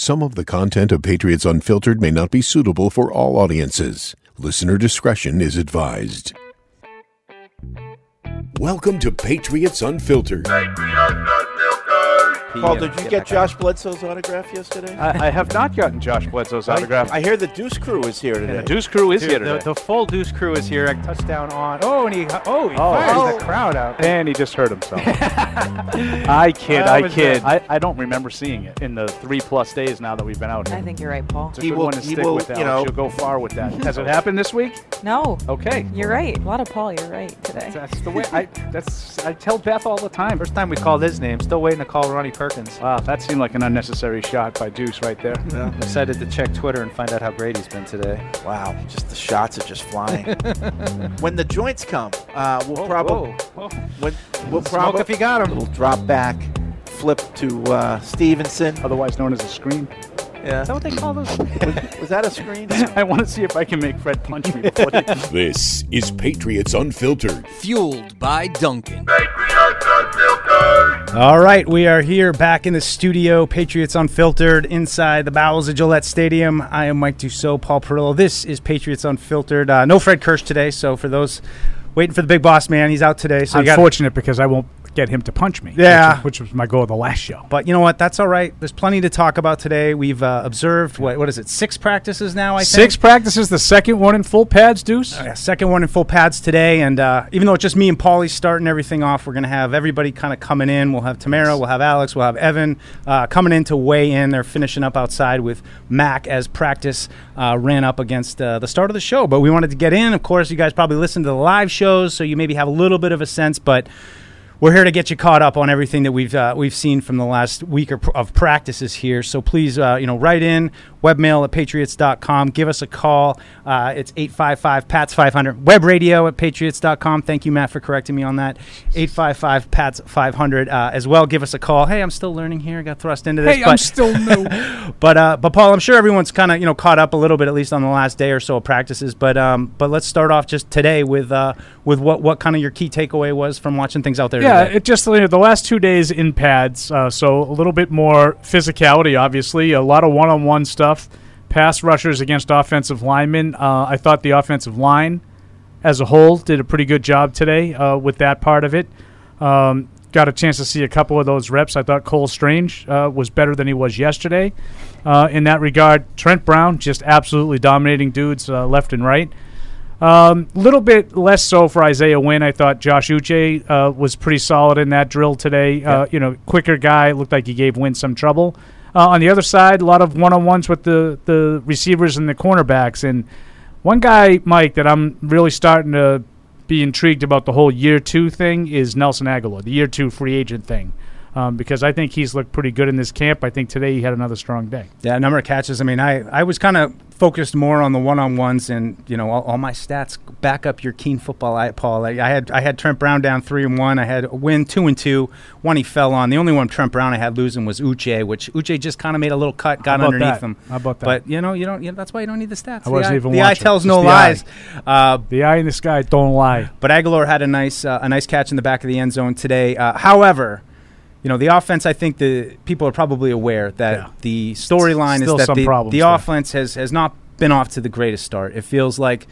Some of the content of Patriots Unfiltered may not be suitable for all audiences. Listener discretion is advised. Welcome to Patriots Unfiltered. Paul, did you get Josh Bledsoe's autograph yesterday? I, I have not gotten Josh Bledsoe's autograph. I hear the Deuce Crew is here today. the Deuce Crew is Dude, here the, today. the full Deuce crew is here. A touchdown on. Oh, and he oh he oh. fires oh. the crowd out. and he just hurt himself. I kid, I kid. I, I don't remember seeing it in the three plus days now that we've been out here. I think you're right, Paul. it's a He good will- one to stick will, with, you Alex. know- You'll go far with that. Has it happened this week? No, Okay. you're right. A lot of Paul. You're right today. That's the way I. That's I tell Beth all the time. First time we called his name. Still waiting to call Ronnie Perkins. Wow, that seemed like an unnecessary shot by Deuce right there. Yeah. Excited to check Twitter and find out how great he's been today. Wow, just the shots are just flying. when the joints come, uh, we'll probably Whoa, whoa. when, we'll Smoke probably if you got him. Little drop back, flip to uh, Stevenson. Otherwise known as a screen. Yeah, Is that what they call those? was that a screen? I want to see if I can make Fred punch me before he This is Patriots Unfiltered. Fueled by Dunkin'. All right, we are here back in the studio, Patriots Unfiltered, inside the bowels of Gillette Stadium. I am Mike Dussault, Paul Perillo. This is Patriots Unfiltered. Uh, no Fred Kirsch today, so for those waiting for the big boss man, he's out today. So you got. Unfortunate because I won't get him to punch me. Yeah. Which, which was my goal of the last show. But you know what? That's all right. There's plenty to talk about today. We've uh, observed what what is it? Six practices now. I Six think. practices, the second one in full pads, Deuce. Yeah, second one in full pads today, and uh, even though it's just me and Paulie starting everything off, we're going to have everybody kind of coming in. We'll have Tamara, we'll have Alex, we'll have Evan uh, coming in to weigh in. They're finishing up outside with Mac as practice uh, ran up against uh, the start of the show. But we wanted to get in. Of course, you guys probably listen to the live shows, so you maybe have a little bit of a sense, but we're here to get you caught up on everything that we've uh, we've seen from the last week of practices here. So please, uh, you know, write in webmail at patriots.com. Give us a call. Uh, it's 855 PATS 500. Web radio at patriots.com. Thank you, Matt, for correcting me on that. 855 PATS 500 uh, as well. Give us a call. Hey, I'm still learning here. I got thrust into this. Hey, but, I'm still new. but uh, but Paul, I'm sure everyone's kind of you know caught up a little bit at least on the last day or so of practices. But um, but let's start off just today with uh, with what what kind of your key takeaway was from watching things out there. Yeah, today. it just you know, the last two days in pads, uh, so a little bit more physicality, obviously, a lot of one-on-one stuff, pass rushers against offensive linemen. Uh, I thought the offensive line, as a whole, did a pretty good job today uh, with that part of it. Um, got a chance to see a couple of those reps. I thought Cole Strange uh, was better than he was yesterday. Uh, in that regard, Trent Brown just absolutely dominating dudes uh, left and right. A um, little bit less so for Isaiah Wynn. I thought Josh Uche uh, was pretty solid in that drill today. Uh, you know, quicker guy. Looked like he gave Wynn some trouble. Uh, on the other side, a lot of one-on-ones with the, the receivers and the cornerbacks. And one guy, Mike, that I'm really starting to be intrigued about the whole year two thing is Nelson Agholor, the year two free agent thing. Um, because I think he's looked pretty good in this camp. I think today he had another strong day. Yeah, a number of catches. I mean, I, I was kind of focused more on the one on ones, and you know, all, all my stats back up your keen football eye, Paul. I, I had I had Trent Brown down three and one. I had a win two and two. One he fell on. The only one Trent Brown I had losing was Uche, which Uche just kind of made a little cut, got underneath that? him. How about that? But you know, you don't. You know, that's why you don't need the stats. I the wasn't eye, even the eye tells Just no lies. Uh, The eye in the sky don't lie. but Agholor had a nice uh, a nice catch in the back of the end zone today. Uh, however, you know the offense. I think the people are probably aware that Yeah. the storyline is that the, the offense has has not been off to the greatest start. It feels like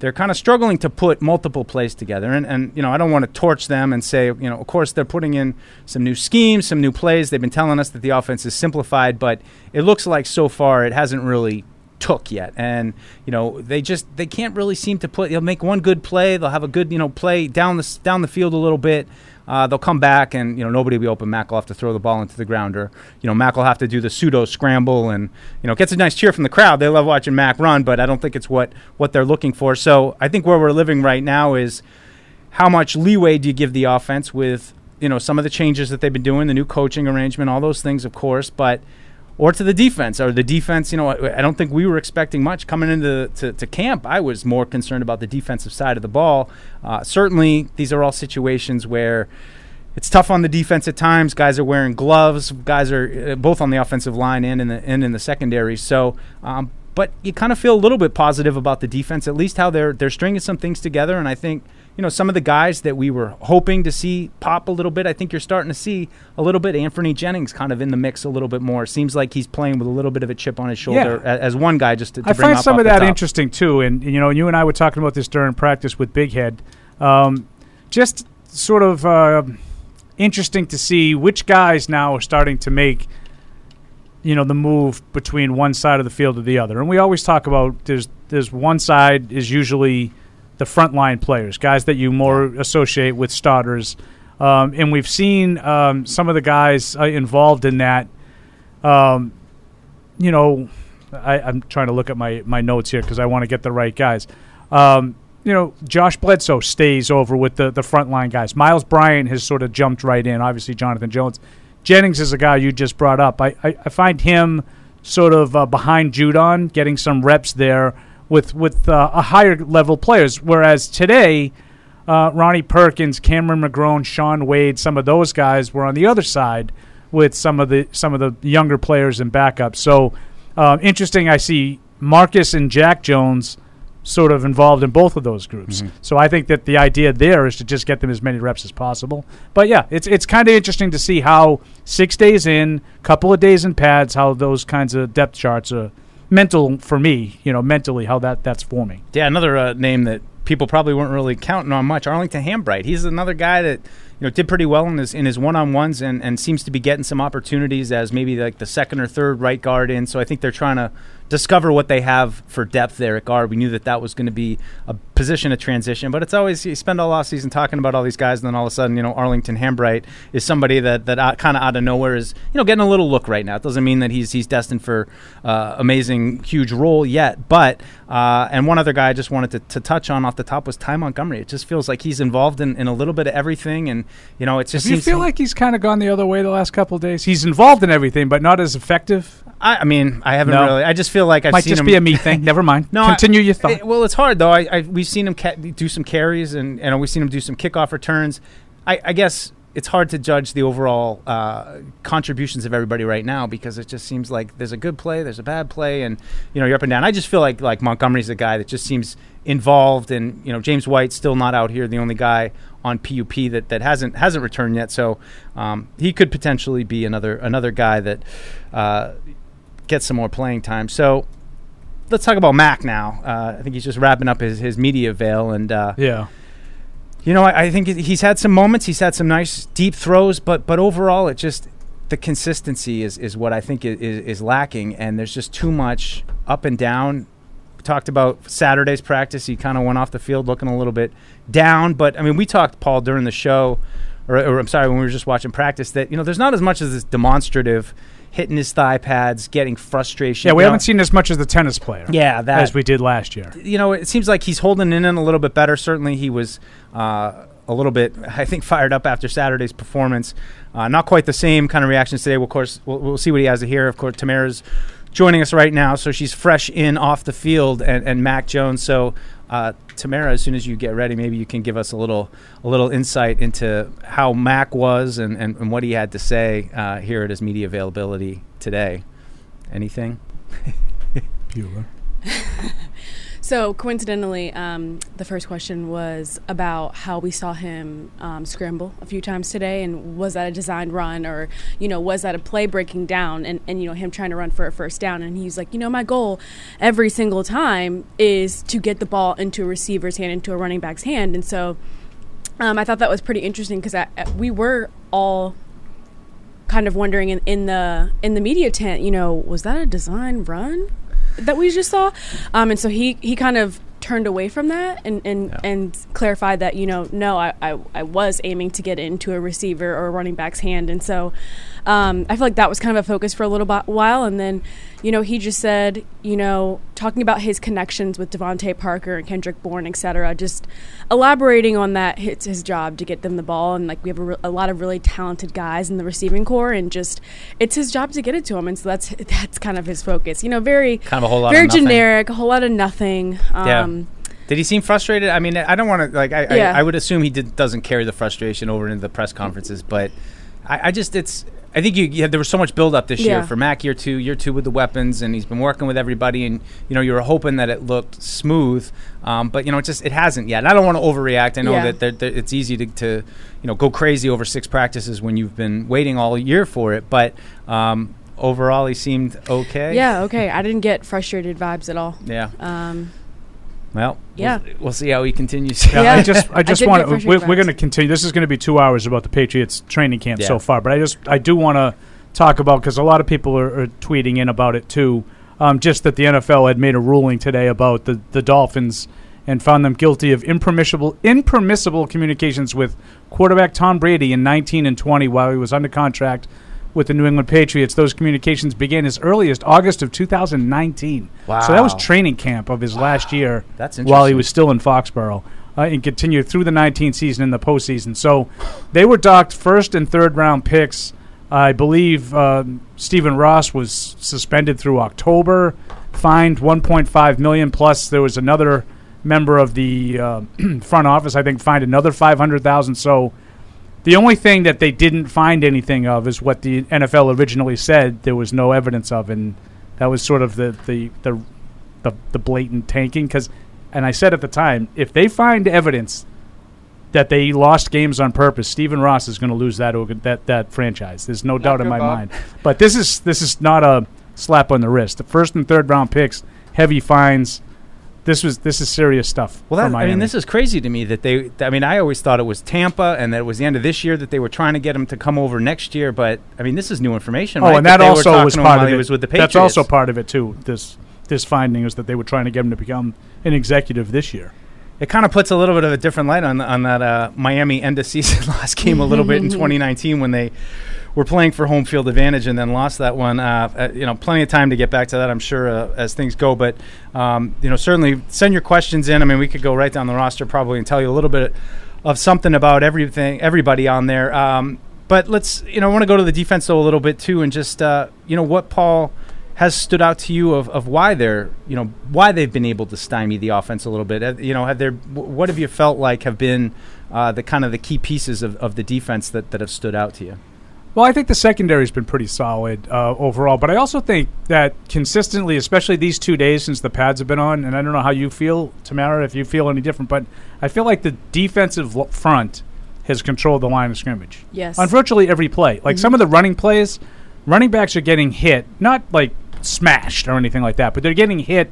they're kind of struggling to put multiple plays together. And, and you know I don't want to torch them and say you know of course they're putting in some new schemes, some new plays. They've been telling us that the offense is simplified, but it looks like so far it hasn't really took yet and you know they just they can't really seem to put they'll make one good play they'll have a good you know play down the down the field a little bit uh, they'll come back and you know nobody will be open. Mac will have to throw the ball into the ground or you know Mac will have to do the pseudo scramble and you know gets a nice cheer from the crowd. They love watching Mac run but I don't think it's what what they're looking for. So I think where we're living right now is how much leeway do you give the offense with you know some of the changes that they've been doing the new coaching arrangement all those things of course but or to the defense or the defense you know I, I don't think we were expecting much. Coming into to, to camp i was more concerned about the defensive side of the ball. Uh, certainly these are all situations where it's tough on the defense at times. Guys are wearing gloves. Guys are uh, both on the offensive line and in the and in the secondary. So um, but you kind of feel a little bit positive about the defense at least how they're they're stringing some things together. And i think you know, some of the guys that we were hoping to see pop a little bit, I think you're starting to see a little bit. Anthony Jennings kind of in the mix a little bit more. Seems like he's playing with a little bit of a chip on his shoulder Yeah. as one guy just to, to I bring find some of that interesting too, and you know, you and I were talking about this during practice with Big Head. Um, just sort of uh, interesting to see which guys now are starting to make, you know, the move between one side of the field or the other. And we always talk about there's there's one side is usually the frontline players, guys that you more associate with starters. Um, and we've seen um, some of the guys uh, involved in that. Um, you know, I, I'm trying to look at my, my notes here because I want to get the right guys. Um, you know, Josh Bledsoe stays over with the, the frontline guys. Miles Bryant has sort of jumped right in. Obviously, Jonathan Jones. Jennings is a guy you just brought up. I, I, I find him sort of uh, behind Judon, getting some reps there with with uh, a higher level players. Whereas today, uh, Ronnie Perkins, Cameron McGrone, Shaun Wade, some of those guys were on the other side with some of the some of the younger players and backups. So uh, interesting. I see Marcus and Jack Jones sort of involved in both of those groups. So I think that the idea there is to just get them as many reps as possible. But yeah, it's it's kind of interesting to see how six days in, couple of days in pads, how those kinds of depth charts are mental for me. You know, mentally how that that's forming. Yeah, another uh, name that people probably weren't really counting on much. Arlington Hambright. He's another guy that you know did pretty well in his in his one on ones and, and seems to be getting some opportunities as maybe like the second or third right guard in. So I think they're trying to discover what they have for depth there at guard. We knew that that was going to be a position of transition, but it's always you spend all off season talking about all these guys, and then all of a sudden, you know, Arlington Hambright is somebody that that kind of out of nowhere is you know getting a little look right now. It doesn't mean that he's he's destined for uh, amazing huge role yet, but uh, and one other guy I just wanted to, to touch on off the top was Ty Montgomery. It just feels like he's involved in, in a little bit of everything, and you know, it's just Do you feel like he's kind of gone the other way the last couple of days? He's involved in everything, but not as effective. I, I mean, I haven't No. really. I just feel like I've Might seen just him be a me thing. Never mind. No, I- continue your thought. Well, it's hard though. I, I we've seen him ca- do some carries, and and we've seen him do some kickoff returns. I, I guess it's hard to judge the overall uh, contributions of everybody right now because it just seems like there's a good play, there's a bad play, and you know you're up and down. I just feel like like Montgomery's a guy that just seems involved, and you know James White's still not out here, the only guy on PUP that, that hasn't hasn't returned yet. So um, he could potentially be another another guy that uh, gets some more playing time. So let's talk about Mac now. Uh, I think he's just wrapping up his, his media veil, and uh, yeah. you know, I, I think he's had some moments. He's had some nice deep throws, but but overall, it just the consistency is is what I think is, is, is lacking, and there's just too much up and down. We talked about Saturday's practice. He kind of went off the field looking a little bit down, but I mean, we talked Paul during the show, or, or I'm sorry, when we were just watching practice, that you know, there's not as much as this demonstrative hitting his thigh pads, getting frustration. Yeah, we You know, haven't seen as much as the tennis player. Yeah, that as we did last year. you know, it seems like he's holding it in a little bit better. Certainly, he was uh, a little bit, I think, fired up after Saturday's performance. Uh, not quite the same kind of reactions today. Well, of course, we'll, we'll see what he has to hear. Of course, Tamara's joining us right now, so she's fresh in off the field, and, and Mac Jones. So, uh, Tamara, as soon as you get ready, maybe you can give us a little a little insight into how Mac was and, and, and what he had to say uh, here at his media availability today. Anything? Bueller. So coincidentally, um, the first question was about how we saw him um, scramble a few times today, and was that a designed run, or you know, was that a play breaking down, and, and you know, him trying to run for a first down, and he's like, you know, my goal every single time is to get the ball into a receiver's hand, into a running back's hand, and so um, I thought that was pretty interesting because we were all kind of wondering in, in the in the media tent, you know, was that a design run that we just saw? Um, and so he he kind of turned away from that and and, Yeah. and clarified that you know no I, I I was aiming to get into a receiver or a running back's hand and so um, I feel like that was kind of a focus for a little while and then you know he just said you know talking about his connections with DeVante Parker and Kendrick Bourne etc just elaborating on that it's his job to get them the ball and like we have a, re- a lot of really talented guys in the receiving core and just it's his job to get it to him and so that's that's kind of his focus you know very Kind of a whole lot very generic a whole lot of nothing Yeah. um, Did he seem frustrated? I mean, I don't want to like. I, Yeah. I, I would assume he did, doesn't carry the frustration over into the press conferences, but I, I just it's. I think you, you had, there was so much build up this year for Mac year two, year two with the weapons, and he's been working with everybody, and you know you were hoping that it looked smooth, um, but you know it just it hasn't yet. And I don't want to overreact. I know Yeah. that there, there, it's easy to, to you know go crazy over six practices when you've been waiting all year for it, but um, overall he seemed okay. Yeah, okay. I didn't get frustrated vibes at all. yeah. Um, Well, Yeah. we'll, we'll see how he continues. Yeah, Yeah. I just, I I just want to. We're, we're going to continue. This is going to be two hours about the Patriots training camp Yeah. so far, but I just, I do want to talk about because a lot of people are, are tweeting in about it too. Um, just that the NFL had made a ruling today about the the Dolphins and found them guilty of impermissible impermissible communications with quarterback Tom Brady in 19 and 20 while he was under contract with the New England Patriots. Those communications began as early as August of 2019. Wow. So that was training camp of his last year That's while he was still in Foxborough uh, and continued through the 19 season and the postseason. So they were docked first and third round picks. I believe um, Stephen Ross was suspended through October, fined 1.5 million. Plus, there was another member of the uh, front office. I think fined another 500,000. So the only thing that they didn't find anything of is what the NFL originally said there was no evidence of, and that was sort of the the the the, the blatant tanking. Because, and I said at the time, if they find evidence that they lost games on purpose, Stephen Ross is going to lose that organ, that that franchise. There's no doubt in my Bob. mind. But this is this is not a slap on the wrist. The first and third round picks, heavy fines. This was this is serious stuff. Well, for that, I mean, this is crazy to me that they. I mean, I always thought it was Tampa, and that it was the end of this year that they were trying to get him to come over next year. But I mean, this is new information. Oh, right? and that, were also was part of it. was with the Patriots. That's also part of it too. This this finding is that they were trying to get him to become an executive this year. It kind of puts a little bit of a different light on on that uh, Miami end of season last game a little bit in 2019 when they were playing for home field advantage and then lost that one. Uh, uh, you know, plenty of time to get back to that, I'm sure, uh, as things go. But um, you know, certainly send your questions in. I mean, we could go right down the roster probably and tell you a little bit of something about everything, everybody on there. Um, but let's, you know, I want to go to the defense though a little bit too, and just uh, you know what Paul has stood out to you of, of why they're you know why they've been able to stymie the offense a little bit. You know, have there wh- what have you felt like have been uh, the kind of the key pieces of, of the defense that, that have stood out to you? Well, I think the secondary's been pretty solid uh, overall, but I also think that consistently, especially these two days since the pads have been on, and I don't know how you feel, Tamara, if you feel any different, but I feel like the defensive l- front has controlled the line of scrimmage yes. on virtually every play. Like some of the running plays, running backs are getting hit, not like smashed or anything like that, but they're getting hit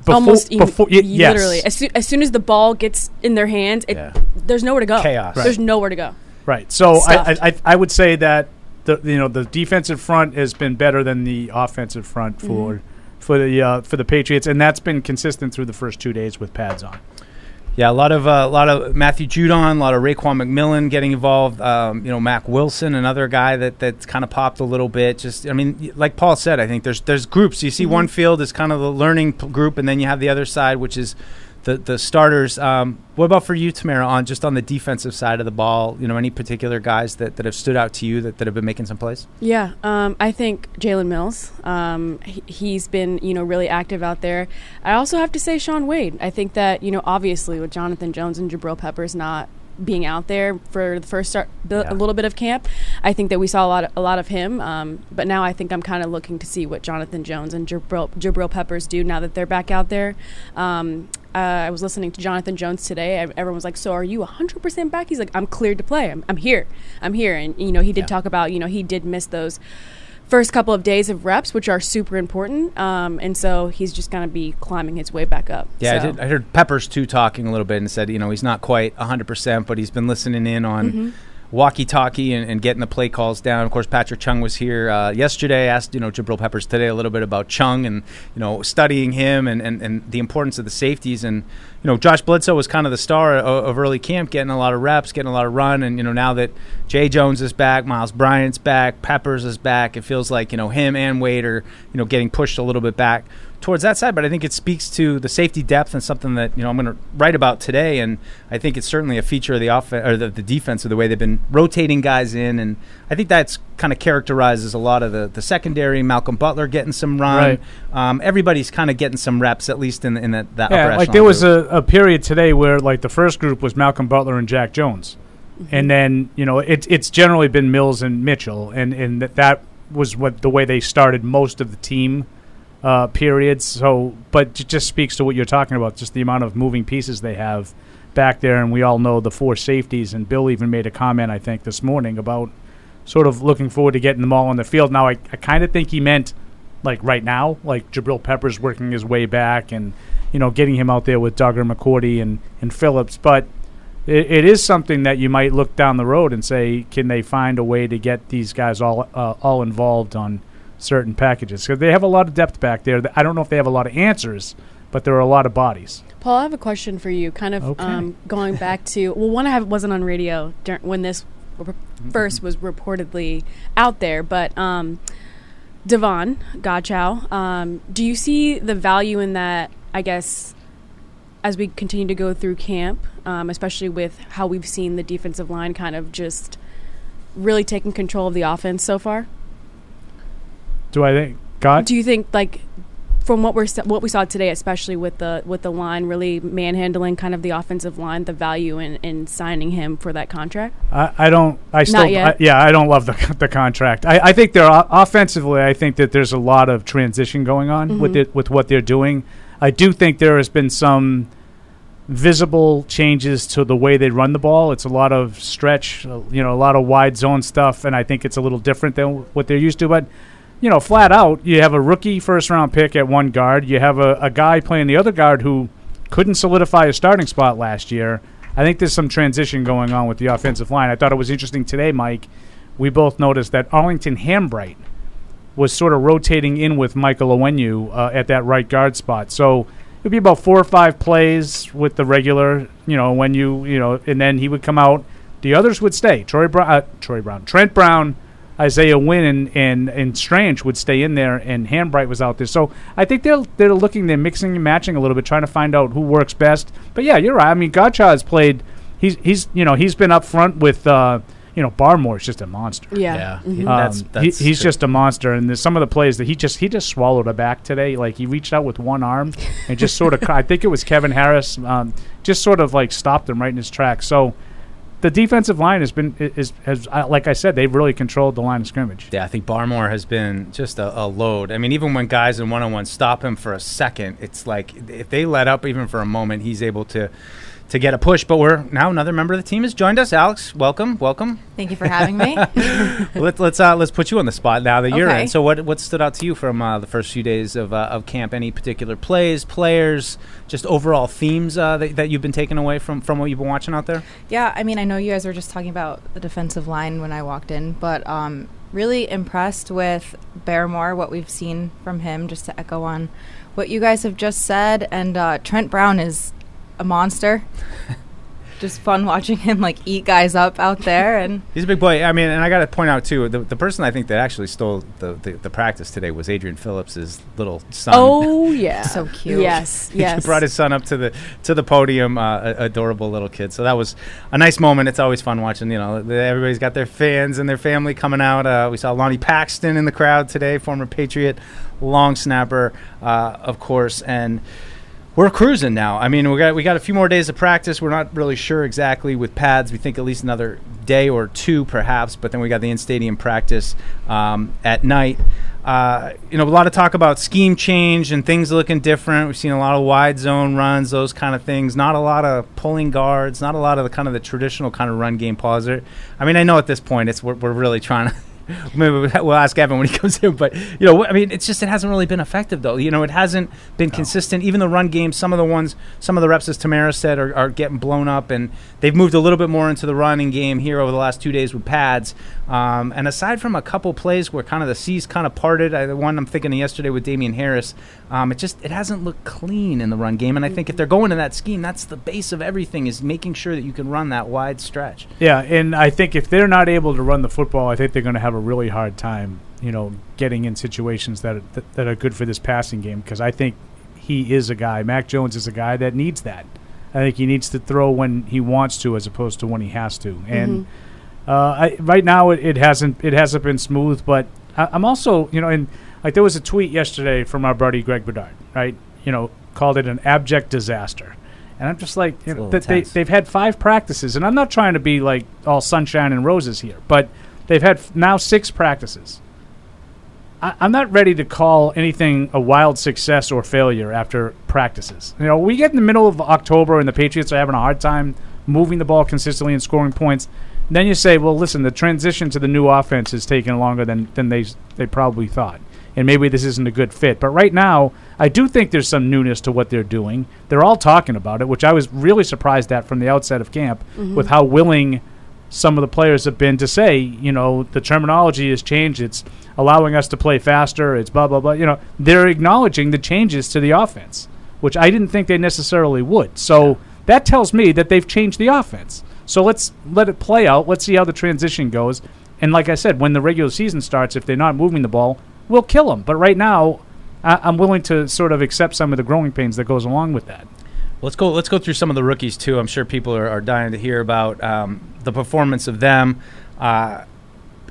before. Almost imme- before y- yes. literally. As, soo- as soon as the ball gets in their hands, it, Yeah. there's nowhere to go. Chaos. There's nowhere to go. Right. So I, I I would say that the you know the defensive front has been better than the offensive front for for the uh, for the Patriots, and that's been consistent through the first two days with pads on. Yeah, a lot of uh, a lot of Matthew Judon, a lot of Raekwon McMillan getting involved. Um, you know, Mack Wilson, another guy that that's kind of popped a little bit. Just, I mean, like Paul said, I think there's there's groups. You see, one field is kind of the learning p- group, and then you have the other side, which is the the starters. Um, what about for you, Tamara, on just on the defensive side of the ball? You know, any particular guys that, that have stood out to you that, that have been making some plays? Yeah, um, I think Jalen Mills. Um, he, he's been, you know, really active out there. I also have to say Shaun Wade. I think that, you know, obviously with Jonathan Jones and Jabril Peppers not being out there for the first start, the, Yeah. a little bit of camp, I think that we saw a lot, of, a lot of him. Um, but now I think I'm kind of looking to see what Jonathan Jones and Jabril, Jabril Peppers do now that they're back out there. Um, uh, I was listening to Jonathan Jones today. Everyone was like, "So are you 100% back?" He's like, "I'm cleared to play. I'm, I'm here. I'm here." And you know, he did Yeah. talk about, you know, he did miss those first couple of days of reps, which are super important. Um, and so he's just going to be climbing his way back up. Yeah, I, did, I heard Peppers too talking a little bit and said, you know, he's not quite 100%, but he's been listening in on Mm-hmm. Walkie talkie and, and getting the play calls down. Of course, Patrick Chung was here uh, yesterday. Asked, you know, Jabril Peppers today a little bit about Chung and, you know, studying him and, and, and the importance of the safeties. And, you know, Josh Bledsoe was kind of the star of, of early camp, getting a lot of reps, getting a lot of run. And, you know, now that Jay Jones is back, Miles Bryant's back, Peppers is back, it feels like, you know, him and Wade are, you know, getting pushed a little bit back towards that side, but I think it speaks to the safety depth and something that you know I'm going to write about today. And I think it's certainly a feature of the offense or the, the defense of the way they've been rotating guys in, and I think that's kind of characterizes a lot of the, the secondary. Malcolm Butler getting some run. Right. Um, everybody's kind of getting some reps at least in, in that, that upper Yeah, like there was a, a period today where like the first group was Malcolm Butler and Jack Jones, and then you know it's it's generally been Mills and Mitchell, and and that that was what the way they started most of the team uh, periods. So, but it just speaks to what you're talking about, just the amount of moving pieces they have back there, and we all know the four safeties. And Bill even made a comment, I think, this morning about sort of looking forward to getting them all on the field. Now, I, I kind of think he meant like right now, like Jabril Peppers working his way back, and you know getting him out there with Dugger McCourty and and Phillips, but it, it is something that you might look down the road and say, can they find a way to get these guys all uh, all involved on certain packages? Because they have a lot of depth back there. I don't know if they have a lot of answers, but there are a lot of bodies. Paul, I have a question for you. Kind of Okay. um, going back to well, one I have wasn't on radio dur- when this r- first was reportedly out there, but um, Davon Godchaux, um, do you see the value in that? I guess as we continue to go through camp, um, especially with how we've seen the defensive line kind of just really taking control of the offense so far. Do I think God? Do you think like from what we're what we saw today, especially with the with the line really manhandling kind of the offensive line, the value in, in signing him for that contract? I, I don't. I still. I, yeah, I don't love the the contract. I, I think they're offensively. I think that there's a lot of transition going on with it with what they're doing. I do think there has been some visible changes to the way they run the ball. It's a lot of stretch, uh, you know, a lot of wide zone stuff, and I think it's a little different than what they're used to. But you know, flat out, you have a rookie first round pick at one guard. You have a, a guy playing the other guard who couldn't solidify a starting spot last year. I think there's some transition going on with the offensive line. I thought it was interesting today, Mike. We both noticed that Arlington Hambright was sort of rotating in with Michael Onwenu uh, at that right guard spot. So it would be about four or five plays with the regular, you know, when you, you know, and then he would come out. The others would stay. Troy uh, Troy Brown, Trent Brown, Isaiah Wynn, and, and and Strange would stay in there, and Hambright was out there. So I think they're they're looking, they're mixing and matching a little bit, trying to find out who works best. But yeah, you're right. I mean, Godchaux has played. He's he's you know he's been up front with. Uh, you know, Barmore's just a monster. Yeah. Yeah, Mhm. that's, Um, that's he, he's true. just a monster, and there's some of the plays that he just he just swallowed a back today. Like he reached out with one arm and just sort of I think it was Kevin Harris, um, just sort of like stopped him right in his tracks. So the defensive line has been is has like I said they've really controlled the line of scrimmage. Yeah, I think Barmore has been just a, a load. I mean, even when guys in one on one stop him for a second, it's like if they let up even for a moment, he's able to to get a push. But we're now another member of the team has joined us. Alex, welcome, welcome. Thank you for having me. let's let's uh, let's put you on the spot now that you're in. So what what stood out to you from uh, the first few days of uh, of camp? Any particular plays, players, just overall themes uh, that, that you've been taking away from from what you've been watching out there? yeah, I mean, I know you guys were just talking about the defensive line when I walked in, but um, really impressed with Barmore, what we've seen from him, just to echo on what you guys have just said. And uh, Trent Brown is a monster. just fun watching him like eat guys up out there and He's a big boy. I mean, and I got to point out too, the, the person I think that actually stole the, the, the practice today was Adrian Phillips's little son. Oh yeah. So cute. Yes. Yes. he brought his son up to the to the podium. Uh, a- adorable little kid. So that was a nice moment. It's always fun watching. You know, everybody's got their fans and their family coming out. Uh, we saw Lonnie Paxton in the crowd today, former Patriot, long snapper, uh, of course, and. We're cruising now. I mean, we got we got a few more days of practice. We're not really sure exactly with pads. We think at least another day or two, perhaps. But then we got the in-stadium practice um, at night. Uh, you know, a lot of talk about scheme change and things looking different. We've seen a lot of wide zone runs, those kind of things. Not a lot of pulling guards. Not a lot of the kind of the traditional kind of run game pauser. I mean, I know at this point it's we're, we're really trying to. Maybe we'll ask Evan when he comes in, but you know, I mean, it's just it hasn't really been effective though. You know, it hasn't been consistent. Even the run game, some of the ones, some of the reps, as Tamara said, are, are getting blown up, and they've moved a little bit more into the running game here over the last two days with pads. Um, and aside from a couple plays where kind of the seas kind of parted, I, the one I'm thinking of yesterday with Damien Harris, um, it just it hasn't looked clean in the run game. And I think if they're going to that scheme, that's the base of everything is making sure that you can run that wide stretch. Yeah, and I think if they're not able to run the football, I think they're going to have a really hard time, you know, getting in situations that are, that, that are good for this passing game. Because I think he is a guy. Mac Jones is a guy that needs that. I think he needs to throw when he wants to, as opposed to when he has to. And uh, I, right now, it, it hasn't it hasn't been smooth. But I, I'm also, you know, and like there was a tweet yesterday from our buddy Greg Bedard, right? You know, called it an abject disaster. And I'm just like, you know, little that they, they've had five practices, and I'm not trying to be like all sunshine and roses here, but they've had f- now six practices. I, I'm not ready to call anything a wild success or failure after practices. You know, we get in the middle of October and the Patriots are having a hard time moving the ball consistently and scoring points. Then you say, well, listen, the transition to the new offense is taking longer than, than they they probably thought, and maybe this isn't a good fit. But right now, I do think there's some newness to what they're doing. They're all talking about it, which I was really surprised at from the outset of camp, mm-hmm. with how willing some of the players have been to say, you know, the terminology has changed. It's allowing us to play faster. It's blah blah blah. You know, they're acknowledging the changes to the offense, which I didn't think they necessarily would. So that tells me that they've changed the offense. So let's let it play out. Let's see how the transition goes. And like I said, when the regular season starts, if they're not moving the ball, we'll kill them. But right now, I- I'm willing to sort of accept some of the growing pains that goes along with that. Let's go. Let's go through some of the rookies too. I'm sure people are, are dying to hear about um, the performance of them. Uh,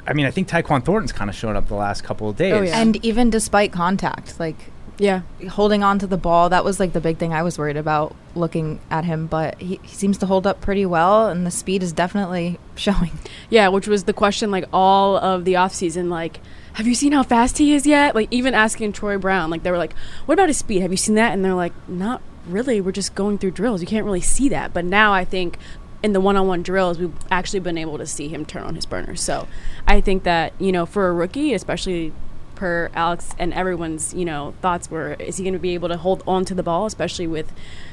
I mean, I think Tyquan Thornton's kind of shown up the last couple of days. Oh, yeah. And even despite contact, like Yeah. holding on to the ball, that was like the big thing I was worried about looking at him. But he, he seems to hold up pretty well, and the speed is definitely showing. Yeah, which was the question like all of the offseason, like, have you seen how fast he is yet? Like even asking Troy Brown, like they were like, What about his speed? Have you seen that? And they're like, Not really. We're just going through drills. You can't really see that. But now I think in the one on one drills we've actually been able to see him turn on his burners. So I think that, you know, for a rookie, especially per Alex and everyone's, you know, thoughts were is he gonna be able to hold on to the ball, especially with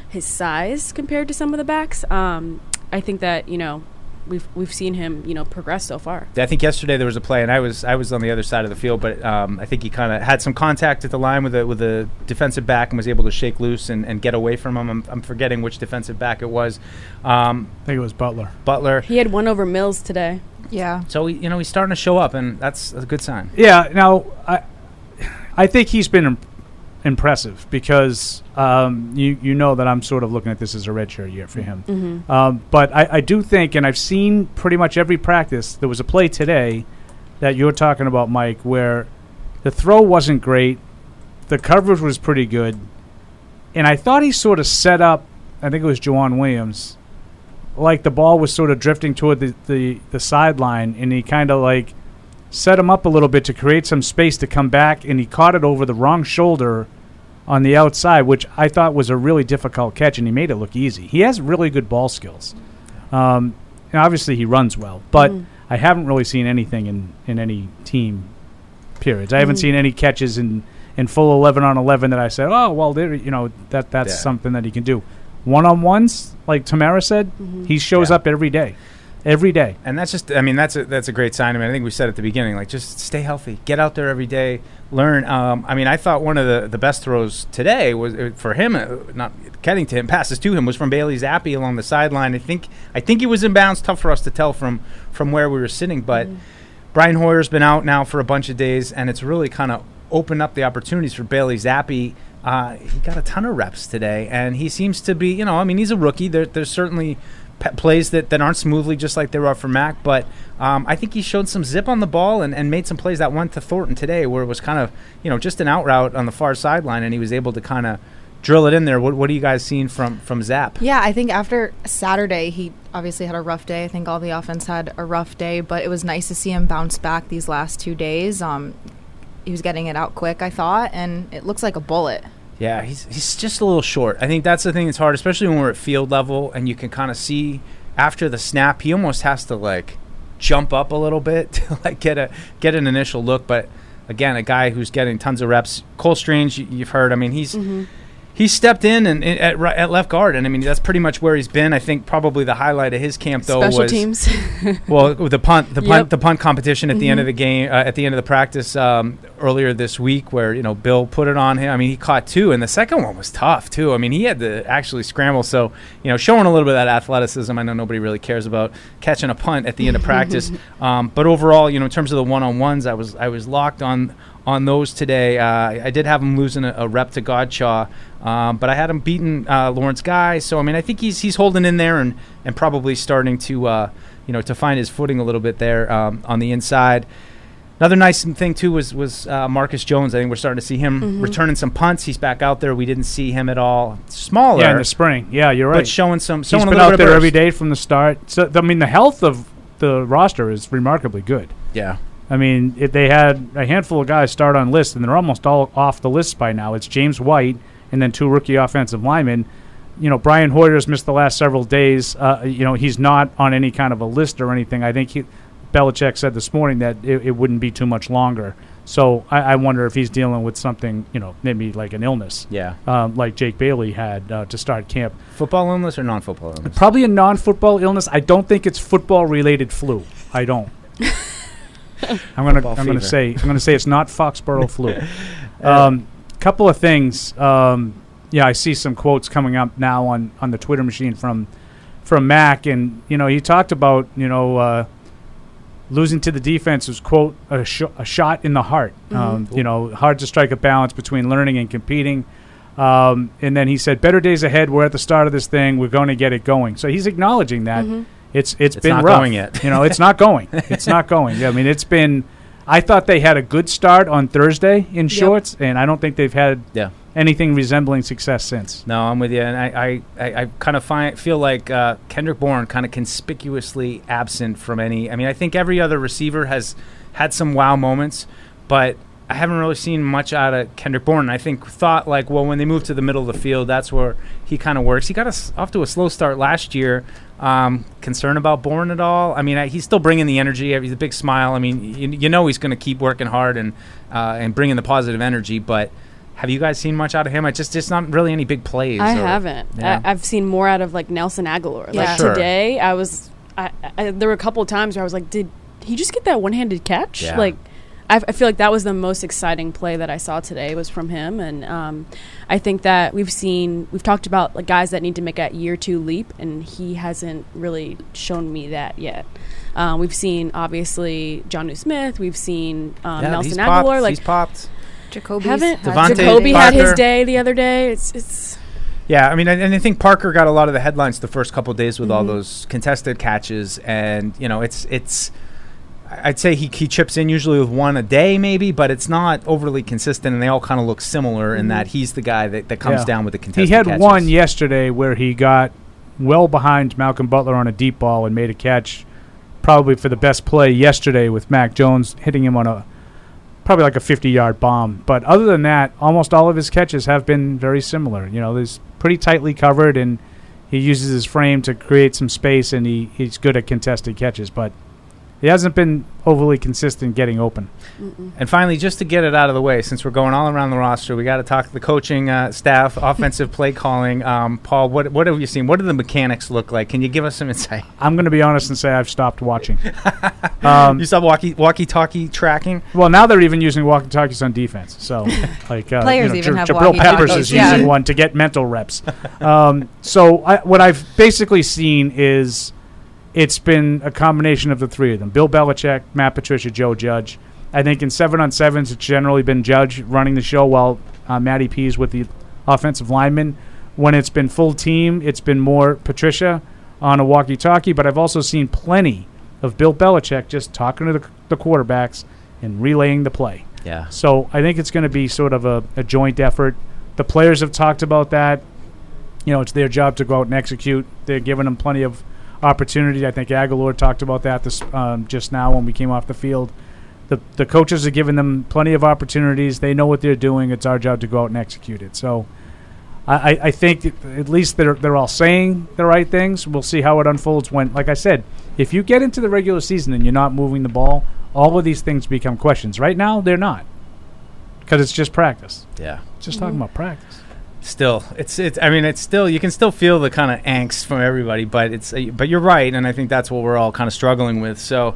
his size compared to some of the backs? Um, I think that, you know, we've we've seen him, you know, progress so far. I think yesterday there was a play, and I was I was on the other side of the field, but um, I think he kind of had some contact at the line with a with a defensive back and was able to shake loose and, and get away from him. I'm, I'm forgetting which defensive back it was, um, I think it was Butler. Butler. He had one over Mills today. Yeah. So he, you know he's starting to show up, and that's a good sign. Yeah. Now, I I think he's been im- impressive because um, you you know that I'm sort of looking at this as a redshirt year for him. Mm-hmm. Um, but I, I do think, and I've seen pretty much every practice. There was a play today that you're talking about, Mike, where the throw wasn't great, the coverage was pretty good, and I thought he sort of set up. I think it was Joejuan Williams. Like the ball was sort of drifting toward the, the, the sideline, and he kind of like set him up a little bit to create some space to come back, and he caught it over the wrong shoulder on the outside, which I thought was a really difficult catch, and he made it look easy. He has really good ball skills. Um, and obviously, he runs well, but Mhm. I haven't really seen anything in, in any team periods. I haven't Mhm. seen any catches in, in full 11 on 11 that I said, oh, well, there, you know, that that's Yeah. something that he can do. One on ones, like Tamara said, Mhm. he shows Yeah. up every day. Every day. And that's just, I mean, that's a, that's a great sign. I mean, I think we said at the beginning, like, just stay healthy, get out there every day, learn. Um, I mean, I thought one of the, the best throws today was uh, for him, uh, not getting to him, passes to him, was from Bailey Zappe along the sideline. I think, I think he was in bounds. Tough for us to tell from from where we were sitting, but Brian Hoyer's been out now for a bunch of days, and it's really kind of opened up the opportunities for Bailey Zappe. Uh, he got a ton of reps today, and he seems to be, you know, I mean, he's a rookie. There, there's certainly plays that, that aren't smoothly just like there were for Mac, but um, I think he showed some zip on the ball and, and made some plays that went to Thornton today where it was kind of, you know, just an out route on the far sideline, and he was able to kind of drill it in there. What, what are you guys seeing from, from Zap? Yeah, I think after Saturday, he obviously had a rough day. I think all the offense had a rough day, but it was nice to see him bounce back these last two days. Um, he was getting it out quick, I thought, and it looks like a bullet. Yeah, he's he's just a little short. I think that's the thing that's hard, especially when we're at field level and you can kind of see after the snap, he almost has to like jump up a little bit to like get a get an initial look. But again, a guy who's getting tons of reps. Cole Strange, you, you've heard. I mean, he's mm-hmm. He stepped in and, and at, at left guard, and I mean that's pretty much where he's been. I think probably the highlight of his camp though Special was teams. well, the punt, the punt, Yep. the punt competition at the end of the game, uh, at the end of the practice um, earlier this week, where you know Bill put it on him. I mean, he caught two, and the second one was tough too. I mean, he had to actually scramble. So you know, showing a little bit of that athleticism. I know nobody really cares about catching a punt at the end of practice, um, but overall, you know, in terms of the one on ones, I was I was locked on on those today. Uh, I did have him losing a, a rep to Godchaux, um, but I had him beating uh, Lawrence Guy. So I mean, I think he's he's holding in there and and probably starting to uh, you know to find his footing a little bit there um, on the inside. Another nice thing too was was uh, Marcus Jones. I think we're starting to see him Mhm. returning some punts. He's back out there. We didn't see him at all. Smaller, Yeah, in the spring. Yeah, you're right. but showing some. He's Showing a been out there of every burst. day from the start. So I mean, the health of the roster is remarkably good. Yeah, I mean, it, they had a handful of guys start on lists, and they're almost all off the list by now. It's James White and then two rookie offensive linemen. You know, Brian Hoyer's missed the last several days. Uh, you know, he's not on any kind of a list or anything. I think he, Belichick said this morning that it, it wouldn't be too much longer. So I, I wonder if he's dealing with something, you know, maybe like an illness, yeah. um, like Jake Bailey had uh, to start camp. Football illness or non-football illness? Probably a non-football illness. I don't think it's football-related flu. I don't. I'm gonna Football I'm gonna say I'm gonna say it's not Foxborough flu. Um, couple of things. Um, yeah, I see some quotes coming up now on on the Twitter machine from from Mac, and you know he talked about you know uh, losing to the defense was quote a, sh- a shot in the heart. Um, you know, hard to strike a balance between learning and competing. Um, and then he said, "Better days ahead. We're at the start of this thing. We're going to get it going." So he's acknowledging that it's it's It's been not rough. going yet. you know, it's not going. It's not going. Yeah, I mean, it's been. I thought they had a good start on Thursday in shorts, and I don't think they've had Yeah. anything resembling success since. No, I'm with you, and I, I, I, I kind of find feel like uh, Kendrick Bourne kind of conspicuously absent from any. I mean, I think every other receiver has had some wow moments, but I haven't really seen much out of Kendrick Bourne. I think thought like, well, when they move to the middle of the field, that's where he kind of works. He got us off to a slow start last year. Um, concern about Bourne at all? I mean, I, he's still bringing the energy. He's a big smile. I mean, you, you know he's going to keep working hard and uh, and bringing the positive energy, but. Have you guys seen much out of him? I just just not really any big plays. I or- haven't. Yeah. I, I've seen more out of like Nelson Agholor. Yeah. Like Sure. today, I was. I, I, there were a couple of times where I was like, "Did he just get that one-handed catch?" Yeah. Like, I, I feel like that was the most exciting play that I saw today was from him, and um, I think that we've seen we've talked about like guys that need to make a year two leap, and he hasn't really shown me that yet. Um, we've seen obviously Jonnu Smith. We've seen um, Yeah, Nelson he's Agholor. popped. Like he's popped. Jakobi haven't DeVante Jakobi had his day the other day. It's it's Yeah, I mean, and and I think Parker got a lot of the headlines the first couple days with Mm-hmm. all those contested catches, and you know, it's it's. I'd say he, he chips in usually with one a day, maybe, but it's not overly consistent, and they all kind of look similar in that mm. he's the guy that, that comes Yeah. down with the contested He had catches. one yesterday where he got well behind Malcolm Butler on a deep ball and made a catch, probably for the best play yesterday with Mac Jones hitting him on a probably like a 50-yard bomb. But other than that, almost all of his catches have been very similar. You know, he's pretty tightly covered and he uses his frame to create some space and he, he's good at contested catches, but he hasn't been overly consistent getting open. And finally, just to get it out of the way, since we're going all around the roster, we got to talk to the coaching uh, staff, offensive play calling. Um, Paul, what what have you seen? What do the mechanics look like? Can you give us some insight? I'm going to be honest and say I've stopped watching. um, You saw walkie walkie talkie tracking. Well, now they're even using walkie-talkies on defense. So, like uh, Players you know, even J- have Jabril Peppers is walkie-talkies, yeah. using one to get mental reps. Um, so, I, what I've basically seen is it's been a combination of the three of them: Bill Belichick, Matt Patricia, Joe Judge. I think in seven on sevens, it's generally been Judge running the show while uh, Matty P's with the offensive lineman. When it's been full team, it's been more Patricia on a walkie-talkie. But I've also seen plenty of Bill Belichick just talking to the, the quarterbacks and relaying the play. Yeah. So I think it's going to be sort of a, a joint effort. The players have talked about that. You know, it's their job to go out and execute. They're giving them plenty of opportunity. I think Agholor talked about that this um, just now when we came off the field. The the coaches are giving them plenty of opportunities. They know what they're doing. It's our job to go out and execute it. So. I, I- I think at least they're they're all saying the right things. We'll see how it unfolds when, like I said, if you get into the regular season and you're not moving the ball, all of these things become questions. Right now, they're not because it's just practice. Yeah. Just talking about practice. Still, it's it's. I mean, it's still. You can still feel the kind of angst from everybody, but it's. Uh, but you're right, and I think that's what we're all kind of struggling with. So,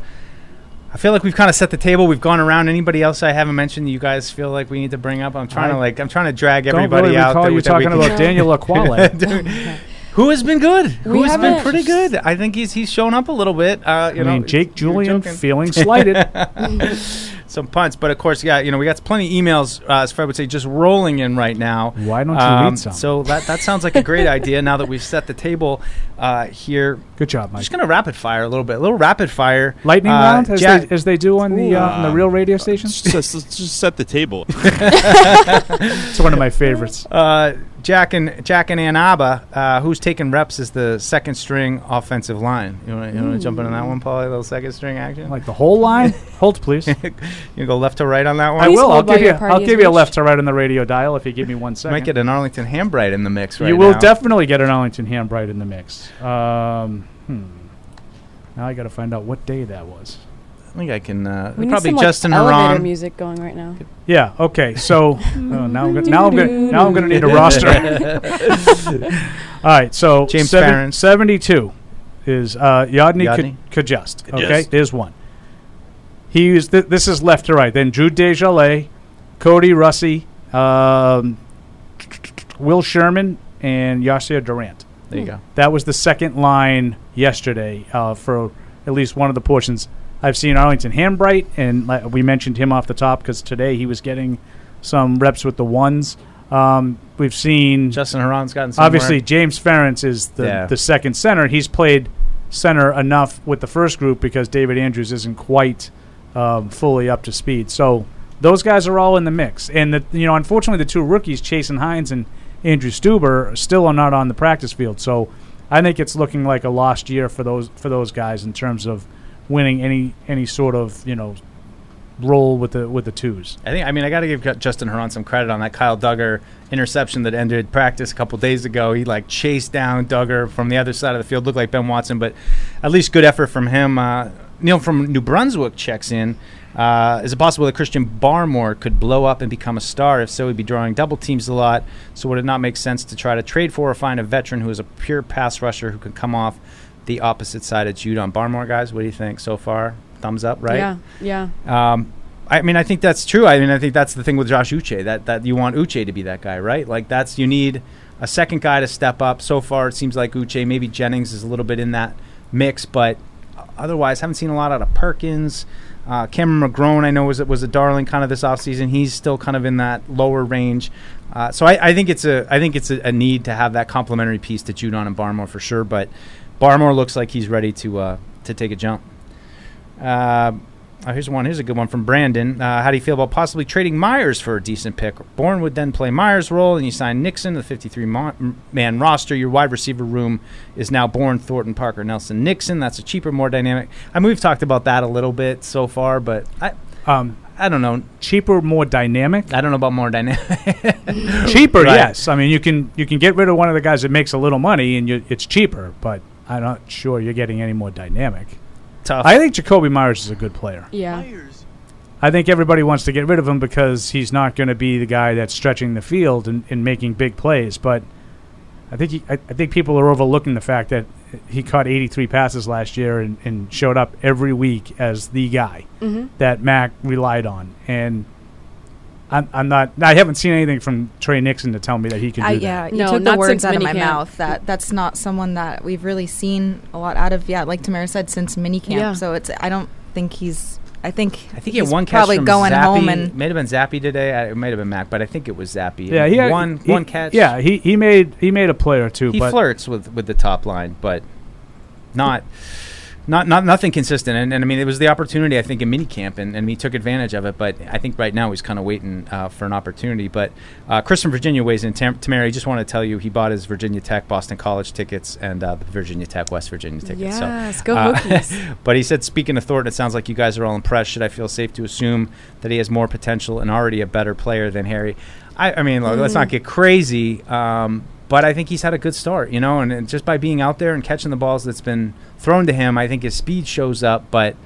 I feel like we've kind of set the table. We've gone around. Anybody else I haven't mentioned? You guys feel like we need to bring up? I'm trying to like. I'm trying to drag everybody really out. recall that you we- that we talking can- about Daniel Ekuale. Who has been good? who has been pretty good? I think he's he's shown up a little bit. Uh, you I know, mean, Jake Julian feeling slighted. Some punts. But of course, yeah, you know, we got plenty of emails, uh, as Fred would say, just rolling in right now. Why don't you Um, read some? So that that sounds like a great idea. Now that we've set the table uh, here, Good job, Mike. just gonna rapid fire a little bit, a little rapid fire. Lightning Uh, round, as, Jack- they, as they do on the uh, on the real radio stations. Just, just set the table. It's one of my favorites. Jack and Jack and Anaba, uh, who's taking reps as the second string offensive line. You want to jump in on that one, Paul? A little second string action. Like the whole line. Hold, please. you go left to right on that one. I will. I'll give you. I'll is give you a left to right on the radio dial if you give me one second. You second. might get an Arlington Hambright in the mix right you will now. definitely get an Arlington Hambright in the mix. Um, hmm. Now I got to find out what day that was. I think I can. Uh, We need probably some, like, Justin elevator Haran. music going right now. Yeah. Okay. So oh, now I'm gonna, now I'm gonna now I'm gonna need a roster. All right. So James seven- Ferentz. 72 is uh, Yodny Yodny? K- Cajuste. Okay. Cajuste. There's one. He used th- this is left to right. Then Drew Desjardins, Kody Russey, um, Will Sherman, and Yasir Durant. There you go. That was the second line yesterday uh, for at least one of the portions. I've seen Arlington Hambright, and like, we mentioned him off the top because today he was getting some reps with the ones. Um, we've seen Justin Herron's gotten some obviously. James Ferentz is the, Yeah. the second center. He's played center enough with the first group because David Andrews isn't quite um, fully up to speed. So those guys are all in the mix. And the, you know, unfortunately, the two rookies, Chasen Hines and Andrew Stueber, still are not on the practice field. So I think it's looking like a lost year for those for those guys in terms of winning any any sort of you know role with the with the twos. I think. I mean, I got to give Justin Herron some credit on that Kyle Dugger interception that ended practice a couple days ago. He like chased down Dugger from the other side of the field. Looked like Ben Watson, but at least good effort from him. Uh, Neil from New Brunswick checks in. Uh, is it possible that Christian Barmore could blow up and become a star? If so, he'd be drawing double teams a lot. So would it not make sense to try to trade for or find a veteran who is a pure pass rusher who could come off the opposite side of Judon Barmore? Guys, what do you think so far? Thumbs up, right? Yeah, yeah. Um, I mean, I think that's true. I mean, I think that's the thing with Josh Uche that that you want Uche to be that guy, right? Like that's you need a second guy to step up. So far, it seems like Uche, maybe Jennings is a little bit in that mix, but otherwise, haven't seen a lot out of Perkins. Uh, Cameron McGrone, I know was was a darling kind of this offseason. He's still kind of in that lower range. Uh, so I, I think it's a I think it's a, a need to have that complementary piece to Judon and Barmore for sure. But Barmore looks like he's ready to uh, to take a jump. Uh, oh, here's one. Here's a good one from Brandon. Uh, how do you feel about possibly trading Meyers for a decent pick? Bourne would then play Meyers' role, and you sign Nixon to the 53 man roster. Your wide receiver room is now Bourne, Thornton, Parker, Nelson, Nixon. That's a cheaper, more dynamic. I mean, we've talked about that a little bit so far, but I, Um, I don't know. cheaper, more dynamic. I don't know about more dynamic. cheaper, Right. yes. I mean, you can you can get rid of one of the guys that makes a little money, and you, it's cheaper. But I'm not sure you're getting any more dynamic. Tough. I think Jakobi Meyers is a good player. Yeah. I think everybody wants to get rid of him because he's not going to be the guy that's stretching the field and, and making big plays. But I think he, I, I think people are overlooking the fact that he caught 83 passes last year and, and showed up every week as the guy Mhm. that Mac relied on. And I'm, I'm not. I haven't seen anything from Tre Nixon to tell me that he can do I, that. yeah, you No, took the not words since out of my minicamp. mouth. That that's not someone that we've really seen a lot out of. Yeah, like Tamara said, since minicamp. Yeah. So it's. I don't think he's. I think. I think he had one catch probably from going Zappe. home and. May have been Zappe today. I, it might have been Mac, but I think it was Zappe. Yeah, he had one he- one catch. Yeah, he, he made he made a play or two, he but flirts with with the top line, but not not not nothing consistent. And, and I mean, it was the opportunity I think in minicamp, and, and he took advantage of it. But I think right now he's kind of waiting uh, for an opportunity. But uh, Chris from Virginia weighs in. Tam- Tamara, I just want to tell you he bought his Virginia Tech, Boston College tickets, and uh, the Virginia Tech, West Virginia tickets. Yes, so, go uh, Hokies. but he said, speaking of Thornton, it sounds like you guys are all impressed. Should I feel safe to assume that he has more potential and already a better player than Harry? I, I mean, look, let's not get crazy. Um, but I think he's had a good start, you know, and, and just by being out there and catching the balls that's been thrown to him, I think his speed shows up. But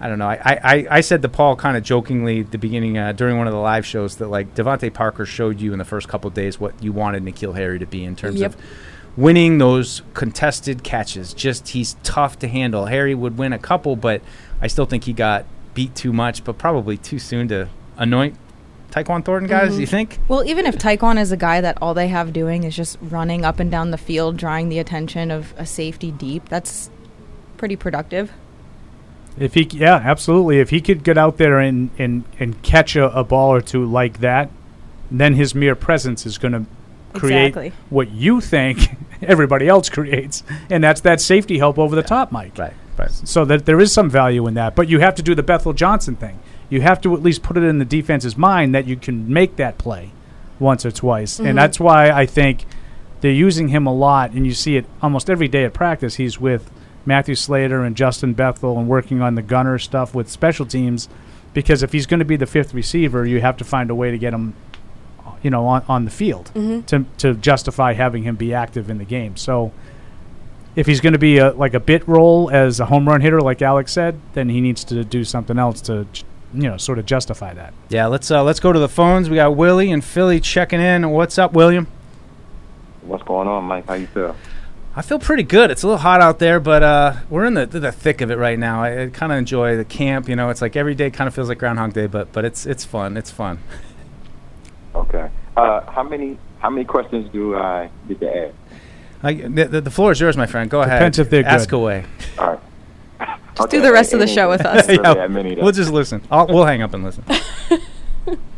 I don't know. I, I, I said to Paul kind of jokingly at the beginning uh, during one of the live shows that like DeVante Parker showed you in the first couple days what you wanted N'Keal Harry to be in terms Yep. of winning those contested catches. Just he's tough to handle. Harry would win a couple, but I still think he got beat too much, but probably too soon to anoint Tyquan Thornton, guys. You think? Well, even if Tyquan is a guy that all they have doing is just running up and down the field, drawing the attention of a safety deep, that's pretty productive. If he, yeah, absolutely. If he could get out there and and and catch a, a ball or two like that, then his mere presence is going to create Exactly. what you think everybody else creates, and that's that safety help over the top, Mike. Right, right. So that there is some value in that, but you have to do the Bethel Johnson thing. You have to at least put it in the defense's mind that you can make that play once or twice, Mhm. and that's why I think they're using him a lot, and you see it almost every day at practice. He's with Matthew Slater and Justin Bethel and working on the gunner stuff with special teams, because if he's going to be the fifth receiver, you have to find a way to get him, you know, on, on the field Mhm. to to justify having him be active in the game. So. If he's going to be a, like a bit role as a home run hitter, like Alex said, then he needs to do something else to, you know, sort of justify that. Yeah, let's uh, let's go to the phones. We got Willie and Philly checking in. What's up, William? What's going on, Mike? How you feel? I feel pretty good. It's a little hot out there, but uh, we're in the the thick of it right now. I, I kind of enjoy the camp. You know, it's like every day kind of feels like Groundhog Day, but but it's it's fun. It's fun. Okay. Uh, how many how many questions do I get to ask? I, the, the, the floor is yours, my friend. Go ahead. If they're Ask good. away. All right. Just do the rest of the show with us. Yeah, that we'll just listen. I'll, we'll hang up and listen.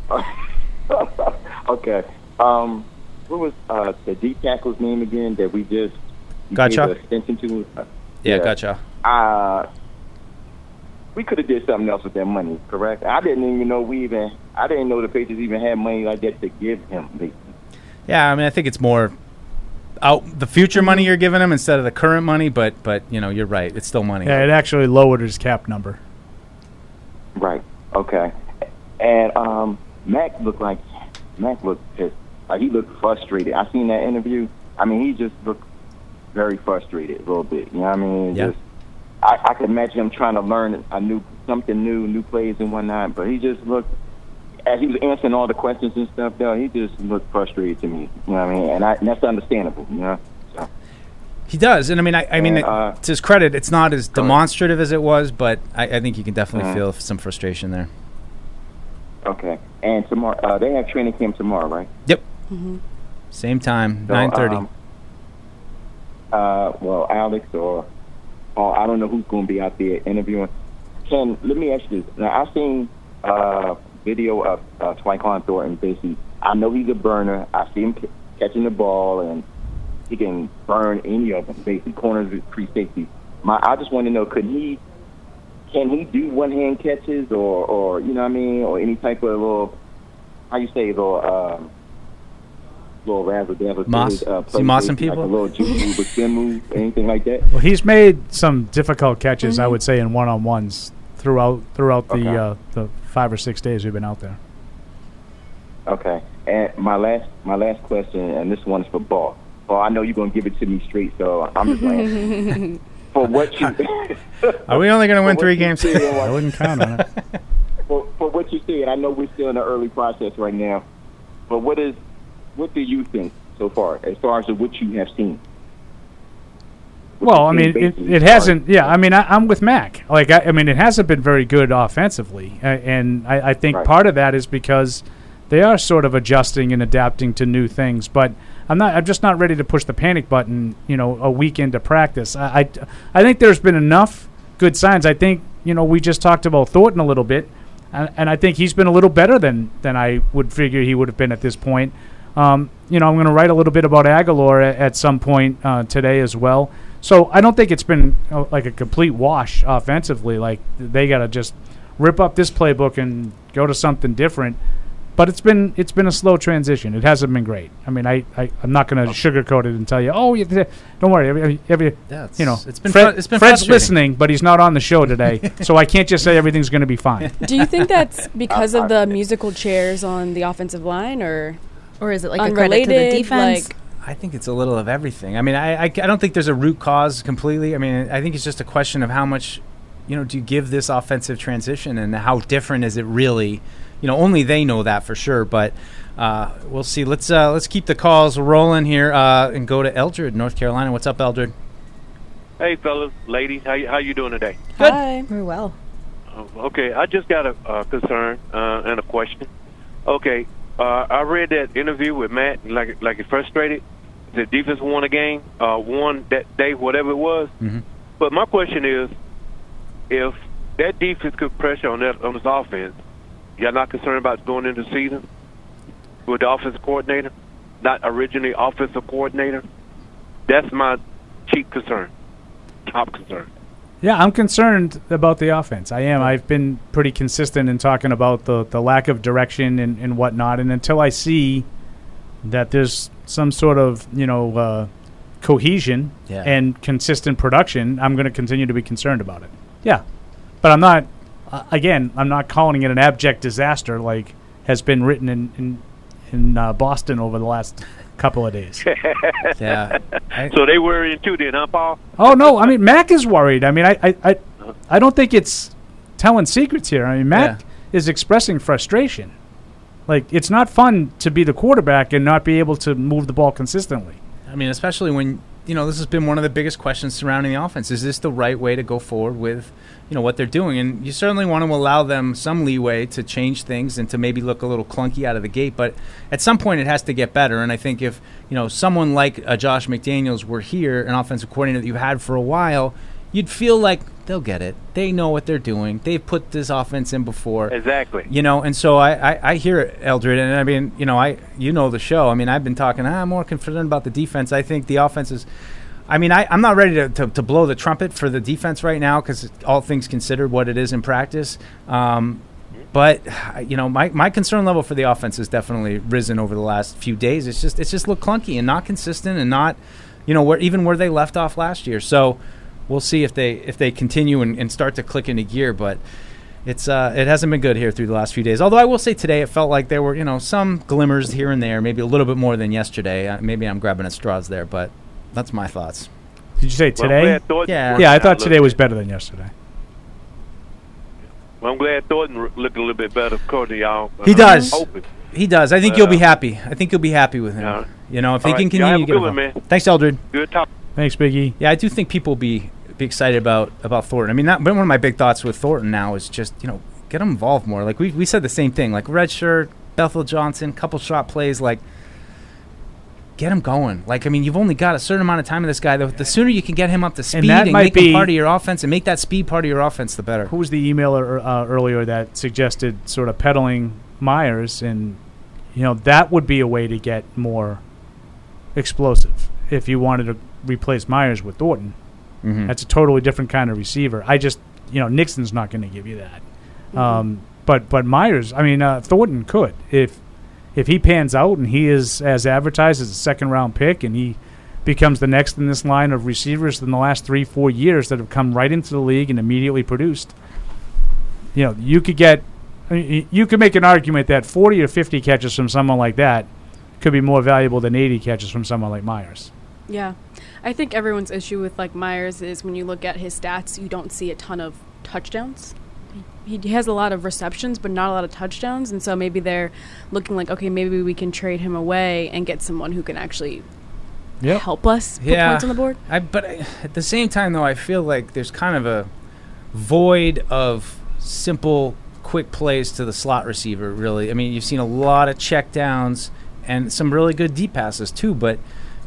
okay. Um, what was uh, the D tackle's name again that we just we Gotcha. extension to? Uh, Yeah, gotcha. Uh, we could have did something else with that money, correct? I didn't even know we even. I didn't know the Patriots even had money like that to give him. They- Yeah, I mean, I think it's more out the future money you're giving him instead of the current money. But but you know, you're right. It's still money. Yeah, it actually lowered his cap number. Right. Okay. And um, Mac looked like Mac looked pissed. Like he looked frustrated. I seen that interview. I mean, he just looked very frustrated a little bit. You know what I mean? Yeah. Just, I, I could imagine him trying to learn a new something new, new plays and whatnot. But he just looked as he was answering all the questions and stuff. Though he just looked frustrated to me. You know what I mean? And, I, and that's understandable. You know. So, He does, and I mean, I, I mean, And, uh, to his credit, it's not as demonstrative as it was, but I, I think you can definitely Mhm. feel some frustration there. okay. And tomorrow, uh, they have training camp tomorrow, right? Yep. Mm-hmm. Same time, So, nine thirty. um, uh, well, Alex or, or I don't know who's going to be out there interviewing. Ken, let me ask you this. Now, I've seen uh, video of uh, Tyquan Thornton. Basically, I know he's a burner. I see him c- catching the ball, and he can burn any of them. Basically, corners with free safety. My, I just want to know, could he? Can he do one hand catches, or, or you know what I mean, or any type of little, how you say, little, um, little razzle dazzle, Moss? uh, Is he mossing like people? a little juke move, a spin move, anything like that. Well, he's made some difficult catches, I would say, in one-on-ones throughout throughout the Okay. uh, the five or six days we've been out there. Okay. And my last my last question, and this one's for Ball. Ball, I know you're gonna give it to me straight, so I'm just playing. for what you Are we only going to win three games? said, and what- I wouldn't count on it. for, for what you said, I know we're still in the early process right now, but what is what do you think so far, as far as what you have seen? What Well, I mean, it, it hasn't. Yeah, I mean, I, I'm with Mac. Like, I, I mean, it hasn't been very good offensively, uh, and I, I think Right. part of that is because they are sort of adjusting and adapting to new things. But I'm not. I'm just not ready to push the panic button. You know, a week into practice, I, I, I think there's been enough good signs. I think you know we just talked about Thornton a little bit, and, and I think he's been a little better than than I would figure he would have been at this point. Um, you know, I'm going to write a little bit about Agholor at, at some point uh, today as well. So I don't think it's been uh, like a complete wash offensively. Like they got to just rip up this playbook and go to something different. But it's been it's been a slow transition. It hasn't been great. I mean, I, I I'm not going to sugarcoat it and tell you, oh, you, don't worry. Every, every Yeah, you know, it's been Fred- fru- it's been Fred's listening, but he's not on the show today, so I can't just say everything's going to be fine. Do you think that's because of the musical chairs on the offensive line, or Or is it like a credit to the unrelated? defense? Like, I think it's a little of everything. I mean, I, I, I don't think there's a root cause completely. I mean, I think it's just a question of how much, you know, do you give this offensive transition and how different is it really? You know, only they know that for sure. But uh, we'll see. Let's uh, let's keep the calls rolling here uh, and go to Eldred, North Carolina. What's up, Eldred? Hey, fellas, ladies, how you, how you doing today? hi. Very well. Oh, okay, I just got a uh, concern uh, and a question. Okay, uh, I read that interview with Matt, like like he frustrated. The defense won a game, uh, won that day, whatever it was. Mhm. But my question is, if that defense could pressure on that on this offense. Y'all not concerned about going into the season with the offensive coordinator, not originally offensive coordinator. That's my chief concern, top concern. Yeah, I'm concerned about the offense. I am. I've been pretty consistent in talking about the, the lack of direction and, and whatnot. And until I see that there's some sort of, you know, uh, cohesion Yeah. and consistent production, I'm going to continue to be concerned about it. Yeah. But I'm not, uh, again, I'm not calling it an abject disaster like has been written in, in, in uh, Boston over the last couple of days. yeah. so they worrying too, then, huh, Paul? Oh no, I mean Mac is worried. I mean, I, I, I, I don't think it's telling secrets here. I mean, Mac is expressing frustration. Like it's not fun to be the quarterback and not be able to move the ball consistently. I mean, especially when you know this has been one of the biggest questions surrounding the offense. Is this the right way to go forward with you know what they're doing? And you certainly want to allow them some leeway to change things and to maybe look a little clunky out of the gate. But at some point, it has to get better. And I think if you know someone like uh, Josh McDaniels were here, an offensive coordinator that you had for a while, you'd feel like they'll get it. They know what they're doing. They've put this offense in before. Exactly. You know, and so I, I, I hear it, Eldred, and I mean, you know, I you know the show. I mean, I've been talking. "Ah, I'm more confident about the defense. I think the offense is. I mean, I, I'm not ready to, to, to blow the trumpet for the defense right now because all things considered, what it is in practice. Um, but you know, my, my concern level for the offense has definitely risen over the last few days. It's just it's just looked clunky and not consistent and not, you know, where even where they left off last year. So we'll see if they if they continue and, and start to click into gear. But it's uh, it hasn't been good here through the last few days. Although I will say today it felt like there were you know some glimmers here and there, maybe a little bit more than yesterday. Uh, maybe I'm grabbing at straws there, but that's my thoughts. Did you say today? glad Thornton's Yeah. yeah, I thought today was better than yesterday. Well, I'm glad Thornton looked a little bit better, according to y'all. He does. He does. I think Uh, you'll be happy. I think you'll be happy with him. Yeah. You know, if All he can right. Y'all continue have to a get one, man. Thanks, Eldred. Good talk. Thanks, Biggie. Yeah, I do think people will be be excited about about Thornton. I mean, that, but one of my big thoughts with Thornton now is just you know get him involved more. Like we we said the same thing. Like red shirt, Bethel Johnson, couple shot plays. Like get him going. Like I mean, you've only got a certain amount of time with this guy. The, the sooner you can get him up to speed and, might make be- him part of your offense and make that speed part of your offense, the better. Who was the emailer uh, earlier that suggested sort of peddling Meyers, and you know that would be a way to get more explosive if you wanted to replace Meyers with Thornton. Mhm. That's a totally different kind of receiver. I just, you know, Nixon's not going to give you that. Um, but but Meyers, I mean, uh, Thornton could if if he pans out and he is as advertised as a second round pick, and he becomes the next in this line of receivers in the last three four years that have come right into the league and immediately produced. You know, you could get, I mean, you could make an argument that forty or fifty catches from someone like that could be more valuable than eighty catches from someone like Meyers. Yeah. I think everyone's issue with like Meyers is when you look at his stats, you don't see a ton of touchdowns. He, he has a lot of receptions, but not a lot of touchdowns, and so maybe they're looking like, okay, maybe we can trade him away and get someone who can actually Yep. help us put yeah, points on the board. I, but I, at the same time, though, I feel like there's kind of a void of simple, quick plays to the slot receiver. Really, I mean, you've seen a lot of check downs and some really good deep passes too. But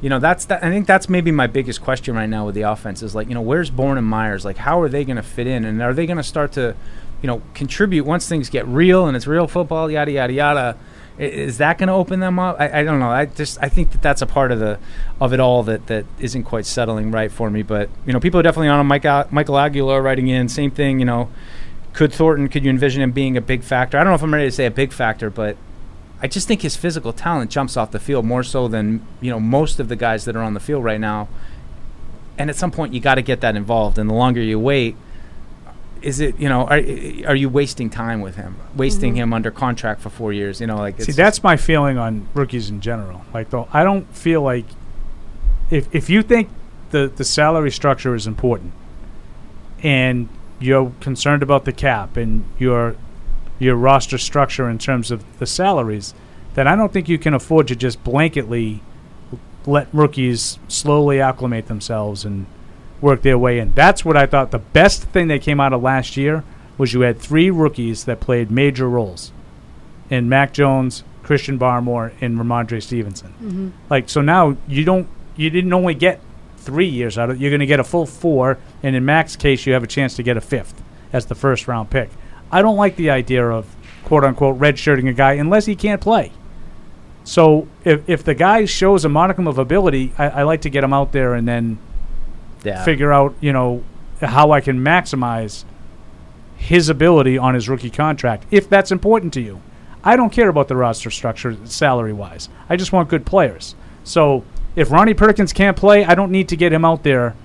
you know, that's that. I think that's maybe my biggest question right now with the offense is like, you know, where's Bourne and Meyers? Like, how are they going to fit in, and are they going to start to, you know, contribute once things get real and it's real football, yada yada yada. Is that going to open them up? I, I don't know. I just I think that that's a part of the of it all that, that isn't quite settling right for me. But you know, people are definitely on Michael Aguilar writing in same thing. You know, could Thornton? Could you envision him being a big factor? I don't know if I'm ready to say a big factor, but I just think his physical talent jumps off the field more so than you know most of the guys that are on the field right now. And at some point, you got to get that involved. And the longer you wait, is it you know are are you wasting time with him, wasting Mhm. him under contract for four years? You know, like See, that's my feeling on rookies in general. Like, though, I don't feel like if if you think the the salary structure is important, and you're concerned about the cap and your your roster structure in terms of the salaries, then I don't think you can afford to just blanketly let rookies slowly acclimate themselves and work their way in. That's what I thought the best thing that came out of last year was you had three rookies that played major roles in Mac Jones, Christian Barmore, and Rhamondre Stevenson. Mhm. Like so now you don't you didn't only get three years out of it. You're going to get a full four, and in Mac's case, you have a chance to get a fifth. as the first round pick. I don't like the idea of quote unquote redshirting a guy unless he can't play. So if if the guy shows a modicum of ability, I, I like to get him out there and then Yeah. figure out you know how I can maximize his ability on his rookie contract if that's important to you. I don't care about the roster structure salary wise. I just want good players. So if Ronnie Perkins can't play, I don't need to get him out there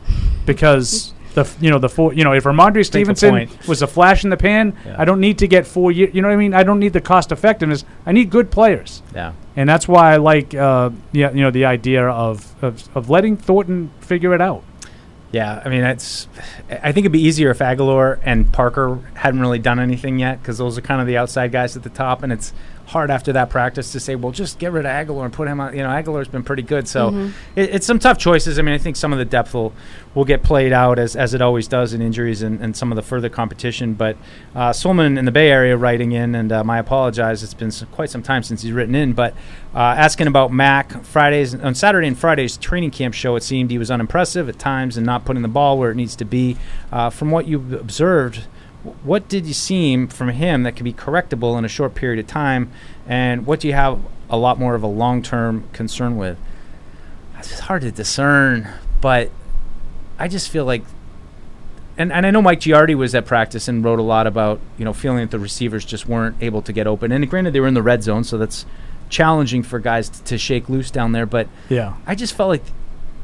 because the you know the four you know if Rhamondre Stevenson was a flash in the pan, Yeah. I don't need to get four years. You know what I mean? I don't need the cost effectiveness. I need good players. Yeah. And that's why I like uh, yeah, you know the idea of, of of letting Thornton figure it out. Yeah, I mean, it's. I think it'd be easier if Agholor and Parker hadn't really done anything yet, because those are kind of the outside guys at the top, and it's hard after that practice to say, well, just get rid of Agholor and put him on. You know, Agholor's been pretty good, so Mhm. it, it's some tough choices. I mean, I think some of the depth will will get played out as as it always does in injuries and, and some of the further competition. But uh, Solman in the Bay Area writing in, and um, I apologize, it's been s quite some time since he's written in, but uh, asking about Mac Fridays on Saturday and Fridays training camp show. It seemed he was unimpressive at times and not putting the ball where it needs to be. Uh, from what you've observed, what did you see from him that can be correctable in a short period of time, and what do you have a lot more of a long term concern with? It's hard to discern, but I just feel like and, and I know Mike Giardi was at practice and wrote a lot about you know feeling that the receivers just weren't able to get open. And granted, they were in the red zone, so that's challenging for guys t- to shake loose down there. But Yeah. I just felt like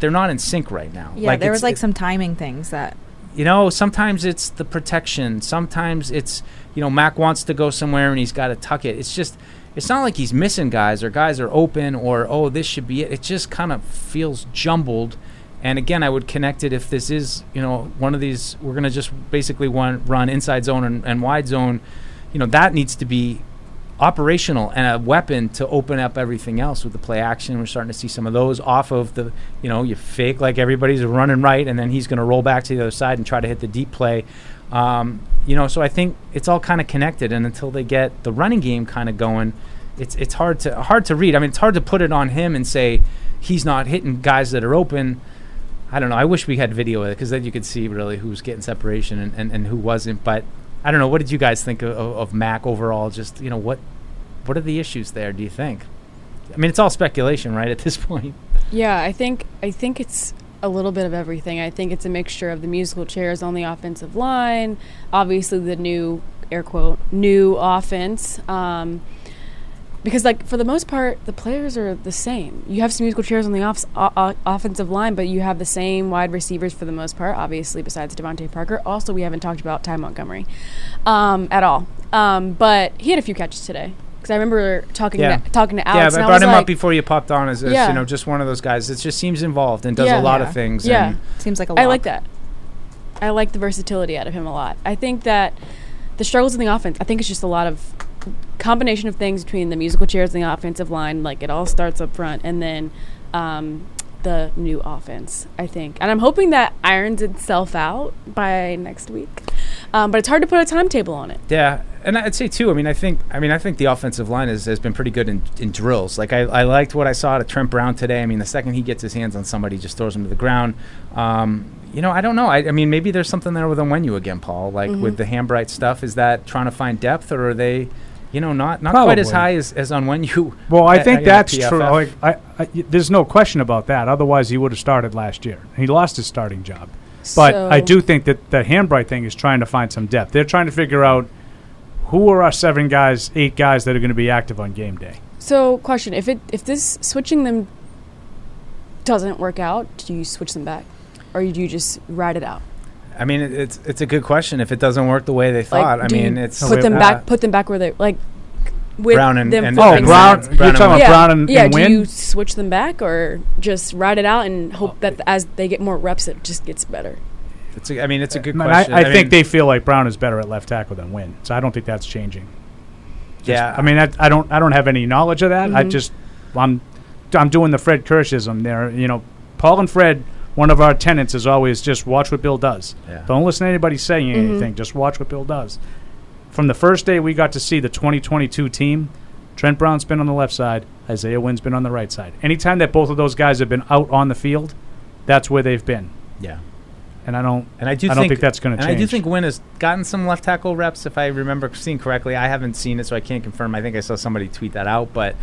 they're not in sync right now. Yeah, like there was like it- some timing things that you know, sometimes it's the protection. Sometimes it's, you know, Mac wants to go somewhere and he's got to tuck it. It's just, it's not like he's missing guys or guys are open or, oh, this should be it. It just kind of feels jumbled. And again, I would connect it if this is, you know, one of these, we're going to just basically one, run inside zone and, and wide zone. You know, that needs to be operational and a weapon to open up everything else with the play action. We're starting to see some of those off of the, you know, you fake like everybody's running right, and then he's going to roll back to the other side and try to hit the deep play. Um, you know, so I think it's all kind of connected, and until they get the running game kind of going, it's it's hard to hard to read. I mean, it's hard to put it on him and say he's not hitting guys that are open. I don't know. I wish we had video of it because then you could see really who's getting separation and, and, and who wasn't. But I don't know. What did you guys think of, of Mac overall? Just you know what what are the issues there? Do you think? I mean, it's all speculation, right? At this point. Yeah, I think I think it's a little bit of everything. I think it's a mixture of the musical chairs on the offensive line, obviously the new air quote new offense. Um, because like for the most part, the players are the same. You have some musical chairs on the off- o- offensive line, but you have the same wide receivers for the most part. Obviously, besides DeVante Parker. Also, we haven't talked about Ty Montgomery um, at all. Um, but he had a few catches today. Because I remember talking Yeah. to, talking to yeah, Alex. but and I I brought was him like, up before you popped on as, as Yeah. you know just one of those guys that just seems involved and does Yeah. a lot Yeah. of things. Yeah. and seems like a lot. I like that. I like the versatility out of him a lot. I think that the struggles in the offense, I think it's just a lot of combination of things between the musical chairs and the offensive line. Like it all starts up front, and then um, the new offense. I think, and I'm hoping that irons itself out by next week. Um, but it's hard to put a timetable on it. Yeah, and I'd say too. I mean, I think I mean I think the offensive line has, has been pretty good in, in drills. Like I, I liked what I saw to Trent Brown today. I mean, the second he gets his hands on somebody, he just throws him to the ground. Um, you know, I don't know. I, I mean, maybe there's something there with Onwenu again, Paul. Like Mhm. with the Hambright stuff, is that trying to find depth, or are they, you know, not not quite as high as as Onwenu? Well, I think you know, that's true. PFF? Like, I, I, y- there's no question about that. Otherwise, he would have started last year. He lost his starting job. But I do think that the Hambright thing is trying to find some depth. They're trying to figure out who are our seven guys, eight guys that are going to be active on game day. So, question: If it if this switching them doesn't work out, do you switch them back, or do you just ride it out? I mean, it's it's a good question. If it doesn't work the way they thought, I mean, you it's put them back, put them back where they like. With Brown and- them and- flipping and Brown- sides. you're Brown talking and about yeah. Brown and- yeah. and do Wynn? you switch them back or just ride it out and hope that as they get more reps, it just gets better? It's a, I mean, it's a good And question. I, I, think mean, they feel like Brown is better at left tackle than Wynn, So I don't think that's changing. Just- Yeah. I mean, that, I don't. I don't have any knowledge of that. I Mhm. just, I'm, I'm doing the Fred Kirschism there. You know, Paul and Fred. One of our tenants is always just watch what Bill does. Yeah. Don't listen to anybody saying Mhm. anything. Just watch what Bill does. From the first day we got to see the 2022 team, Trent Brown's been on the left side. Isaiah Wynn's been on the right side. Anytime that both of those guys have been out on the field, that's where they've been. Yeah. and I don't. And I do I think don't think that's going to change. and change. I do think Wynn has gotten some left tackle reps, if I remember seeing correctly. I haven't seen it, so I can't confirm. I think I saw somebody tweet that out, but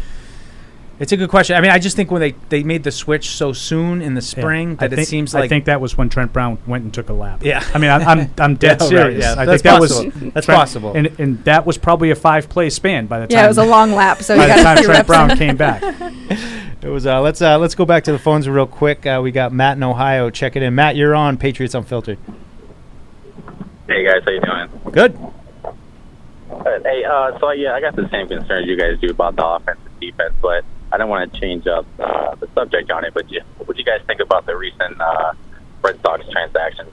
it's a good question. I mean, I just think when they, they made the switch so soon in the spring I that it think- seems I think that was when Trent Brown went and took a lap. Yeah. I mean, I'm I'm, I'm dead Yeah, right, serious. yeah. I That's think that was That's Trent- possible. and and that was probably a five play span by the time. Yeah, it was a long lap, so by the time Trent Brown came back. it was. Uh, let's uh, let's go back to the phones real quick. Uh, we got Matt in Ohio. Check it in. Matt, you're on Patriots Unfiltered. Hey guys, how you doing? Good. Good. Hey, uh, so yeah, I got the same concerns you guys do about the offense and defense, but I don't want to change up uh, the subject on it. But you, what do you guys think about the recent uh, Red Sox transactions?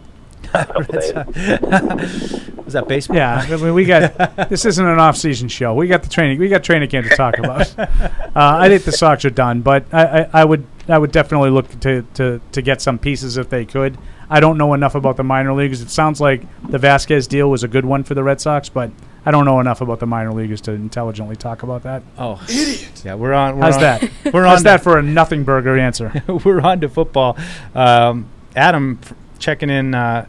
a couple days? Was that baseball? Yeah, I mean, we got this isn't an off-season show. We got the training. We got training camp to talk about. uh, I think the Sox are done, but I, I, I would I would definitely look to, to to get some pieces if they could. I don't know enough about the minor leagues. It sounds like the Vasquez deal was a good one for the Red Sox, but I don't know enough about the minor leagues to intelligently talk about that. Oh, idiot! Yeah, we're on. We're How's on, that? We're How's on that for a nothing burger answer? we're on to football. Um, Adam f- checking in uh,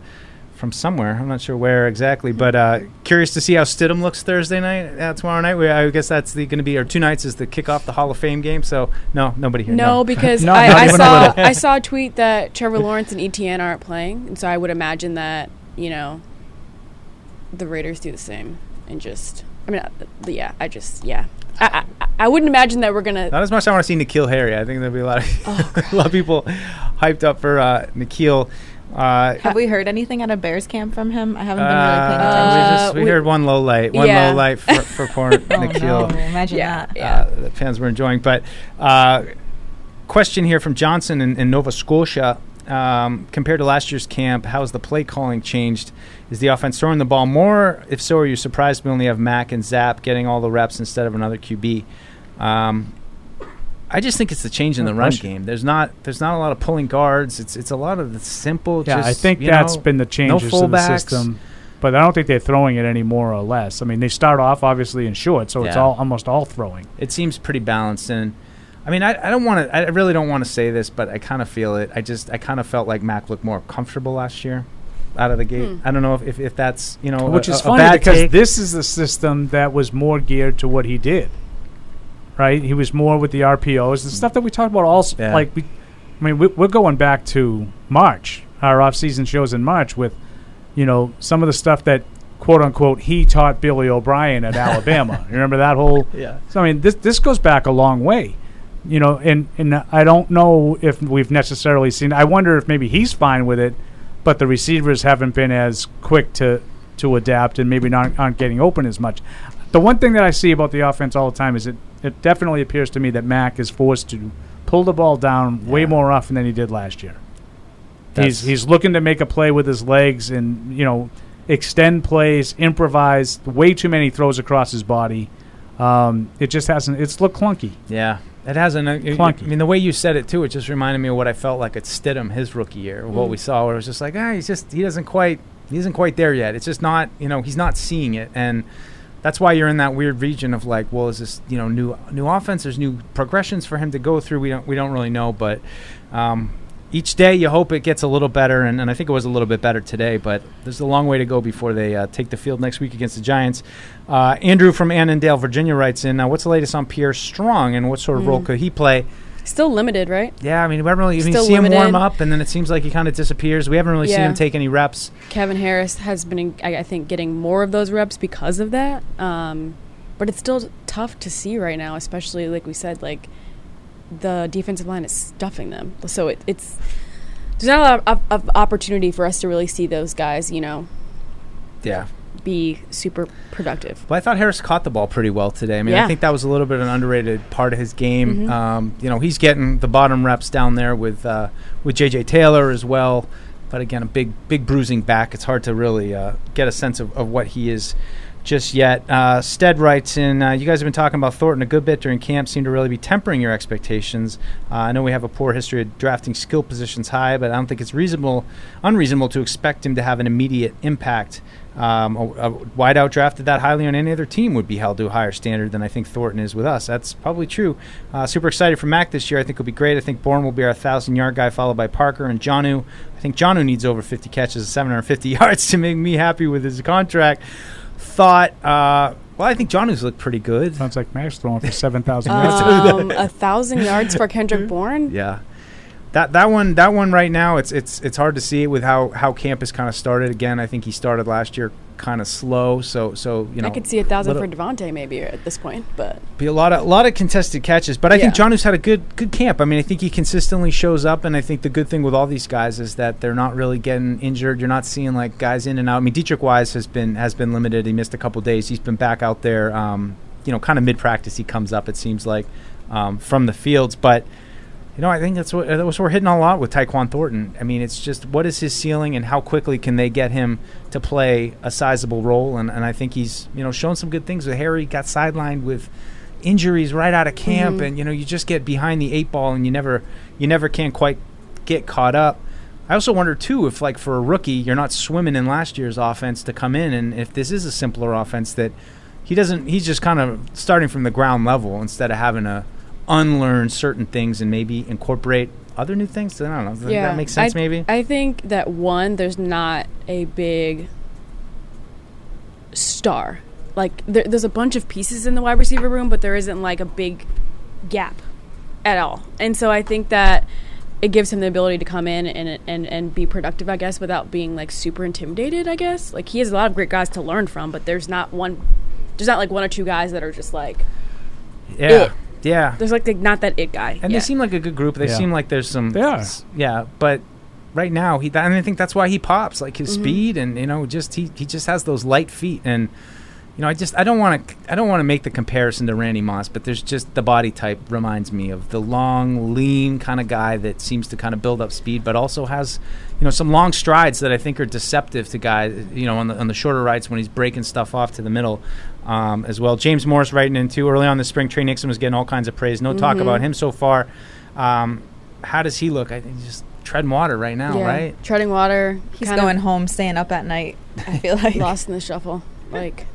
from somewhere. I'm not sure where exactly, but uh, curious to see how Stidham looks Thursday night. Uh, tomorrow night. We, I guess that's going to be, or two nights is the kickoff the Hall of Fame game. So no, nobody here. No, because No, I, I saw. I saw a tweet that Trevor Lawrence and Etienne aren't playing, and so I would imagine that you know the Raiders do the same and just I mean uh, yeah I just yeah I I, I wouldn't imagine that we're gonna Not as much as I want to see N'Keal Harry. I think there'll be a lot of a lot of people hyped up for uh, N'Keal. Uh, Have we heard anything at a Bears camp from him? I haven't been really uh, paying we, attention. just, we, heard one low light, one Yeah. low light for, for poor Oh, N'Keal. no, imagine Yeah, that. uh, the fans were enjoying. But uh, question here from Johnson in, in Nova Scotia. Um, compared to last year's camp, how has the play calling changed? Is the offense throwing the ball more? If so, are you surprised we only have Mac and Zap getting all the reps instead of another QB? Um, I just think it's the change in the run game. There's not there's not a lot of pulling guards. It's it's a lot of the simple. Yeah, just, I think that's know, been the no changes to the system. But I don't think they're throwing it any more or less. I mean, they start off obviously in short, so it's all almost all throwing. It seems pretty balanced, and I mean, I, I don't want to. I really don't want to say this, but I kind of feel it. I just I kind of felt like Mac looked more comfortable last year, out of the gate. Hmm. I don't know if, if, if that's you know Which a, is a funny bad because take. this is the system that was more geared to what he did. Right? He was more with the RPOs, the stuff that we talked about. Also, Yeah. like we, I mean, we, we're going back to March, our off-season shows in March with, you know, some of the stuff that quote unquote he taught Billy O'Brien at Alabama. You remember that whole? Yeah. So I mean, this this goes back a long way. You know, and and I don't know if we've necessarily seen. I wonder if maybe he's fine with it, but the receivers haven't been as quick to to adapt and maybe not aren't getting open as much. The one thing that I see about the offense all the time is it it definitely appears to me that Mac is forced to pull the ball down way more often than he did last year. He's he's looking to make a play with his legs and you know extend plays, improvise. Way too many throws across his body. Um, it just hasn't. It's looked clunky. yeah, it hasn't. Uh, Clunky. I mean, the way you said it too, it just reminded me of what I felt like at Stidham his rookie year. What Mm. we saw, where it was just like, ah, he's just he doesn't quite he isn't quite there yet. It's just not you know he's not seeing it and. That's why you're in that weird region of like, well, is this you know new new offense? There's new progressions for him to go through. We don't we don't really know, but um, each day you hope it gets a little better, and, and I think it was a little bit better today. But there's a long way to go before they uh, take the field next week against the Giants. Uh, Andrew from Annandale, Virginia, writes in, uh, "What's the latest on Pierre Strong, and what sort of role Mm. could he play?" still limited right Yeah, I mean, we haven't really I mean, Still see him warm up, and then it seems like he kind of disappears. We haven't really seen him take any reps. Kevin Harris has been I, I think getting more of those reps because of that um, but it's still tough to see right now especially like we said like the defensive line is stuffing them so it, it's there's not a lot of, of opportunity for us to really see those guys you know Yeah, be super productive But I thought Harris caught the ball pretty well today. I mean, I think that was a little bit an underrated part of his game. Mhm. Um, you know, he's getting the bottom reps down there with uh, with JJ Taylor as well. But again, a big big bruising back. It's hard to really uh, get a sense of, of what he is just yet. Uh, Stead writes in, uh, you guys have been talking about Thornton a good bit during camp, seem to really be tempering your expectations. Uh, I know we have a poor history of drafting skill positions high, but I don't think it's reasonable, unreasonable to expect him to have an immediate impact. Um, a, a wideout drafted that highly on any other team would be held to a higher standard than I think Thornton is with us. That's probably true. Uh, super excited for Mac this year. I think it'll be great. I think Bourne will be our thousand yard guy, followed by Parker and Jonnu. I think Jonnu needs over 50 catches, 750 yards to make me happy with his contract thought. Uh, well, I think Jonnu's looked pretty good. Sounds like Max throwing for seven thousand yards. Um, a thousand yards for Kendrick Bourne. Yeah, that that one that one right now it's it's it's hard to see with how how campus kind of started. Again, I think he started last year kind of slow. So so you know, I could see a thousand for Devonte maybe at this point, but be a lot of a lot of contested catches. But I yeah. think Jonnu's had a good good camp. I mean, I think he consistently shows up, and I think the good thing with all these guys is that they're not really getting injured. You're not seeing like guys in and out. I mean, Deatrich Wise has been has been limited. He missed a couple days. He's been back out there. Um, you know, kind of mid practice. He comes up. It seems like um, from the fields, but you know, I think that's what, that's what we're hitting a lot with Tyquan Thornton. I mean, it's just what is his ceiling and how quickly can they get him to play a sizable role? And, and I think he's, you know, shown some good things with Harry, got sidelined with injuries right out of camp. Mm-hmm. And, you know, you just get behind the eight ball and you never, you never can quite get caught up. I also wonder, too, if, like, for a rookie, you're not swimming in last year's offense to come in. And if this is a simpler offense, that he doesn't, he's just kind of starting from the ground level instead of having a, unlearn certain things and maybe incorporate other new things. I don't know. Does yeah. that make sense? I, maybe. I think that one, there's not a big star. Like there, there's a bunch of pieces in the wide receiver room, but there isn't like a big gap at all. And so I think that it gives him the ability to come in and and and be productive, I guess, without being like super intimidated. I guess like he has a lot of great guys to learn from, but there's not one, there's not like one or two guys that are just like, yeah. It yeah. There's like the, not that it guy. And yet. they seem like a good group. They Yeah. seem like there's some. They are. Yeah, but right now he and I think that's why he pops like his Mhm. speed and you know just he he just has those light feet and you know I just I don't want to I don't want to make the comparison to Randy Moss but there's just the body type reminds me of the long lean kind of guy that seems to kind of build up speed but also has you know some long strides that I think are deceptive to guys you know on the on the shorter rides when he's breaking stuff off to the middle um, as well James Morris writing in too early on the spring Tre Nixon was getting all kinds of praise no talk Mhm. about him so far um, how does he look I think he's just treading water right now yeah, right treading water. He's kind of going home, staying up at night. I feel like lost in the shuffle, like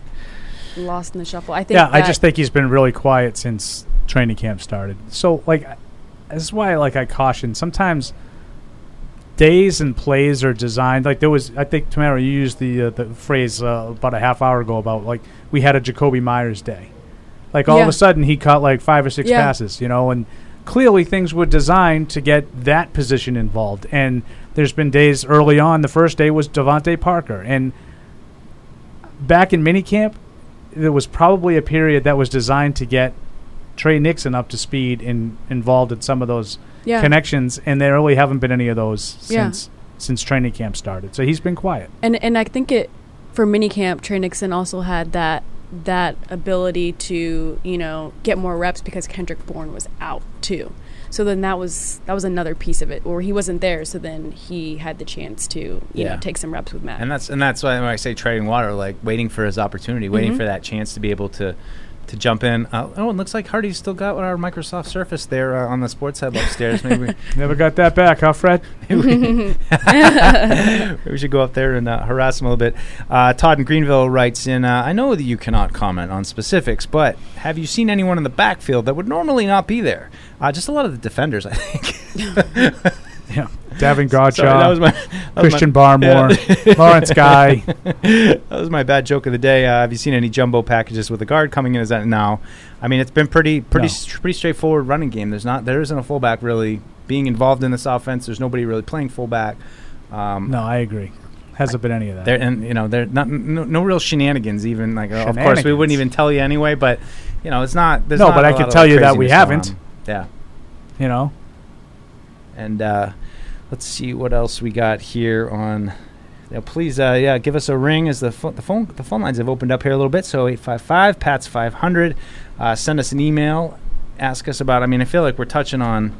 lost in the shuffle. I think. Yeah, I just think he's been really quiet since training camp started. So, like, this is why, like, I caution. Sometimes days and plays are designed. Like, there was, I think, Tamara, you used the uh, the phrase uh, about a half hour ago about like we had a Jakobi Meyers day. Like all of a sudden he caught like five or six Yeah. passes, you know, and clearly things were designed to get that position involved. And there's been days early on. The first day was DeVante Parker, and back in minicamp, there was probably a period that was designed to get Tre Nixon up to speed and involved in some of those Yeah. connections, and there really haven't been any of those Yeah. since since training camp started. So he's been quiet. and and I think it for minicamp, Tre Nixon also had that that ability to you know get more reps because Kendrick Bourne was out too. So then that was that was another piece of it, or he wasn't there. So then he had the chance to you Yeah. know take some reps with Matt. and that's and that's why when I say treading water, like waiting for his opportunity, waiting Mhm. for that chance to be able to to jump in. Uh, oh, it looks like Hardy's still got our Microsoft Surface there uh, on the sports hub upstairs. Maybe Never got that back, huh, Fred? Maybe we should go up there and uh, harass him a little bit. Uh, Todd in Greenville writes in uh, I know that you cannot comment on specifics, but have you seen anyone in the backfield that would normally not be there? Uh, just a lot of the defenders, I think. Yeah, Davon Godchaux, Sorry, that was my that was Christian my- Barmore, Yeah. Lawrence Guy. that was my bad joke of the day. Uh, have you seen any jumbo packages with a guard coming in? Is that now? I mean, it's been pretty pretty No. str- pretty straightforward running game. There's not there isn't a fullback really being involved in this offense. There's nobody really playing fullback. Um, No, I agree. Hasn't been any of that. There and you know there not no, no real shenanigans even like uh, of course we wouldn't even tell you anyway but you know it's not there's No, not but I can tell you that we haven't. yeah You know, and uh, let's see what else we got here on yeah, please uh, yeah give us a ring as the pho- the phone the phone lines have opened up here a little bit so 855 pats 500 uh, send us an email ask us about I mean I feel like we're touching on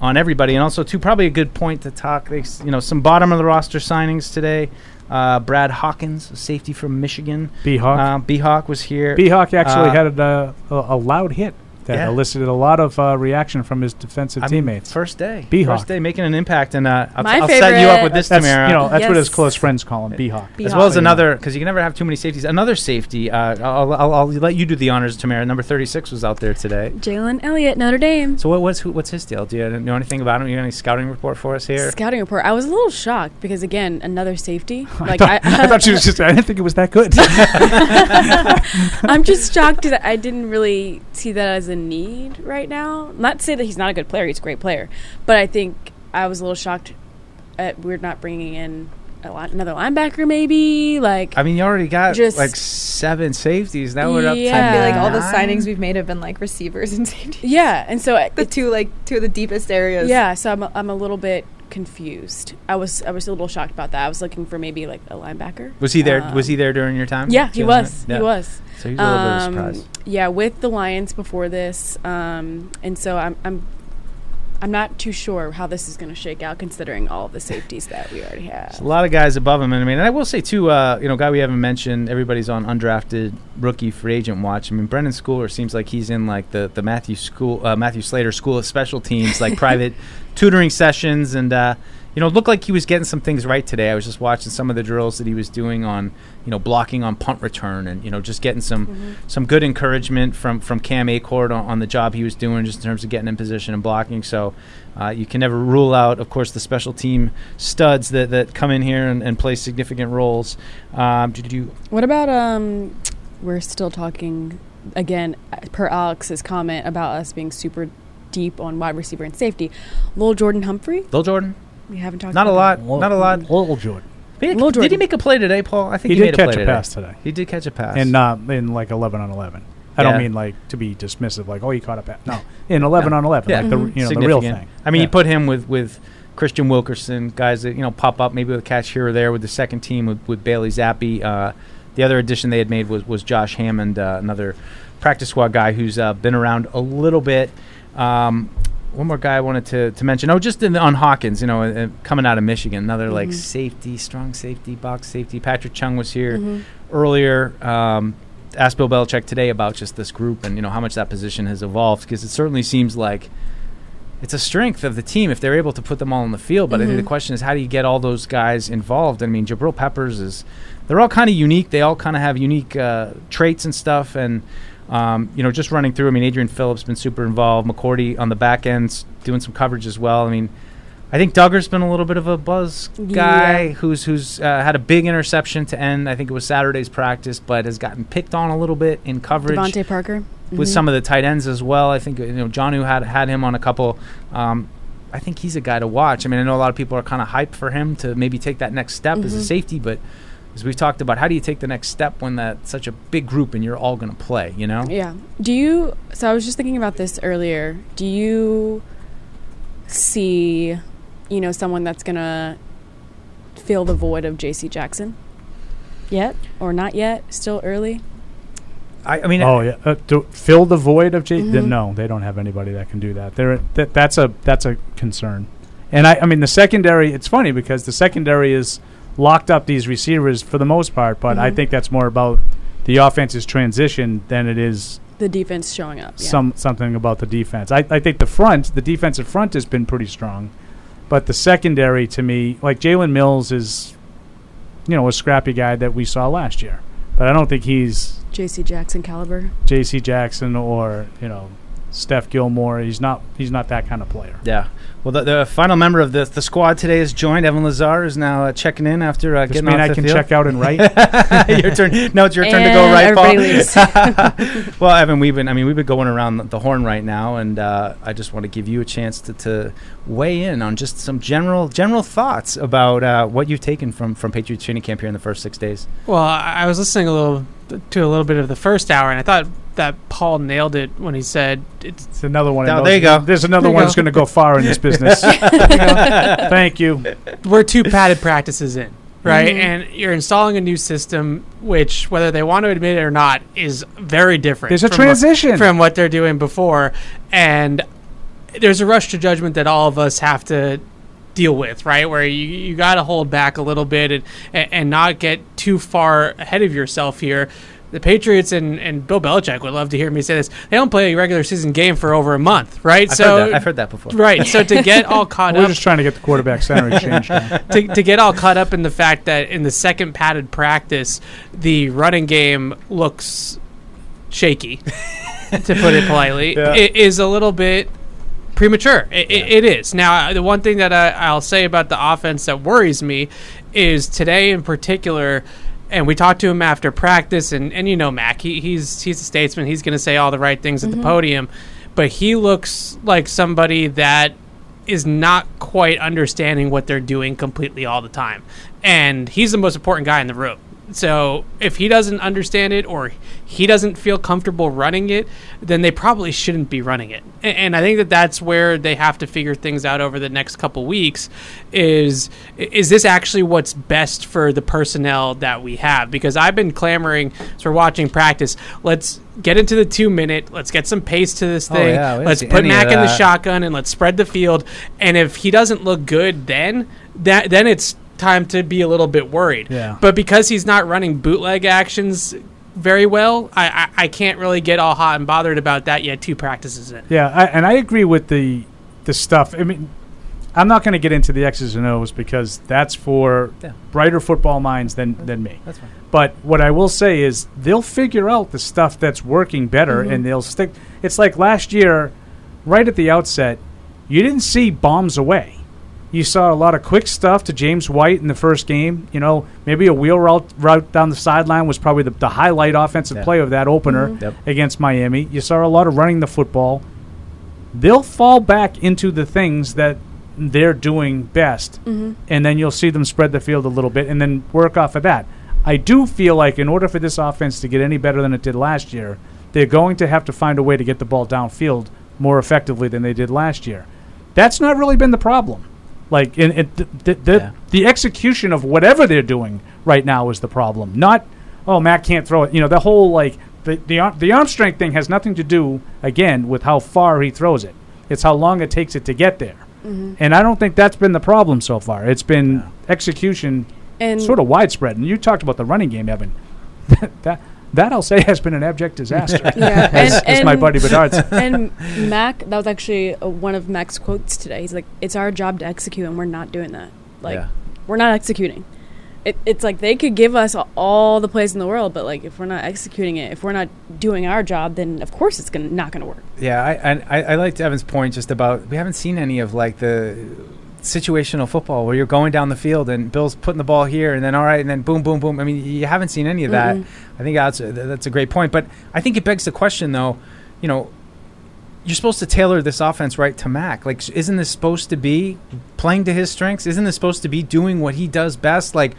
on everybody and also too probably a good point to talk you know some bottom of the roster signings today Uh, Brad Hawkins, safety from Michigan. B-Hawk. Uh, B-Hawk was here. B-Hawk actually Uh, had a, a, a loud hit that Yeah. elicited a lot of uh, reaction from his defensive I mean, teammates. first day. B-Hawk. First day making an impact, and uh, I'll, My I'll set you up with this, That's, Tamara. you know, that's what his close friends call him, B-Hawk. as well as another, because you can never have too many safeties. Another safety. Uh, I'll, I'll, I'll let you do the honors, Tamara. Number thirty-six was out there today. Jalen Elliott, Notre Dame. So what, what's who, what's his deal? Do you know anything about him? You got any scouting report for us here? Scouting report. I was a little shocked because again, another safety. I thought, I thought she was just. I didn't think it was that good. I'm just shocked that I didn't really see that as need right now. Not to say that he's not a good player; he's a great player, but I think I was a little shocked at we're not bringing in another linebacker. Maybe like I mean, you already got Just- like seven safeties. Now we're up to Yeah. I feel like all the signings we've made have been like receivers and safety. yeah, and so I- The two like two of the deepest areas. yeah, so I'm a, I'm a little bit confused. I was I was a little shocked about that. I was looking for maybe like a linebacker. Was he there? Um, was he there during your time? Yeah, he was. Yeah. He was. So he's a little bit of a Um, surprise. Yeah, with the Lions before this, um, and so I'm I'm I'm not too sure how this is going to shake out, considering all the safeties that we already have. A lot of guys above him, and I mean, and I will say too, uh, you know, guy we haven't mentioned. Everybody's on undrafted rookie free agent watch. I mean, Brenden Schooler seems like he's in like the the Matthew School, uh, Matthew Slater School of Special Teams, like private tutoring sessions, and uh, you know, it looked like he was getting some things right today. I was just watching some of the drills that he was doing on, you know, blocking on punt return, and you know, just getting some Mm-hmm. some good encouragement from from Cam Achord on, on the job he was doing, just in terms of getting in position and blocking. So. Uh, you can never rule out, of course, the special team studs that, that come in here and, and play significant roles. Um, did you? What about um? We're still talking again uh, per Alex's comment about us being super deep on wide receiver and safety. Lil Jordan Humphrey. Lil Jordan? We haven't talked. Not a about lot. Not a lot. Little Jordan. Did he, did he make a play today, Paul? I think He he, did made a catch play a pass today. He did catch a pass. And uh, in like 11 on 11. I Yeah. don't mean like to be dismissive, like, oh, he caught a pass. No, in 11 on 11. Yeah, like the, you know, the real thing. I mean, Yeah. you put him with with Kristian Wilkerson, guys that you know pop up maybe with a catch here or there with the second team with, with Bailey Zappe. Uh, the other addition they had made was was Josh Hammond, uh, another practice squad guy who's uh, been around a little bit. Um, one more guy I wanted to, to mention. Oh, just in the, on Hawkins, you know, uh, coming out of Michigan, another like Mhm. safety, strong safety, box safety. Patrick Chung was here Mhm. earlier. Um, asked Bill Belichick today about just this group and you know how much that position has evolved because it certainly seems like it's a strength of the team if they're able to put them all on the field. But I think the Mhm. question is how do you get all those guys involved? I mean, Jabrill Peppers is they're all kind of unique. They all kind of have unique uh, traits and stuff. And um, you know, just running through. I mean, Adrian Phillips been super involved. McCourty on the back ends doing some coverage as well. I mean. I think Dugger's been a little bit of a buzz guy Yeah. who's who's uh, had a big interception to end. I think it was Saturday's practice, but has gotten picked on a little bit in coverage DeVante Parker. with Mhm. some of the tight ends as well. I think you know Jonnu had had him on a couple. Um, I think he's a guy to watch. I mean, I know a lot of people are kind of hyped for him to maybe take that next step as a Mhm. safety, but as we've talked about, how do you take the next step when that's such a big group and you're all going to play? You know? Yeah. Do you? So I was just thinking about this earlier. Do you see, you know, someone that's gonna fill the void of J.C. Jackson? Yet or not yet? Still early. I, I mean, oh yeah, uh, to fill the void of J. then Mhm. no, they don't have anybody that can do that. They're, that that's a that's a concern. And I, I mean, the secondary. It's funny because the secondary is locked up these receivers for the most part, but I Mhm. think that's more about the offense's transition than it is The defense showing up. Yeah. some something about the defense. I, I think the front, the defensive front, has been pretty strong, but the secondary to me, like Jalen Mills, is you know a scrappy guy that we saw last year, but I don't think he's J.C. Jackson caliber. J.C. Jackson or you know Steph Gilmore. He's not he's not that kind of player. Yeah. Well, the, the final member of the the squad today is joined. Evan Lazar is now uh, checking in after uh, Does getting mean off I can field. check out and write? your turn. No, it's your turn to go And right, Paul. well, Evan, we've been. I mean, we've been going around the, the horn right now, and uh, I just want to give you a chance to, to weigh in on just some general general thoughts about uh, what you've taken from from Patriots training camp here in the first six days. Well, I I was listening a little to a little bit of the first hour, and I thought that Paul nailed it when he said it's, It's another one. Now, there you go. There's another There one go. that's going to go far in this business. Thank you. we're two padded practices in, right? Mhm. And you're installing a new system, which, whether they want to admit it or not, is very different. There's a from what- transition. from what they're doing before, and there's a rush to judgment that all of us have to deal with, right? Where you, you got to hold back a little bit and, and and not get too far ahead of yourself here. The Patriots and, and Bill Belichick would love to hear me say this. They don't play a regular season game for over a month, right? I've so heard that- I've heard that before. Right. So to get all caught up We're just trying to get the quarterback center exchange done. to, to get all caught up in the fact that in the second padded practice, the running game looks shaky, to put it politely, Yeah. it is a little bit premature. It, it, it is. Now, uh, the one thing that I, I'll say about the offense that worries me is today in particular. And we talked to him after practice, and, and you know Mac, he, he's he's a statesman. He's going to say all the right things at the Mhm. podium, but he looks like somebody that is not quite understanding what they're doing completely all the time. And he's the most important guy in the room. So if he doesn't understand it or he doesn't feel comfortable running it, then they probably shouldn't be running it. And I think that that's where they have to figure things out over the next couple weeks. Is is this actually what's best for the personnel that we have? Because I've been clamoring we're watching practice. Let's get into the two minute. Let's get some pace to this Oh, thing. yeah, let's put Mac in the shotgun and let's spread the field. And if he doesn't look good, then that then it's time to be a little bit worried. Yeah. But because he's not running bootleg actions very well, I, I, I can't really get all hot and bothered about that yet. Two practices in. Yeah, I, and I agree with the the stuff. I mean, I'm not going to get into the X's and O's because that's for Yeah. brighter football minds than than me. That's fine. But what I will say is they'll figure out the stuff that's working better, Mhm. and they'll stick. It's like last year, right at the outset, you didn't see bombs away. You saw a lot of quick stuff to James White in the first game. You know, maybe a wheel route, route down the sideline was probably the, the highlight offensive Yeah. play of that opener Mhm. Yep. against Miami. You saw a lot of running the football. They'll fall back into the things that they're doing best, Mhm. and then you'll see them spread the field a little bit and then work off of that. I do feel like in order for this offense to get any better than it did last year, they're going to have to find a way to get the ball downfield more effectively than they did last year. That's not really been the problem. Like in, in the, the, the, Yeah. the execution of whatever they're doing right now is the problem. Not oh Matt can't throw it. You know the whole like the the arm, the arm strength thing has nothing to do again with how far he throws it. It's how long it takes it to get there. Mhm. And I don't think that's been the problem so far. It's been execution And sort of widespread. And you talked about the running game, Evan. that that I'll say has been an abject disaster. Yeah, as, and- as my buddy Bedard said. and Mac, that was actually uh, one of Mac's quotes today. He's like, "It's our job to execute, and we're not doing that. Like, Yeah. we're not executing. It, it's like they could give us all the plays in the world, but like if we're not executing it, if we're not doing our job, then of course it's gonna not gonna work. Yeah, I, and I, I liked Evan's point just about we haven't seen any of like the situational football where you're going down the field and Bill's putting the ball here and then all right and then boom boom boom. I mean, you haven't seen any of that. Mm-mm. I think that's a, that's a great point. But I think it begs the question though, you know, you're supposed to tailor this offense right to Mac. Like, isn't this supposed to be playing to his strengths? Isn't this supposed to be doing what he does best? Like,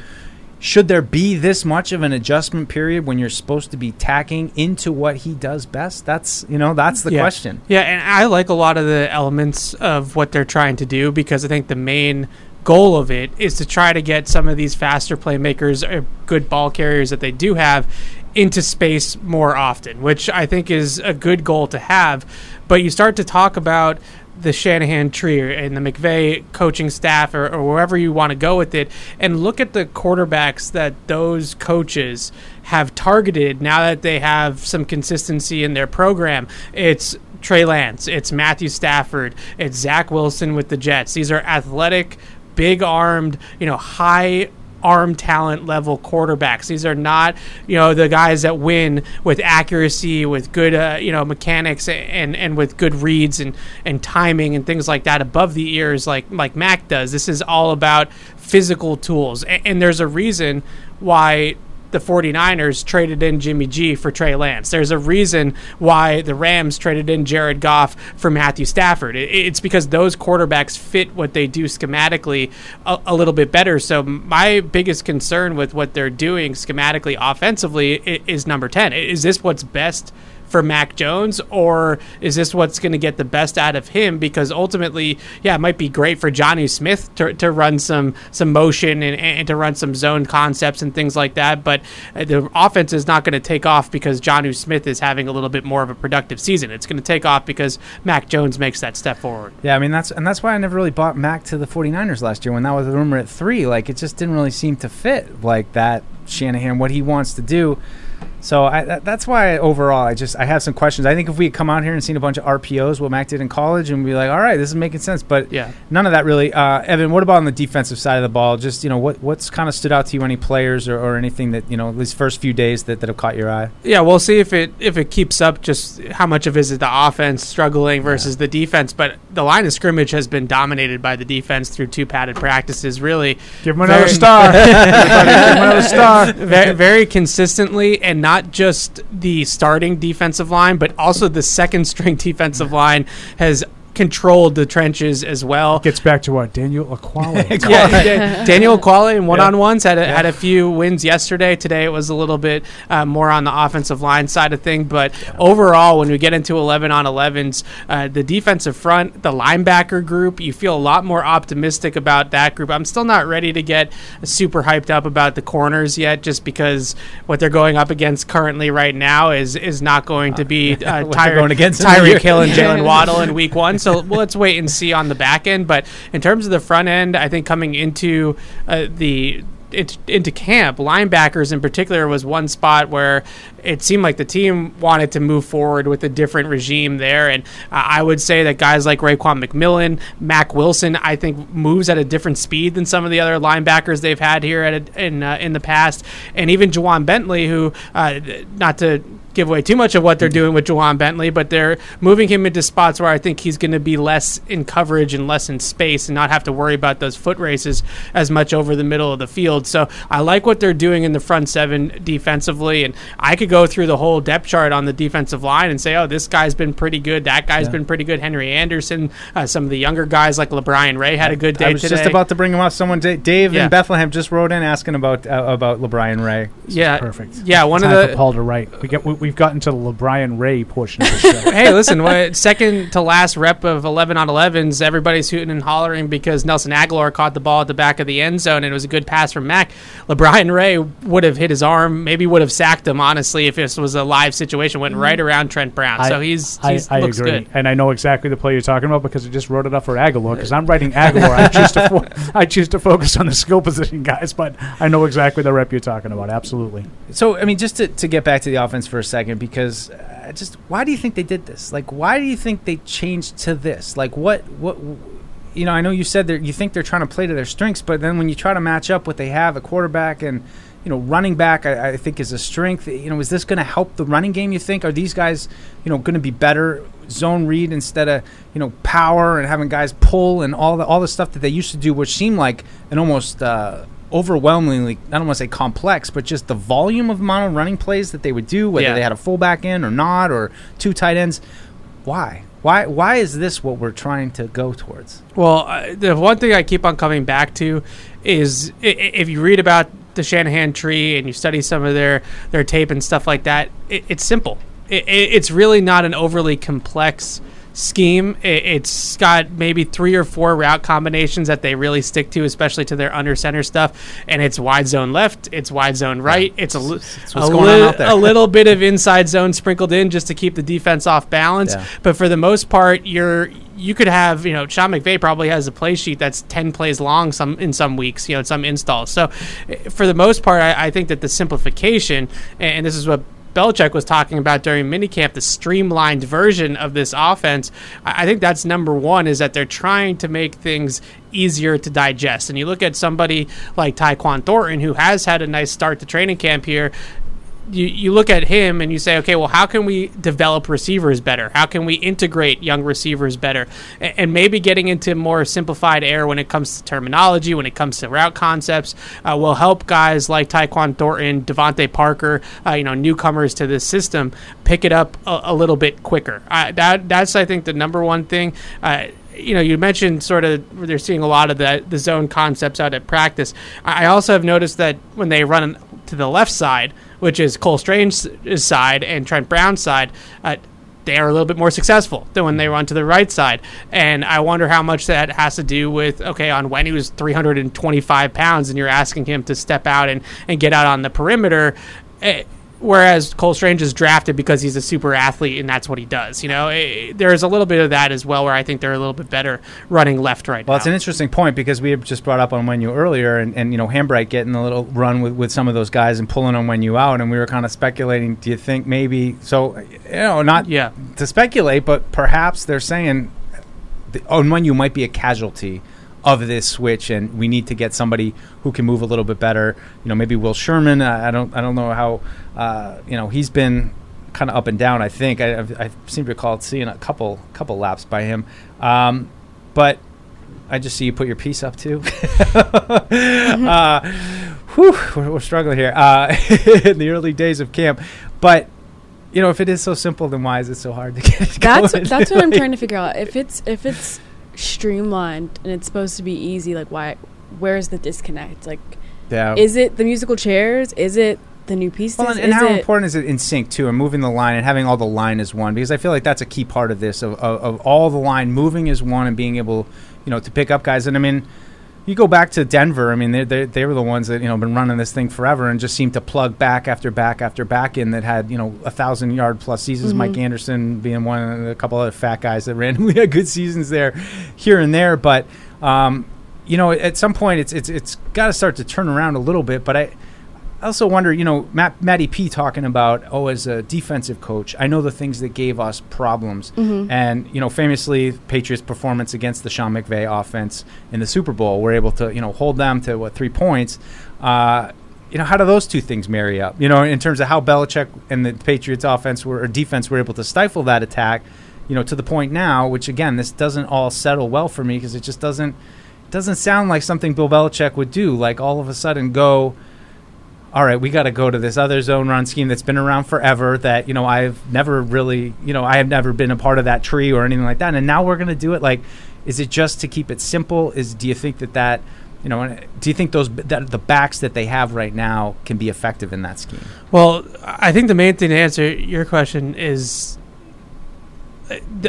should there be this much of an adjustment period when you're supposed to be tacking into what he does best? That's you know that's the Yeah. question. Yeah, and I like a lot of the elements of what they're trying to do because I think the main goal of it is to try to get some of these faster playmakers or good ball carriers that they do have into space more often, which I think is a good goal to have. But you start to talk about the Shanahan tree and the McVay coaching staff or, or wherever you want to go with it and look at the quarterbacks that those coaches have targeted now that they have some consistency in their program. It's Trey Lance, it's Matthew Stafford, it's Zach Wilson with the Jets. These are athletic, big armed, you know, high arm talent level quarterbacks. These are not, you know, the guys that win with accuracy, with good, uh, you know, mechanics and and with good reads and and timing and things like that above the ears, like like Mac does. This is all about physical tools, and, and there's a reason why. The 49ers traded in Jimmy G for Trey Lance. There's a reason why the Rams traded in Jared Goff for Matthew Stafford. It's because those quarterbacks fit what they do schematically a, a little bit better. So my biggest concern with what they're doing schematically offensively is number 10. Is this what's best for Mac Jones, or is this what's going to get the best out of him? Because ultimately, yeah, it might be great for Jonnu Smith to, to run some some motion and, and to run some zone concepts and things like that, but uh, the offense is not going to take off because Jonnu Smith is having a little bit more of a productive season. It's going to take off because Mac Jones makes that step forward. Yeah, I mean that's and that's why I never really bought Mac to the 49ers last year when that was the rumor at 3. Like it just didn't really seem to fit like that Shanahan what he wants to do. So I, that, that's why overall I just I have some questions. I think if we had come out here and seen a bunch of RPOs, what Mac did in college, and be like, all right, this is making sense. But Yeah. none of that really. Uh, Evan, what about on the defensive side of the ball? Just you know, what what's kind of stood out to you? Any players or, or anything that you know these first few days that, that have caught your eye? Yeah, we'll see if it if it keeps up. Just how much of it is it the offense struggling versus the defense. But the line of scrimmage has been dominated by the defense through two padded practices. Really, Give him another star. Give him another star. very, very consistently, and not just the starting defensive line, but also the second string defensive line has controlled the trenches as well. Gets back to what Daniel Ekuale. yeah, Da- Daniel Ekuale in one-on-ones had a, had a few wins yesterday. Today it was a little bit uh, more on the offensive line side of thing, but overall, when we get into 11 on 11s, uh, the defensive front, the linebacker group, you feel a lot more optimistic about that group. I'm still not ready to get super hyped up about the corners yet, just because what they're going up against currently right now is is not going to be uh, What Tyre- going against in the. Tyreek Hill and Jaylen Waddle in Week One. So well, let's wait and see on the back end. But in terms of the front end, I think coming into uh, the it, into camp, linebackers in particular was one spot where it seemed like the team wanted to move forward with a different regime there. And uh, I would say that guys like Raekwon McMillan, Mack Wilson, I think moves at a different speed than some of the other linebackers they've had here a, in uh, in the past, and even Ja'Whaun Bentley, who uh, not to give away too much of what they're doing with Ja'Whaun Bentley, but they're moving him into spots where I think he's going to be less in coverage and less in space and not have to worry about those foot races as much over the middle of the field. So I like what they're doing in the front seven defensively, and I could go through the whole depth chart on the defensive line and say, oh, this guy's been pretty good, that guy's Yeah. been pretty good. Henry Anderson, uh, some of the younger guys like LaBryan Ray had a good day I was today. just about to bring him up. Someone, Da- Dave Yeah. in Bethlehem, just wrote in asking about uh, about LaBryan Ray. yeah, Perfect. Yeah, one Time of the Paul to write. We get we, we've gotten to the LaBryan Ray portion of the show. hey, listen, what, second to last rep of 11 on 11s, everybody's hooting and hollering because Nelson Agholor caught the ball at the back of the end zone and it was a good pass from Mac. LaBryan Ray would have hit his arm, maybe would have sacked him, honestly, if this was a live situation. Went right mm. around Trent Brown. so he's, I, he's I looks agree, good. and I know exactly the play you're talking about because I just wrote it up for Agholor. Because I'm writing Agholor, I choose to fo- I choose to focus on the skill position guys, but I know exactly the rep you're talking about. Absolutely. So, I mean, just to, to get back to the offense for a second, because uh, just why do you think they did this? Like, why do you think they changed to this? Like, what, what, you know, I know you said that you think they're trying to play to their strengths, but then when you try to match up what they have, a quarterback and, you know, running back, I, I think is a strength. You know, is this going to help the running game, you think? Are these guys, you know, going to be better zone read instead of, you know, power and having guys pull and all the, all the stuff that they used to do, which seemed like an almost, uh, overwhelmingly, I don't want to say complex, but just the volume of amount of running plays that they would do, whether Yeah. they had a fullback in or not, or two tight ends. Why? Why? Why is this what we're trying to go towards? Well, uh, the one thing I keep on coming back to is if you read about the Shanahan tree and you study some of their their tape and stuff like that, it, it's simple. It, it's really not an overly complex scheme. It, it's got maybe three or four route combinations that they really stick to, especially to their under center stuff. And it's wide zone left, it's wide zone right. It's a, what's a, li- a little bit of inside zone sprinkled in just to keep the defense off balance. Yeah. But for the most part, you're you could have you know Sean McVay probably has a play sheet that's ten plays long some in some weeks you know some installs. So eh, for the most part, I, I think that the simplification and this is what. Belichick was talking about during minicamp, the streamlined version of this offense. I think that's number one is that they're trying to make things easier to digest. And you look at somebody like Tyquan Thornton, who has had a nice start to training camp here you, you look at him and you say, okay, well, how can we develop receivers better? How can we integrate young receivers better? A- And maybe getting into more simplified air when it comes to terminology, when it comes to route concepts, uh, will help guys like Tyquan Thornton, DeVante Parker, uh, you know, newcomers to this system, pick it up a, a little bit quicker. Uh, that that's I think the number one thing. Uh, you know, you mentioned sort of they're seeing a lot of the the zone concepts out at practice. I also have noticed that when they run to the left side, which is Cole Strange's side and Trent Brown's side. Uh, they are a little bit more successful than when they run to the right side. And I wonder how much that has to do with, okay, on when he was 325 pounds and you're asking him to step out and, and get out on the perimeter. Eh, whereas Cole Strange is drafted because he's a super athlete and that's what he does. You know, Eh, there's a little bit of that as well where I think they're a little bit better running left right Well, now. it's an interesting point because we had just brought up Onwenu earlier, and, and you know Hambright getting a little run with, with some of those guys and pulling Onwenu out, and we were kind of speculating. Do you think maybe so? You know, not yeah. to speculate, but perhaps they're saying the Onwenu might be a casualty of this switch, and we need to get somebody who can move a little bit better. You know, maybe Will Sherman. I, I don't I don't know how uh, you know he's been kind of up and down. I think I, I've, I seem to recall seeing a couple couple laps by him, um, but I just see you put your piece up too. uh, whew, we're, we're struggling here uh, in the early days of camp, but. You know, if it is so simple, then why is it so hard to get it That's going? that's what I'm trying to figure out. If it's if it's streamlined and it's supposed to be easy, like why? Where's the disconnect? Like, Yeah. is it the musical chairs? Is it the new pieces? Well, and, and how it important is it in sync too, and moving the line and having all the line as one? Because I feel like that's a key part of this of, of, of all the line moving as one and being able, you know, to pick up guys. And I mean, you go back to Denver. I mean, they they they were the ones that you know been running this thing forever and just seemed to plug back after back after back in that had you know a thousand yard plus seasons. Mhm. Mike Anderson being one, and a couple other fat guys that randomly had good seasons there, here and there. But um, you know, at some point, it's it's it's got to start to turn around a little bit. But I. I also wonder, you know, Matt, Matty P talking about, oh, as a defensive coach, I know the things that gave us problems. Mhm. And, you know, famously, Patriots' performance against the Sean McVay offense in the Super Bowl, we're able to, you know, hold them to, what, three points. Uh, you know, how do those two things marry up? You know, in terms of how Belichick and the Patriots' offense were, or defense were able to stifle that attack, you know, to the point now, which, again, this doesn't all settle well for me because it just doesn't doesn't sound like something Bill Belichick would do. Like all of a sudden go, all right, we got to go to this other zone run scheme that's been around forever. That you know I've never really, you know, I have never been a part of that tree or anything like that. And now we're going to do it. Like, is it just to keep it simple? Is do you think that that you know, do you think those that the backs that they have right now can be effective in that scheme? Well, I think the main thing to answer your question is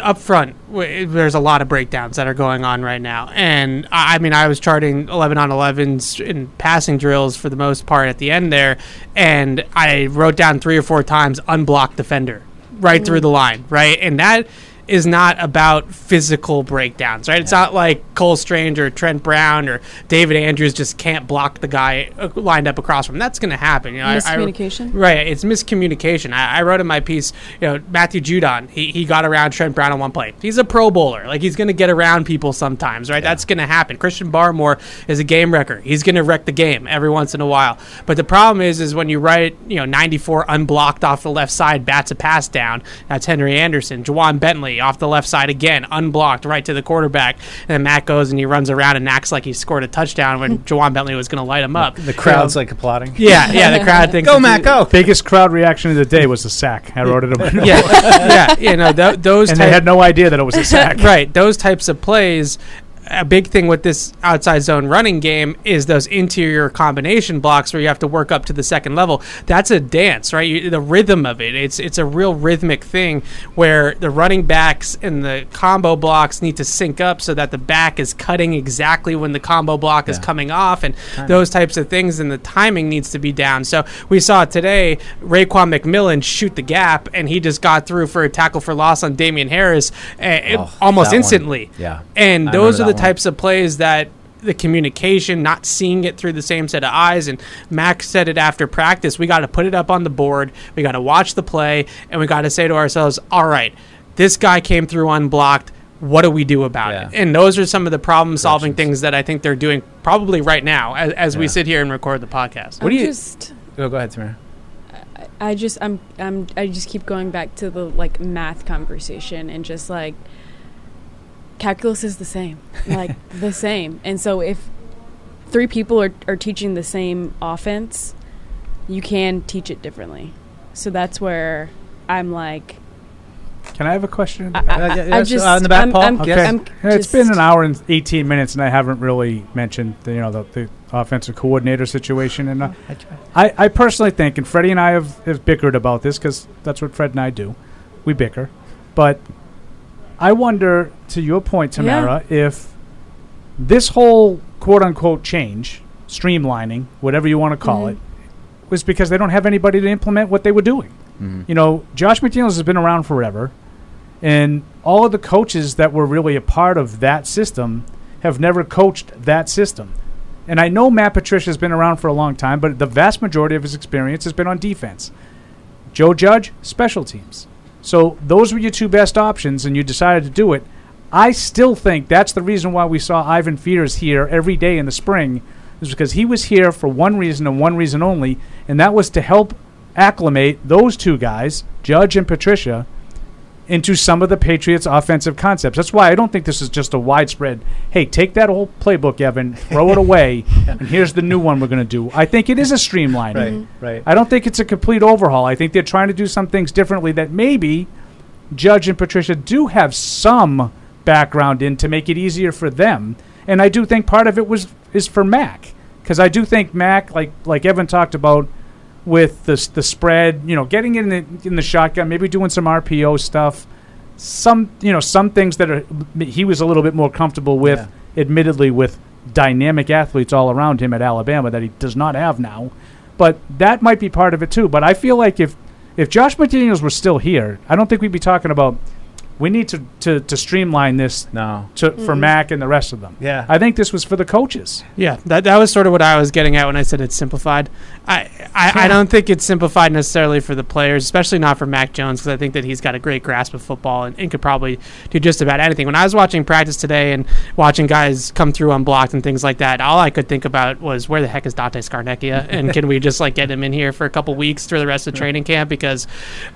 up front. There's a lot of breakdowns that are going on right now, and I mean, I was charting 11 on 11s in passing drills for the most part at the end there, and I wrote down three or four times unblocked defender right through mm-hmm. the line, right, and that is not about physical breakdowns, right? It's not like Cole Strange or Trent Brown or David Andrews just can't block the guy uh, lined up across from. him. That's going to happen. You know, I- I- Miscommunication? right? It's miscommunication. I, I wrote in my piece, you know, Matthew Judon, he, he got around Trent Brown on one play. He's a Pro Bowler. Like he's going to get around people sometimes, right? That's going to happen. Christian Barmore is a game wrecker. He's going to wreck the game every once in a while. But the problem is, is when you write, you know, 94 unblocked off the left side, bats a pass down. That's Henry Anderson. Ja'Whaun Bentley off the left side again, unblocked right to the quarterback. And then Matt goes and he runs around and acts like he scored a touchdown when Ja'Whaun Bentley was going to light him up. The crowd's like applauding. Yeah, yeah, the crowd thinks Go, Matt, go. Biggest crowd reaction of the day was the sack. I wrote it about. yeah, yeah, you know th- those. and they had no idea that it was a sack. right, those types of plays. A big thing with this outside zone running game is those interior combination blocks where you have to work up to the second level. That's a dance, right? You, the rhythm of it. It's it's a real rhythmic thing where the running backs and the combo blocks need to sync up so that the back is cutting exactly when the combo block is coming off, and Timing. those types of things. And the timing needs to be down. So we saw today Raekwon McMillan shoot the gap, and he just got through for a tackle for loss on Damien Harris uh, Oh, almost that one. instantly. Yeah. And I those are the. Uh-huh. types of plays that the communication, not seeing it through the same set of eyes. And Max said it after practice. We got to put it up on the board. We got to watch the play, and we got to say to ourselves, "All right, this guy came through unblocked. What do we do about it?" And those are some of the problem-solving things that I think they're doing probably right now as, as we sit here and record the podcast. I'm what do you? just Oh, go ahead, Samara. I just I'm I'm I just keep going back to the like math conversation and just like calculus is the same. Like the same. And so if three people are are teaching the same offense, you can teach it differently. So that's where I'm like Can I have a question? I- I- yeah, I'm just- uh, in the back, I'm- Paul? I'm- Okay. I'm it's been an hour and 18 minutes, and I haven't really mentioned the, you know the, the offensive coordinator situation. And uh, I, I personally think, and Freddie and I have, have bickered about this because that's what Fred and I do. We bicker, but I wonder, to your point, Yeah. Tamara, if this whole quote unquote change, streamlining, whatever you want to call Mhm. it, was because they don't have anybody to implement what they were doing. Mhm. You know, Josh McDaniels has been around forever, and all of the coaches that were really a part of that system have never coached that system. And I know Matt Patricia has been around for a long time, but the vast majority of his experience has been on defense. Joe Judge, special teams. So those were your two best options, and you decided to do it. I still think that's the reason why we saw Ivan Fears here every day in the spring, is because he was here for one reason and one reason only, and that was to help acclimate those two guys, Judge and Patricia, into some of the Patriots' offensive concepts. That's why I don't think this is just a widespread, hey, take that old playbook, Evan, throw it away, and here's the new one we're going to do. I think it is a streamlining. Right, right. I don't think it's a complete overhaul. I think they're trying to do some things differently that maybe Judge and Patricia do have some background in to make it easier for them. And I do think part of it was is for Mac because I do think Mac, like like Evan talked about with the the spread, you know, getting in the in the shotgun, maybe doing some RPO stuff, some you know some things that are he was a little bit more comfortable with, admittedly with dynamic athletes all around him at Alabama that he does not have now. But that might be part of it too. But I feel like if if Josh McDaniels were still here, I don't think we'd be talking about we need to, to, to streamline this no. to, for Mhm. Mac and the rest of them. Yeah. I think this was for the coaches. Yeah, that that was sort of what I was getting at when I said it's simplified. I I, I don't think it's simplified necessarily for the players, especially not for Mac Jones, because I think that he's got a great grasp of football and, and could probably do just about anything. When I was watching practice today and watching guys come through unblocked and things like that, all I could think about was where the heck is Dante Scarnecchia, and can we just like get him in here for a couple weeks through the rest of training camp because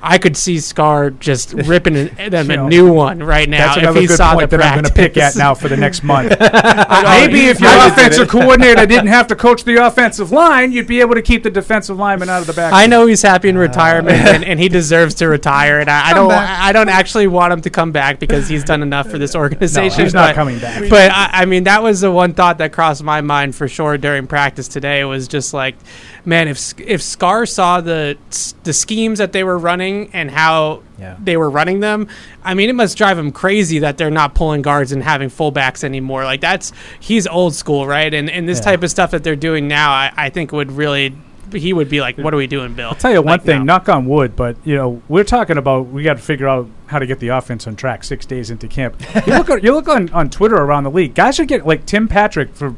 I could see Scar just ripping an- them You a know, new one right now That's if another he good saw point the that I'm going to pick at now for the next month. Maybe if your offensive coordinator didn't have to coach the offensive line, you'd be able to keep the defensive lineman out of the back. I know he's happy in uh, retirement and, and he deserves to retire. And I, I don't, back. I don't actually want him to come back because he's done enough for this organization. No, he's not coming back. But I, I mean, that was the one thought that crossed my mind for sure during practice today. Was just like, man, if if Scar saw the the schemes that they were running and how Yeah. they were running them, I mean, it must drive him crazy that they're not pulling guards and having fullbacks anymore. Like that's he's old school, right? And and this Yeah. type of stuff that they're doing now, I, I think would really. He would be like, "What are we doing, Bill?" I'll tell you one Like, thing, no. knock on wood, but you know we're talking about we got to figure out how to get the offense on track six days into camp. you look, you look on, on Twitter around the league, guys are getting like Tim Patrick for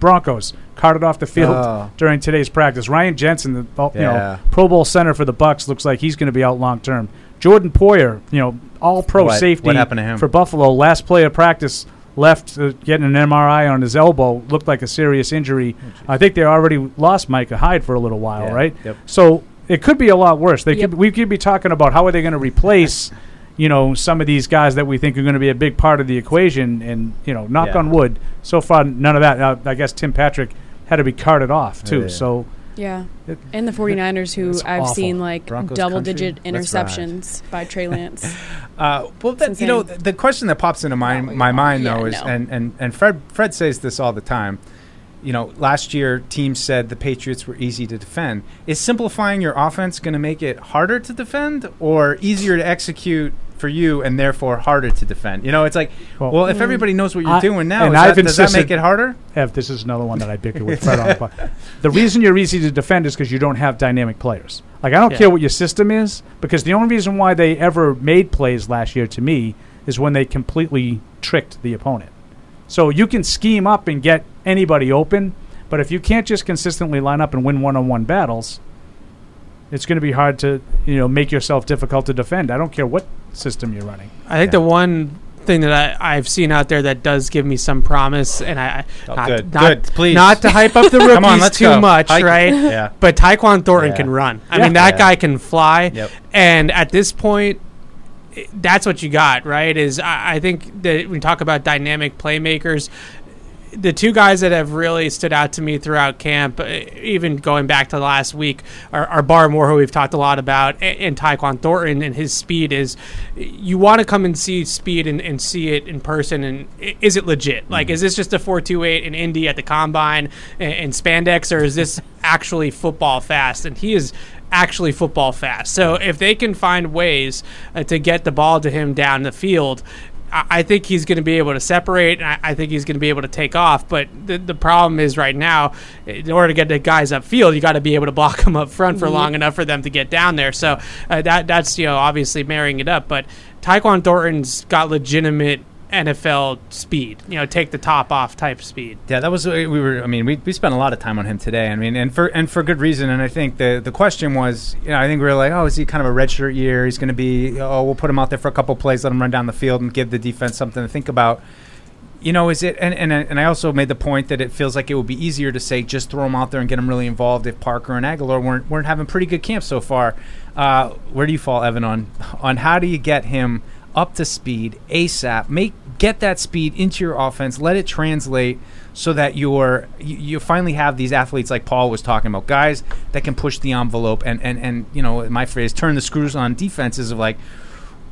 Broncos carted off the field Oh. during today's practice. Ryan Jensen, the oh, you know Pro Bowl center for the Bucks, looks like he's going to be out long term. Jordan Poyer, you know, All Pro What- safety what happened to him? for Buffalo. Last play of practice, left uh, getting an MRI on his elbow. Looked like a serious injury. I think they already lost Micah Hyde for a little while, Yeah, right? yep. So it could be a lot worse. They Yep. could, we could be talking about how are they going to replace, you know, some of these guys that we think are going to be a big part of the equation. And you know, knock Yeah. on wood, so far none of that. Uh, I guess Tim Patrick had to be carted off too. Yeah. So Yeah. It- And the 49ers, who I've awful. seen like Broncos double country? digit Let's ride. interceptions by Trey Lance. Uh, well, that, you know, the question that pops into my my mind Yeah, though is, no. and, and and Fred Fred says this all the time. You know, last year teams said the Patriots were easy to defend. Is simplifying your offense going to make it harder to defend, or easier to execute for you, and therefore harder to defend? You know, it's like, well, Well- if everybody knows what you're I- doing now, that, does that make it harder? Ev, this is another one that I bicker with Fred on. But the reason you're easy to defend is because you don't have dynamic players. Like I don't Yeah. care what your system is, because the only reason why they ever made plays last year to me is when they completely tricked the opponent. So you can scheme up and get anybody open, but if you can't just consistently line up and win one-on-one battles, it's going to be hard to you know make yourself difficult to defend. I don't care what system you're running. I think the one thing that I, I've seen out there that does give me some promise, and I Oh, not, good. not, Good. Please. not to hype up the rookies on, too go. much, Hype- right? Yeah. But Tyquan Thornton Yeah. can run. I Yeah. mean, that Yeah. guy can fly. Yep. And at this point, that's what you got, right? Is I, I think that when we talk about dynamic playmakers, the two guys that have really stood out to me throughout camp, uh, even going back to last week, are, are Barmore, who we've talked a lot about, and, and Tyquan Thornton, and his speed is. You want to come and see speed and, and see it in person, and is it legit? Like, is this just a four two eight in Indy at the combine and, and spandex, or is this actually football fast? And he is actually football fast. So if they can find ways uh, to get the ball to him down the field, I think he's going to be able to separate, and I think he's going to be able to take off. But the, the problem is right now, in order to get the guys upfield, you got to be able to block them up front for Mhm. long enough for them to get down there. So uh, that that's you know obviously marrying it up. But Tyquan Thornton's got legitimate NFL speed. You know, take the top off type speed. Yeah, that was uh, we were. I mean, we, we spent a lot of time on him today. I mean, and for and for good reason. And I think the the question was, you know, I think we were like, oh, is he kind of a redshirt year? He's going to be. Oh, we'll put him out there for a couple plays, let him run down the field, and give the defense something to think about. You know, is it? And and and I also made the point that it feels like it would be easier to say just throw him out there and get him really involved if Parker and Agholor weren't weren't having pretty good camps so far. Uh, where do you fall, Evan, on on how do you get him up to speed ASAP? Make get that speed into your offense, let it translate so that you're you, finally have these athletes like Paul was talking about, guys that can push the envelope and and and you know my phrase turn the screws on defenses of like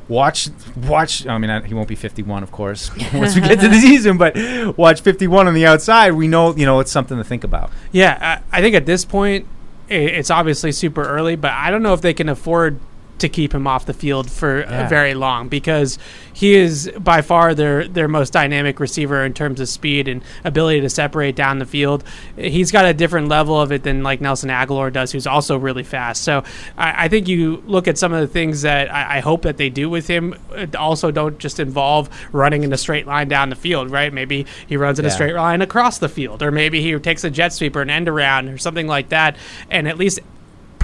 watch watch i mean I, he won't be 51 of course once we get to the season but watch 51 on the outside. We know you know it's something to think about. Yeah, I, I think at this point, it's obviously super early, but I don't know if they can afford to keep him off the field for Yeah. uh, very long because he is by far their their most dynamic receiver in terms of speed and ability to separate down the field. He's got a different level of it than like Nelson Agholor does, who's also really fast. So I, I think you look at some of the things that I, I hope that they do with him. Also, don't just involve running in a straight line down the field, right? Maybe he runs in a straight line across the field, or maybe he takes a jet sweep or an end around or something like that, and at least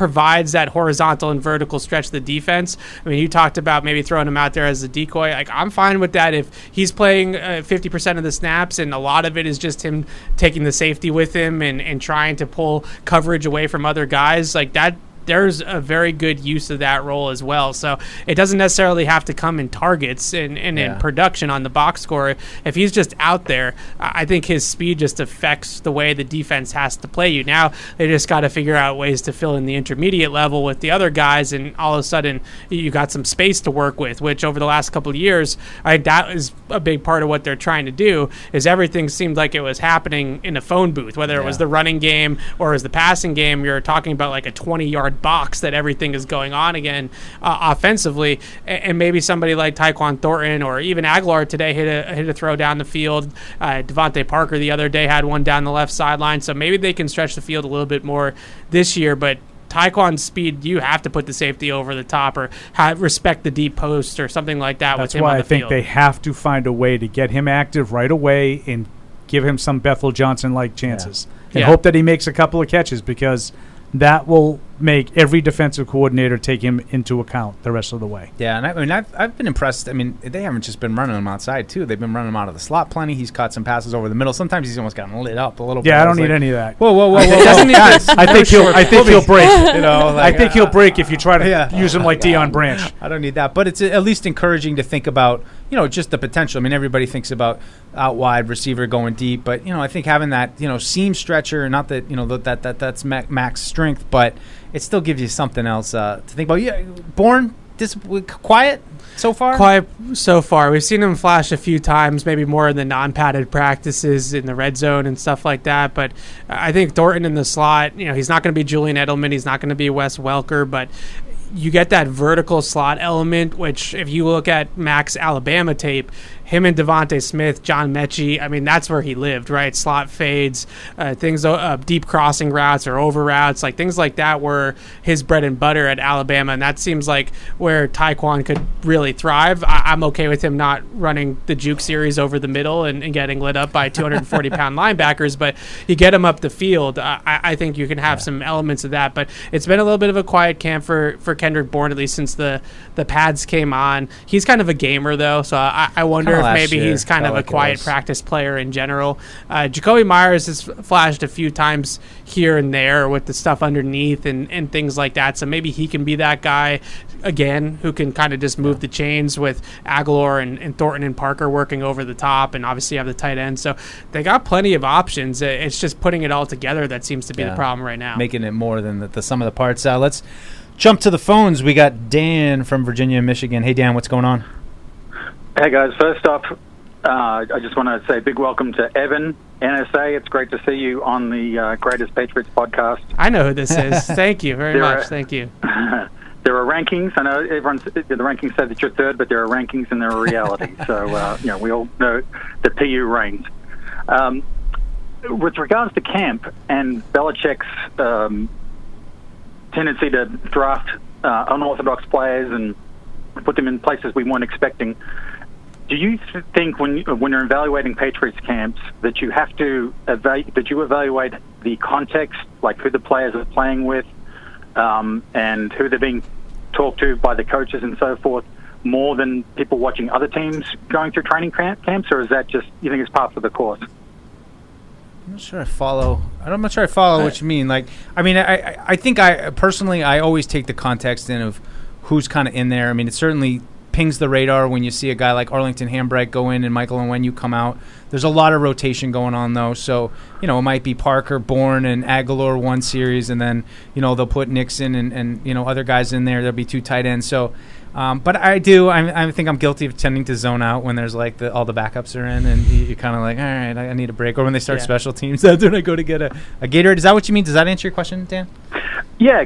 provides that horizontal and vertical stretch to the defense. I mean, you talked about maybe throwing him out there as a decoy. Like, I'm fine with that if he's playing uh, 50% of the snaps and a lot of it is just him taking the safety with him and, and trying to pull coverage away from other guys. Like, that. There's a very good use of that role as well. So it doesn't necessarily have to come in targets and, and Yeah. in production on the box score. If he's just out there, I think his speed just affects the way the defense has to play you. Now they just got to figure out ways to fill in the intermediate level with the other guys, and all of a sudden you got some space to work with. Which over the last couple of years, I that is a big part of what they're trying to do. Is everything seemed like it was happening in a phone booth, whether it was the running game or it was the passing game. You're talking about like a 20 yard box that everything is going on again uh, offensively, and, and maybe somebody like Tyquan Thornton or even Agholor today hit a hit a throw down the field. Uh, DeVante Parker the other day had one down the left sideline, so maybe they can stretch the field a little bit more this year, but. Tyquan's speed, you have to put the safety over the top or have, respect the deep post or something like that That's with him why on I think field. they have to find a way to get him active right away and give him some Bethel Johnson like chances. And Yeah. hope that he makes a couple of catches because that will make every defensive coordinator take him into account the rest of the way. Yeah, and I, I mean, I've, I've been impressed. I mean, they haven't just been running him outside too. They've been running him out of the slot plenty. He's caught some passes over the middle. Sometimes he's almost gotten lit up a little. bit. Yeah, I don't need like, any of that. Whoa, whoa, whoa, I whoa! think- whoa. doesn't need Guys, I think he'll- I think he'll break. You know, I like, think he'll uh, break if you try to Yeah. use him like Deion Branch. I don't need that, but it's at least encouraging to think about, you know, just the potential. I mean, everybody thinks about out wide receiver going deep, but you know, I think having that, you know, seam stretcher, not that you know that that, that that's max strength, but it still gives you something else uh, to think about. Yeah, born dis- quiet so far. Quiet so far. We've seen him flash a few times, maybe more in the non-padded practices in the red zone and stuff like that. But I think Thornton in the slot, you know, he's not going to be Julian Edelman. He's not going to be Wes Welker, but you get that vertical slot element, which if you look at Max Alabama tape, him and DeVonta Smith, John Metchie, I mean, that's where he lived, right? Slot fades, uh, things, uh, deep crossing routes or over routes, like things like that were his bread and butter at Alabama. And that seems like where Tyquan could really thrive. I- I'm okay with him not running the juke series over the middle and, and getting lit up by 240 pound linebackers, but you get him up the field. I, I think you can have some elements of that. But it's been a little bit of a quiet camp for, for Kendrick Bourne, at least since the, the pads came on. He's kind of a gamer, though, so I, I wonder if maybe year he's kind felt of like a quiet practice player in general. Uh, Jakobi Meyers has flashed a few times here and there with the stuff underneath and, and things like that. So maybe he can be that guy again who can kind of just move the chains with Agholor and, and Thornton and Parker working over the top, and obviously have the tight end. So they got plenty of options. It's just putting it all together that seems to be Yeah. the problem right now. Making it more than the, the sum of the parts. Uh, let's jump to the phones. We got Dan from Virginia Michigan. Hey, Dan, what's going on? Hey guys, first off, uh, I just want to say a big welcome to Evan, NSA. It's great to see you on the uh, Greatest Patriots podcast. I know who this is. Thank you very There much. are- Thank you. there are rankings. I know everyone's the rankings say that you're third, but there are rankings and there are reality. so uh, you know we all know the PU reigns. Um, with regards to camp and Belichick's um, tendency to draft uh, unorthodox players and put them in places we weren't expecting. Do you think when you, when you're evaluating Patriots camps that you have to eva- that you evaluate the context, like who the players are playing with, um, and who they're being talked to by the coaches and so forth, more than people watching other teams going through training camp- camps, or is that just you think it's part of the course? I'm not sure I follow. I'm not sure I follow what you mean. Like, I mean, I, I think I personally, I always take the context in of who's kind of in there. I mean, it's certainly pings the radar when you see a guy like Arlington Hambright go in and Michael and when you come out. There's a lot of rotation going on though, so you know it might be Parker, Bourne, and Agholor one series, and then you know they'll put Nixon and, and you know other guys in there. There'll be two tight ends. So, um, but I do. I, I think I'm guilty of tending to zone out when there's like the, all the backups are in, and you, you're kind of like, all right, I, I need a break. Or when they start Yeah. special teams, that's when I go to get a, a Gatorade. Is that what you mean? Does that answer your question, Dan? Yeah,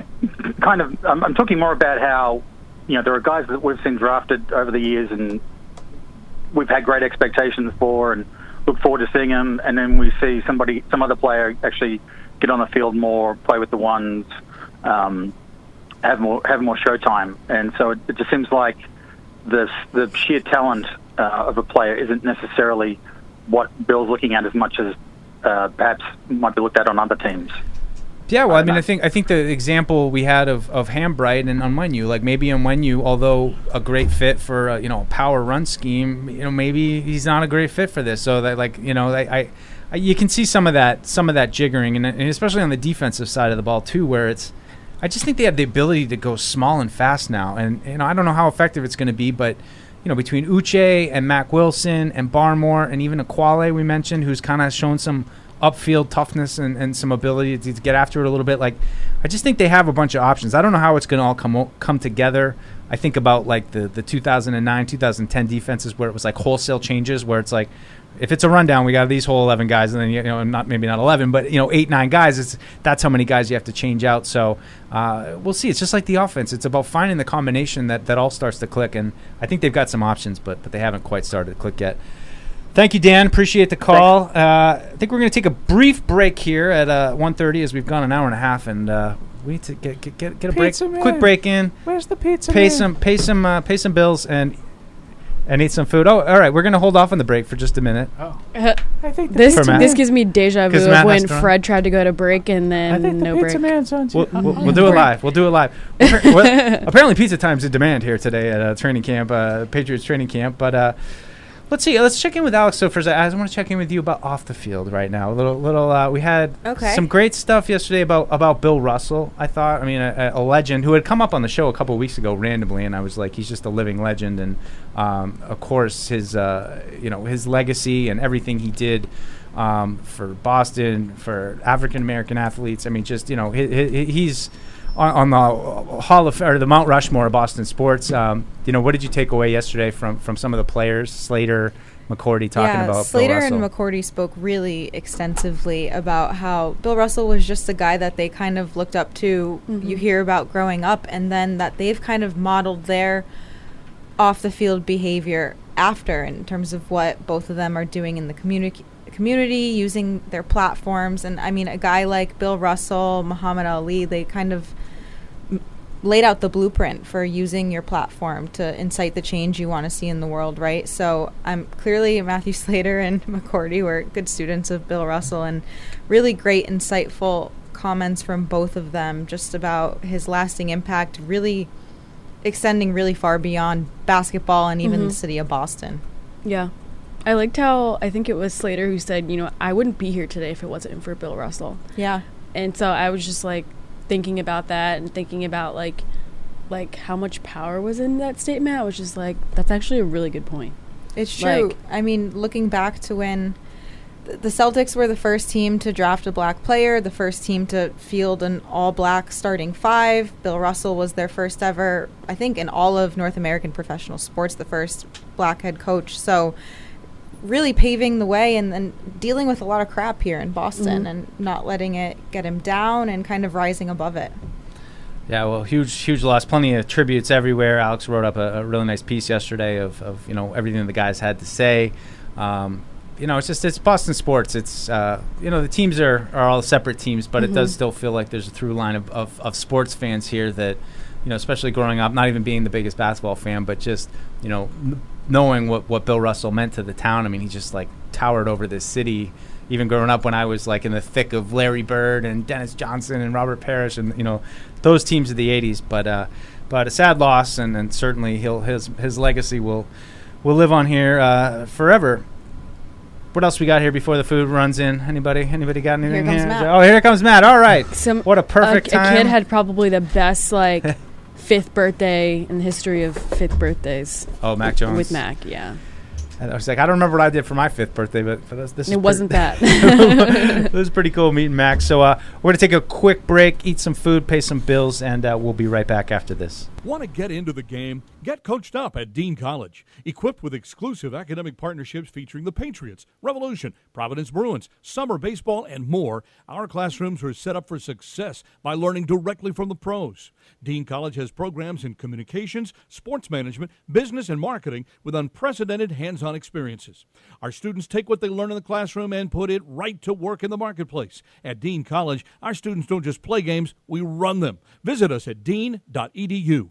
kind of. I'm, I'm talking more about how you know there are guys that we've seen drafted over the years, and we've had great expectations for, and look forward to seeing them. And then we see somebody, some other player, actually get on the field more, play with the ones, um, have more have more showtime. And so it, it just seems like the the sheer talent uh, of a player isn't necessarily what Bill's looking at as much as uh, perhaps might be looked at on other teams. Yeah, well, I mean, I think I think the example we had of of Hambright and Onwenu, like maybe Onwenu, although a great fit for uh, you know a power run scheme, you know maybe he's not a great fit for this. So that like you know I, I, I you can see some of that some of that jiggering, and, and especially on the defensive side of the ball too, where it's. I just think they have the ability to go small and fast now, and you know I don't know how effective it's going to be, but you know between Uche and Mack Wilson and Barmore and even Ekuale we mentioned, who's kind of shown some upfield toughness and, and some ability to, to get after it a little bit. Like, I just think they have a bunch of options. I don't know how it's going to all come come together. I think about like the the 2009 2010 defenses where it was like wholesale changes where it's like if it's a rundown we got these whole 11 guys and then you know not maybe not 11 but you know 8 9 guys it's that's how many guys you have to change out so uh, we'll see it's just like the offense it's about finding the combination that that all starts to click and I think they've got some options but but they haven't quite started to click yet Thank you, Dan. Appreciate the call. Uh, I think we're going to take a brief break here at uh, 1.30 as we've gone an hour and a half, and uh, we need to get get, get, get a break, man. quick break in, Where's the pizza? pay man? some pay some uh, pay some bills, and and eat some food. Oh, all right. We're going to hold off on the break for just a minute. Oh. Uh, I think the this For this gives me deja vu of when. Fred tried to go to break and then I think the no pizza break. man's on. We'll, we'll, we'll do it live. We'll do it live. Well, apparently, pizza time's in demand here today at uh, training camp, uh, Patriots training camp. But uh, let's see. Let's check in with Alex. So first, I want to check in with you about off the field right now. A little, little. Uh, we had Okay. some great stuff yesterday about about Bill Russell. I thought. I mean, a, a legend who had come up on the show a couple of weeks ago randomly, and I was like, he's just a living legend. And um, of course, his uh, you know his legacy and everything he did. Um, for Boston, for African American athletes, I mean, just you know, he, he, he's on, on the Hall of or the Mount Rushmore of Boston sports. Um, you know, what did you take away yesterday from from some of the players, Slater, McCourty, talking yeah, about Bill Slater and Russell? McCourty spoke really extensively about how Bill Russell was just a guy that they kind of looked up to. Mhm. You hear about growing up, and then that they've kind of modeled their off the field behavior after in terms of what both of them are doing in the community community using their platforms and I mean a guy like Bill Russell, Muhammad Ali, they kind of m- laid out the blueprint for using your platform to incite the change you want to see in the world, right? So I'm clearly Matthew Slater and McCourty were good students of Bill Russell and really great, insightful comments from both of them just about his lasting impact, really extending really far beyond basketball and even Mhm. the city of Boston. Yeah, I liked how I think it was Slater who said, you know, I wouldn't be here today if it wasn't for Bill Russell. Yeah. And so I was just like thinking about that and thinking about like like how much power was in that statement. I was just like, that's actually a really good point. It's true. Like- I mean, looking back to when th- the Celtics were the first team to draft a black player, the first team to field an all black starting five. Bill Russell was their first ever, I think, in all of North American professional sports, the first black head coach. So, really paving the way and, and dealing with a lot of crap here in Boston Mhm. and not letting it get him down and kind of rising above it. Yeah, well, huge, huge loss. Plenty of tributes everywhere. Alex wrote up a, a really nice piece yesterday of, of you know everything the guys had to say. Um, you know, it's just it's Boston sports. It's uh, you know the teams are, are all separate teams, but it does Mhm. still feel like there's a through line of, of, of sports fans here that you know, especially growing up, not even being the biggest basketball fan, but just you know n- knowing what what Bill Russell meant to the town. I mean, he just like towered over this city. Even growing up, when I was like in the thick of Larry Bird and Dennis Johnson and Robert Parish, and you know those teams of the '80s, but uh, but a sad loss, and, and certainly he'll his his legacy will will live on here uh, forever. What else we got here before the food runs in? Anybody? Anybody got anything comes here? Matt. Oh, here comes Matt. All right. Some what a perfect a, time. A kid had probably the best like fifth birthday in the history of fifth birthdays. Oh, Mac Jones. with Mac, yeah. And I was like, I don't remember what I did for my fifth birthday, but, for this, this It is wasn't pretty- that. it was pretty cool meeting Max. So uh, we're gonna take a quick break, eat some food, pay some bills, and uh, we'll be right back after this. Want to get into the game? Get coached up at Dean College. Equipped with exclusive academic partnerships featuring the Patriots, Revolution, Providence Bruins, summer baseball, and more, our classrooms are set up for success by learning directly from the pros. Dean College has programs in communications, sports management, business, and marketing with unprecedented hands on experiences. Our students take what they learn in the classroom and put it right to work in the marketplace. At Dean College, our students don't just play games, we run them. Visit us at dean.edu.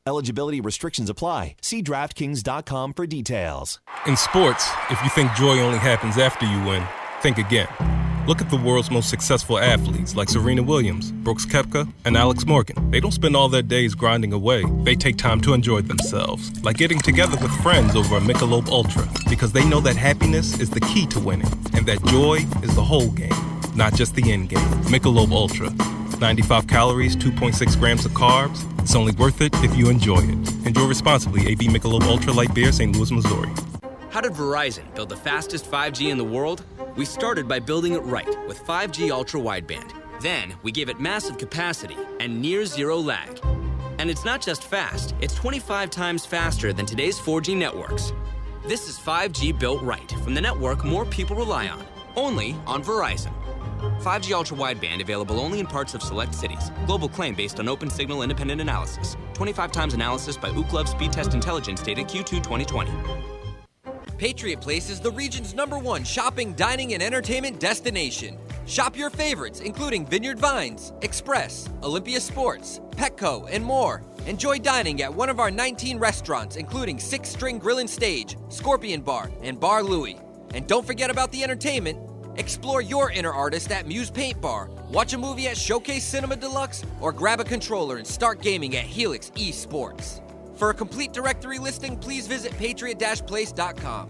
Eligibility restrictions apply. See DraftKings.com for details. In sports, if you think joy only happens after you win, think again. Look at the world's most successful athletes like Serena Williams, Brooks Koepka, and Alex Morgan. They don't spend all their days grinding away. They take time to enjoy themselves, like getting together with friends over a Michelob Ultra, because they know that happiness is the key to winning, and that joy is the whole game, not just the end game. Michelob Ultra. 95 calories, 2.6 grams of carbs. It's only worth it if you enjoy it. Enjoy responsibly. AB Michelob Ultra Light Beer, St. Louis, Missouri. How did Verizon build the fastest 5G in the world? We started by building it right with 5G ultra wideband. Then we gave it massive capacity and near zero lag. And it's not just fast, it's 25 times faster than today's 4G networks. This is 5G built right from the network more people rely on, only on Verizon. 5G ultra wideband available only in parts of select cities. Global claim based on Opensignal independent analysis. 25 times analysis by Ookla Speedtest Intelligence data Q2 2020. Patriot Place is the region's number one shopping, dining, and entertainment destination. Shop your favorites, including Vineyard Vines, Express, Olympia Sports, Petco, and more. Enjoy dining at one of our 19 restaurants, including Six String Grill and Stage, Scorpion Bar, and Bar Louie. And don't forget about the entertainment. Explore your inner artist at Muse Paint Bar, watch a movie at Showcase Cinema de Lux, or grab a controller and start gaming at Helix Esports. For a complete directory listing, please visit patriot-place.com.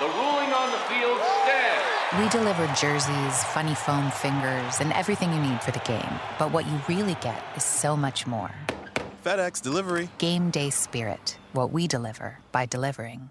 The ruling on the field stands. We deliver jerseys, funny foam fingers, and everything you need for the game. But what you really get is so much more. FedEx Delivery. Game day spirit. What we deliver by delivering.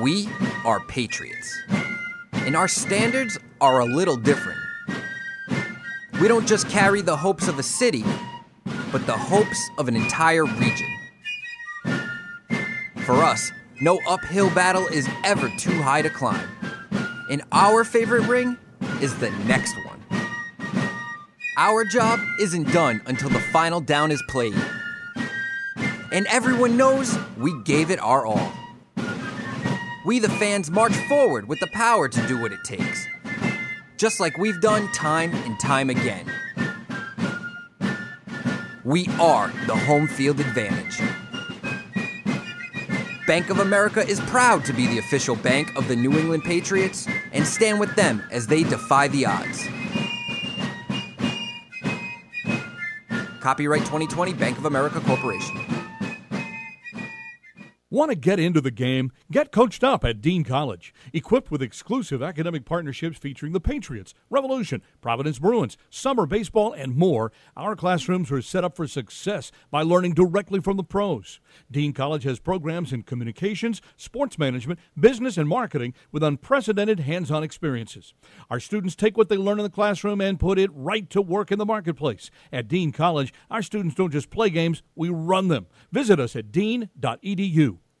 We are patriots. And our standards are a little different. We don't just carry the hopes of a city, but the hopes of an entire region. For us, no uphill battle is ever too high to climb. And our favorite ring is the next one. Our job isn't done until the final down is played. And everyone knows we gave it our all. We, the fans, march forward with the power to do what it takes. Just like we've done time and time again. We are the home field advantage. Bank of America is proud to be the official bank of the New England Patriots and stand with them as they defy the odds. Copyright 2020 Bank of America Corporation. Want to get into the game? Get coached up at Dean College. Equipped with exclusive academic partnerships featuring the Patriots, Revolution, Providence Bruins, summer baseball, and more, our classrooms are set up for success by learning directly from the pros. Dean College has programs in communications, sports management, business, and marketing with unprecedented hands on experiences. Our students take what they learn in the classroom and put it right to work in the marketplace. At Dean College, our students don't just play games, we run them. Visit us at dean.edu.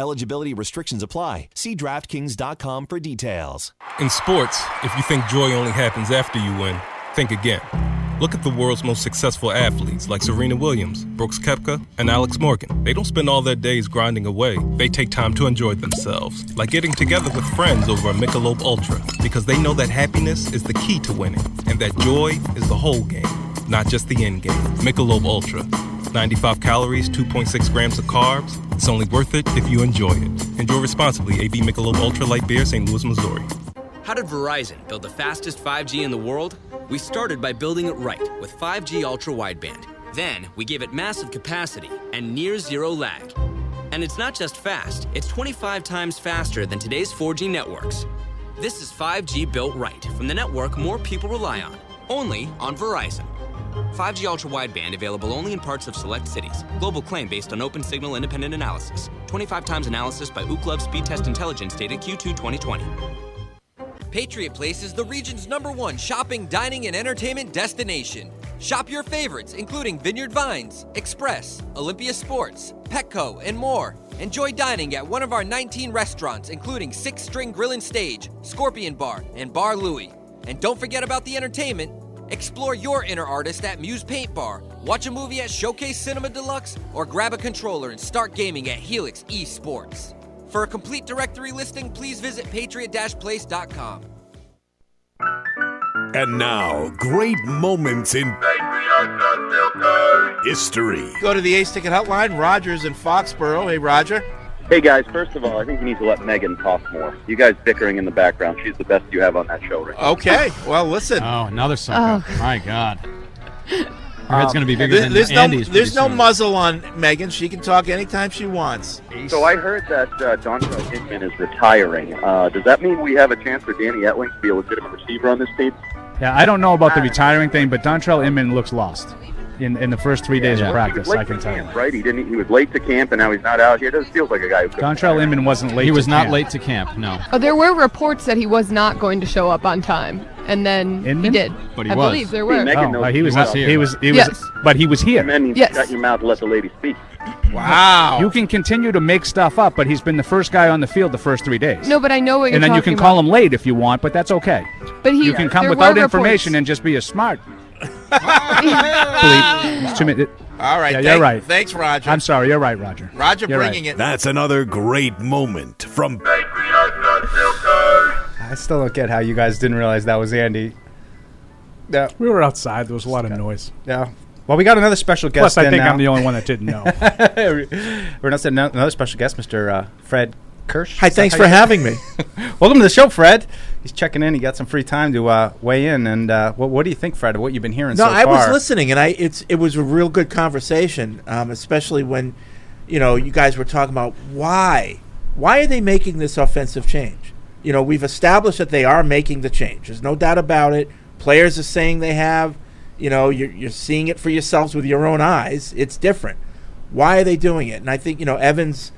Eligibility restrictions apply. See DraftKings.com for details. In sports, if you think joy only happens after you win, think again. Look at the world's most successful athletes like Serena Williams, Brooks Koepka, and Alex Morgan. They don't spend all their days grinding away. They take time to enjoy themselves, like getting together with friends over a Michelob Ultra, because they know that happiness is the key to winning, and that joy is the whole game, not just the end game. Michelob Ultra. 95 calories, 2.6 grams of carbs. It's only worth it if you enjoy it. Enjoy responsibly. AB Michelob Ultra Light Beer, St. Louis, Missouri. How did Verizon build the fastest 5G in the world? We started by building it right with 5G ultra wideband. Then we gave it massive capacity and near zero lag. And it's not just fast, it's 25 times faster than today's 4G networks. This is 5G built right from the network more people rely on, only on Verizon. 5G ultra wideband available only in parts of select cities. Global claim based on Opensignal independent analysis. 25 times analysis by Ookla Speed Test Intelligence data Q2 2020. Patriot Place is the region's number one shopping, dining, and entertainment destination. Shop your favorites, including Vineyard Vines, Express, Olympia Sports, Petco, and more. Enjoy dining at one of our 19 restaurants, including Six String Grill and Stage, Scorpion Bar, and Bar Louie. And don't forget about the entertainment. Explore your inner artist at Muse Paint Bar, watch a movie at Showcase Cinema de Lux, or grab a controller and start gaming at Helix Esports. For a complete directory listing, please visit patriot-place.com. And now, great moments in history. Go to the Ace Ticket Hotline. Rogers in Foxborough. Hey, Roger. Hey guys, first of all, I think you need to let Megan talk more. You guys bickering in the background. She's the best you have on that show right now. Okay. Well, listen. Oh, another sucker. Oh. My God. Her head's going to be bigger There- than there's Andy's. no, there's pretty no soon. muzzle on Megan. She can talk anytime she wants. So I heard that uh, Dontrell Hickman is retiring. Uh, does that mean we have a chance for Danny Etling to be a legitimate receiver on this team? Yeah, I don't know about the retiring thing, but Dontrell Inman looks lost in, in the first three days of practice. He was late I can to tell you. right? He didn't. He was late to camp, and now he's not out here. It doesn't feel like a guy who. could- Dontrell Inman wasn't late. He to was not camp. late to camp. No. Oh, there were reports that he was not going to show up on time, and then he did. But he I was. believe there were. Oh, uh, he was. He was not- here. He was. He was. Yes. But he was here. And then you Yes. shut your mouth and let the lady speak. Wow. You can continue to make stuff up, but he's been the first guy on the field the first three days. No, but I know what you're and then you talking can call him late if you want, but that's okay. But he, you can come without information reports- and just be a smart. Bleep. It's too many- All right. Yeah, thank- you're right. Thanks, Roger. I'm sorry. You're right, Roger. Roger You're bringing right. it. That's another great moment from I still don't get how you guys didn't realize that was Andy. Yeah. We were outside. There was a lot of noise. Yeah. Well, we got another special guest. Plus, I in think now. I'm the only one that didn't know. We're not saying another special guest, Mr. Uh, Fred Kirsch. Hi, thanks for having me. Welcome to the show, Fred. He's checking in. He got some free time to uh, weigh in. And uh, what, what do you think, Fred, of what you've been hearing so far? No, so I was listening, and I it's it was a real good conversation, um, especially when you know you guys were talking about why why are they making this offensive change? You know, we've established that they are making the change. There's no doubt about it. Players are saying they have. You know, you're you're seeing it for yourselves with your own eyes. It's different. Why are they doing it? And I think you know Evans'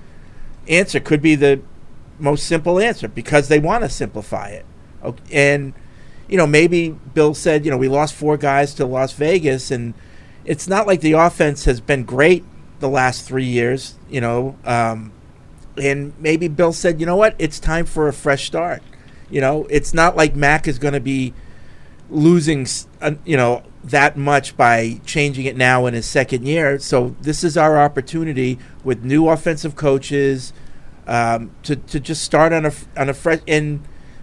answer could be the most simple answer because they want to simplify it. And you know, maybe Bill said, you know, we lost four guys to Las Vegas, and it's not like the offense has been great the last three years, you know. Um, and maybe Bill said, you know what, it's time for a fresh start. You know, it's not like Mac is going to be losing, uh, you know, that much by changing it now in his second year. So this is our opportunity with new offensive coaches um, to to just start on a on a fresh and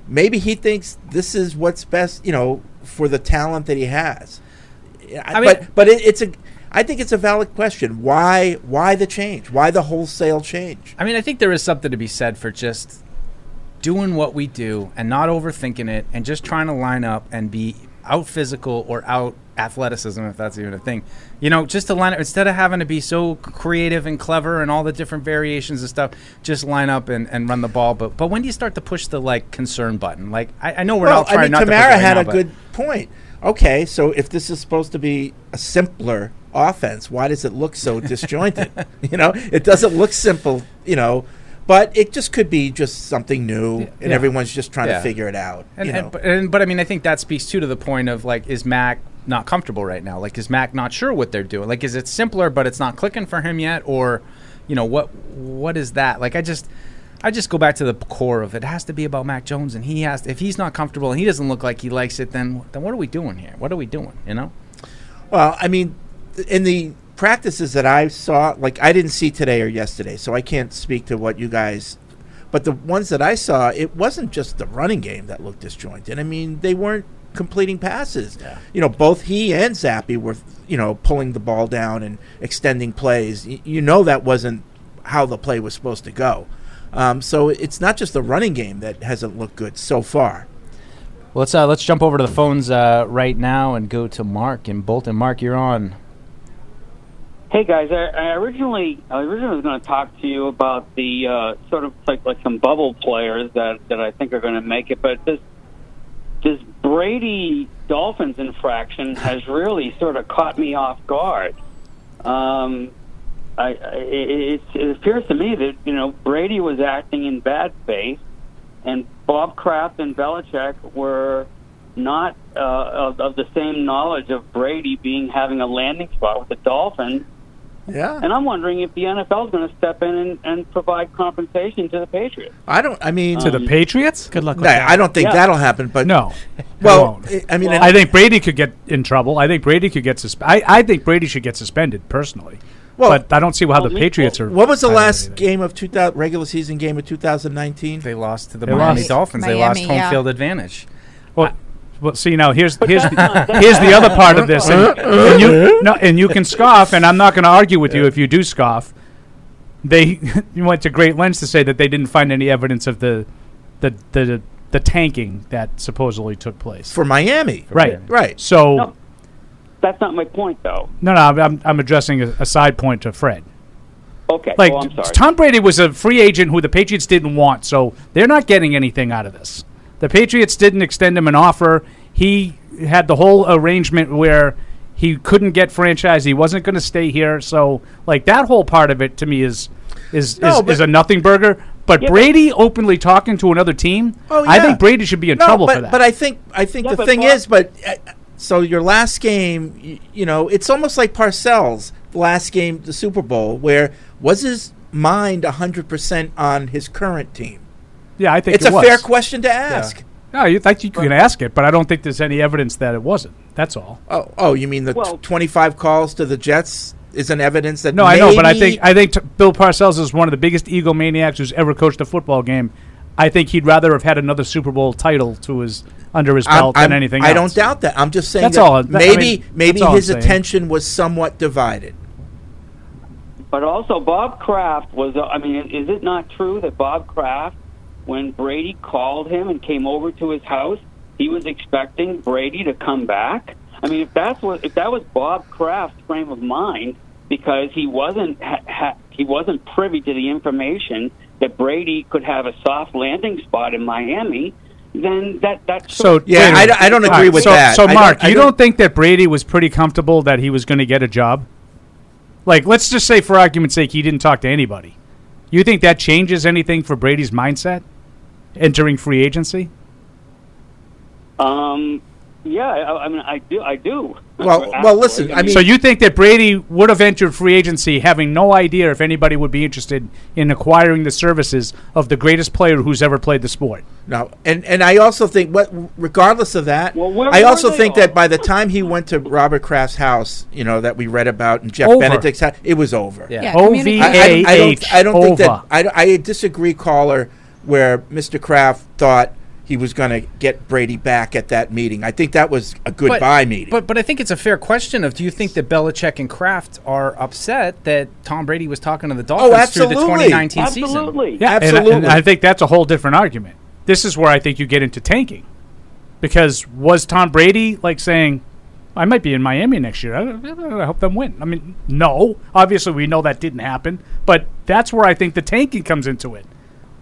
maybe he thinks this is what's best, you know, for the talent that he has. I mean- but but it, it's a I think it's a valid question. Why why the change? Why the wholesale change? I mean, I think there is something to be said for just doing what we do and not overthinking it and just trying to line up and be out physical or out athleticism, if that's even a thing. You know, just to line up instead of having to be so creative and clever and all the different variations and stuff, just line up and, and run the ball. But but when do you start to push the like concern button? Like I, I know we're well, all trying I mean, not to push it Kamara right had now, a good point. Okay, so if this is supposed to be a simpler offense, why does it look so disjointed? you know, it doesn't look simple. You know, but it just could be just something new, and Yeah. everyone's just trying Yeah. to figure it out. And, you and- know, but, and, but I mean, I think that speaks too to the point of like, is Mac not comfortable right now? Like, is Mac not sure what they're doing? Like, is it simpler, but it's not clicking for him yet, or, you know, what what is that? Like, I just. I just go back to the core of it. It has to be about Mac Jones, and he has. if he's not comfortable and he doesn't look like he likes it, then then what are we doing here? What are we doing? You know? Well, I mean, in the practices that I saw, like I didn't see today or yesterday, so I can't speak to what you guys. But the ones that I saw, it wasn't just the running game that looked disjointed. I mean, they weren't completing passes. You know, both he and Zappe were, you know, pulling the ball down and extending plays. Y- you know, that wasn't how the play was supposed to go. Um, so it's not just the running game that hasn't looked good so far. Well, let's uh, let's jump over to the phones uh, right now and go to Mark in Bolton. Mark, you're on. Hey guys, I, I originally I originally was going to talk to you about the uh, sort of like like some bubble players that that I think are going to make it, but this this Brady Dolphins infraction has really sort of caught me off guard. Um, I, I it, it appears to me that you know Brady was acting in bad faith, and Bob Kraft and Belichick were not uh, of, of the same knowledge of Brady being having a landing spot with the Dolphins. Yeah. And I'm wondering if the NFL is going to step in and, and provide compensation to the Patriots. I don't. I mean, to the um, Patriots. Good luck with that. I don't think Yeah. that'll happen. But no, well, won't. I mean, I think Brady could get in trouble. I think Brady could get suspended. I, I think Brady should get suspended personally. Well- but I don't see how the Patriots are. What was the last game of 2000 regular season game of 2019? They lost to the They Miami lost. Dolphins. they lost home field advantage. Well, well, see now here's here's the, here's the other part of this, and, and you no, and you can scoff, and I'm not going to argue with you if you do scoff. They went to great lengths to say that they didn't find any evidence of the the the, the tanking that supposedly took place for Miami. right? Right. So No. That's not my point, though. no, no, I'm I'm addressing a, a side point to Fred. Okay. Like well, I'm sorry. Tom Brady was a free agent who the Patriots didn't want, so they're not getting anything out of this. The Patriots didn't extend him an offer. he had the whole arrangement where he couldn't get franchise. He wasn't going to stay here. So like that whole part of it to me is is No, is, is a nothing burger. But Yeah, but- Brady openly talking to another team, Oh, I think Brady should be in No, trouble but, for that. But I think I think Yeah, the thing Bob- is, but uh, so your last game, you, you know, it's almost like Parcells, the last game, the Super Bowl, where was his mind hundred percent on his current team? Yeah, I think it's it a was. fair question to ask. No, you think you can ask it, but I don't think there's any evidence that it wasn't. That's all. Oh, oh, you mean the t- twenty-five calls to the Jets is an evidence that? No, I know, but I think I think t- Bill Parcells is one of the biggest egomaniacs who's ever coached a football game. I think he'd rather have had another Super Bowl title to his under his I'm- belt I'm- than anything I else. don't doubt that. I'm just saying That's that all. That- I maybe mean, maybe that's his saying. attention was somewhat divided. But also, Bob Kraft was. uh, I mean, is it not true that Bob Kraft, when Brady called him and came over to his house, he was expecting Brady to come back? I mean, if that's what if that was Bob Kraft's frame of mind, because he wasn't ha, ha, he wasn't privy to the information that Brady could have a soft landing spot in Miami, then that that So sort of- wait a minute. with so, So Mark, you don't think that Brady was pretty comfortable that he was going to get a job? Like, let's just say, for argument's sake, he didn't talk to anybody. You think that changes anything for Brady's mindset entering free agency? Um, yeah, I, I mean, I do, I do. Well, well, listen. I mean, so you think that Brady would have entered free agency having no idea if anybody would be interested in acquiring the services of the greatest player who's ever played the sport? No, and and I also think, what regardless of that, where I were also think all? that by the time he went to Robert Kraft's house, you know that we read about and Jeff Over. Benedict's house, it was over. Yeah. Yeah, communication. I, I, I don't. I don't think that. I, I disagree, caller, where Mr. Kraft thought he was going to get Brady back at that meeting. I think that was a goodbye but, meeting. But but I think it's a fair question of do you think that Belichick and Kraft are upset that Tom Brady was talking to the Dolphins through the 2019 season? Yeah, and I- And, I think that's a whole different argument. This is where I think you get into tanking, because was Tom Brady like saying, "I might be in Miami next year. I, I hope them win." I mean, no. Obviously, we know that didn't happen, but that's where I think the tanking comes into it.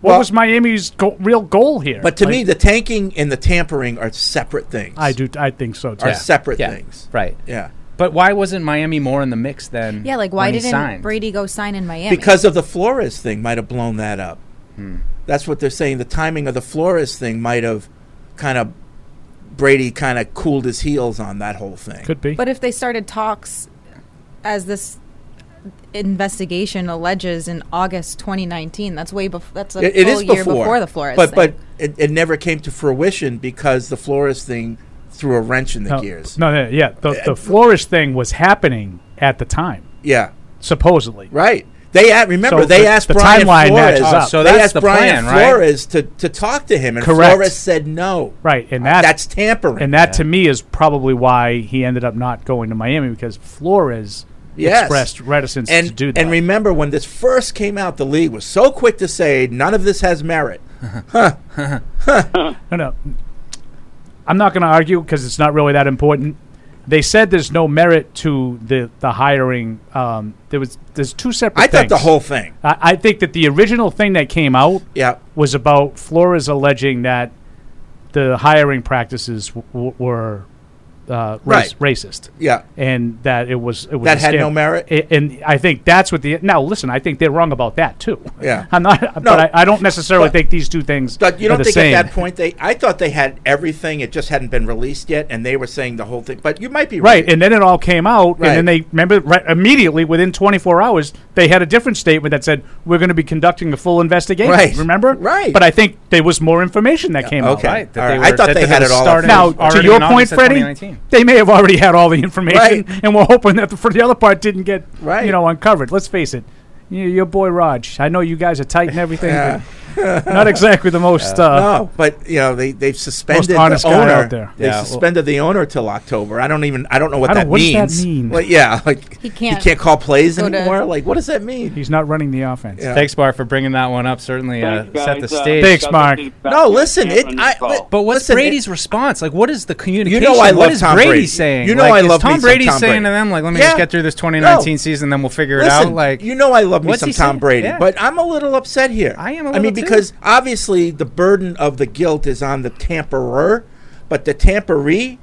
What Well- was Miami's go- real goal here? But to Like, me, the tanking and the tampering are separate things. I do. I think so too. Are separate Yeah. things. Right. Yeah. But why wasn't Miami more in the mix then? Yeah, like why didn't signed? Brady go sign in Miami? Because of the Flores thing, might have blown that up. Hmm. That's what they're saying. The timing of the Flores thing might have kind of Brady kind of cooled his heels on that whole thing. Could be. But if they started talks as this investigation alleges in August 2019, that's way before. That's a It- it full is year before, before the Flores but thing. but it, it never came to fruition because the Flores thing threw a wrench in the no, gears. No, no, yeah. The, the Flores thing was happening at the time. Yeah. supposedly. Right. They a- remember So they the- asked the Brian timeline Flores. matches up. So they that's asked the Brian plan, right? Flores to, to talk to him, and Correct. Flores said no. Right, and that that's tampering. And that to me is probably why he ended up not going to Miami because Flores Yes. expressed reticence and, to do that. And remember, when this first came out, the league was so quick to say none of this has merit. huh. no, no. I'm not going to argue because it's not really that important. They said there's no merit to the the hiring. Um, there was there's two separate. I thought the whole thing. I, I think that the original thing that came out Yeah. was about Flores alleging that the hiring practices w- w- were uh, race, racist. Yeah. and that it was it was That a had no merit? A- and I think that's what the now listen. I think they're wrong about that too. Yeah. I'm not, No, but I, I don't necessarily but- think these two things. But you don't the think same. at that point they? I thought they had everything. It just hadn't been released yet, and they were saying the whole thing. But you might be Right, and then it all came out, Right. and then they remember right, immediately within 24 hours they had a different statement that said we're going to be conducting a full investigation. Right. remember? Right. But I think there was more information that came out. okay. Right. All right. I thought they had it all. Now, to your point, Freddie, they may have already had all the information, Right. and we're hoping that the, for the other part didn't get Right. you know uncovered. Let's face it, you, your boy Raj. I know you guys are tight and everything, Yeah. But not exactly the most. Uh, no, but you know they they've suspended honest the guy owner. out there. They Yeah, well- suspended the owner till October. I don't even. I don't know what I don't- that what does that means. mean? Well, yeah, like He can't He can't call plays go to- anymore. Like what does that mean? He's not running the offense. Yeah. Thanks, Bar, for bringing that one up. Certainly uh, Thanks, set the. Uh, stage. Thanks, Mark. No, listen. It. I, But what's listen, Brady's it- response? Like, what is the communication? You know I love is Tom Brady Brady. saying? You know Like, I love Tom Brady Tom saying to them, like, let me just get through this 2019 season, then we'll figure it out. Like, you know, I love me some Tom? Brady, but I'm a little upset here. I am a I little mean, too. because obviously the burden of the guilt is on the tamperer, but the tamperee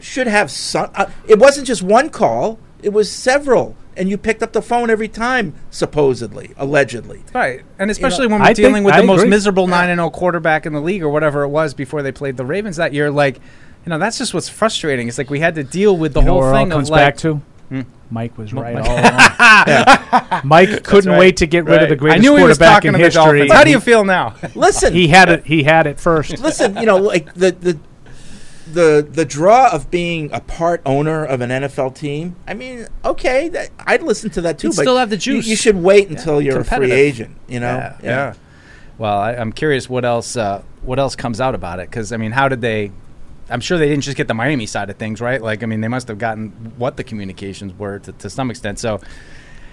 should have some. Uh, it wasn't just one call; it was several, and you picked up the phone every time, supposedly, allegedly. Right, and You especially know, when we're I dealing with I the most miserable nine and zero quarterback in the league, or whatever it was before they played the Ravens that year, like, you know, that's just what's frustrating. It's like we had to deal with the You know whole where it thing comes of like, back to? Hmm. Mike was right Mike- all along. Mike couldn't right. wait to get rid of the Right. greatest I knew he was quarterback talking in to the history. How do you feel now? Listen, he had it. He had it first. Listen, you know, like the the the the draw of being a part owner of an NFL team. I mean, okay, that, I'd listen to that too. You'd but still have the juice. You, should wait until you're a free agent. You know. Yeah. yeah. Well, I, I'm curious what else uh, what else comes out about it because I mean, how did they? I'm sure they didn't just get the Miami side of things, right? Like, I mean, they must have gotten what the communications were to, to some extent. So,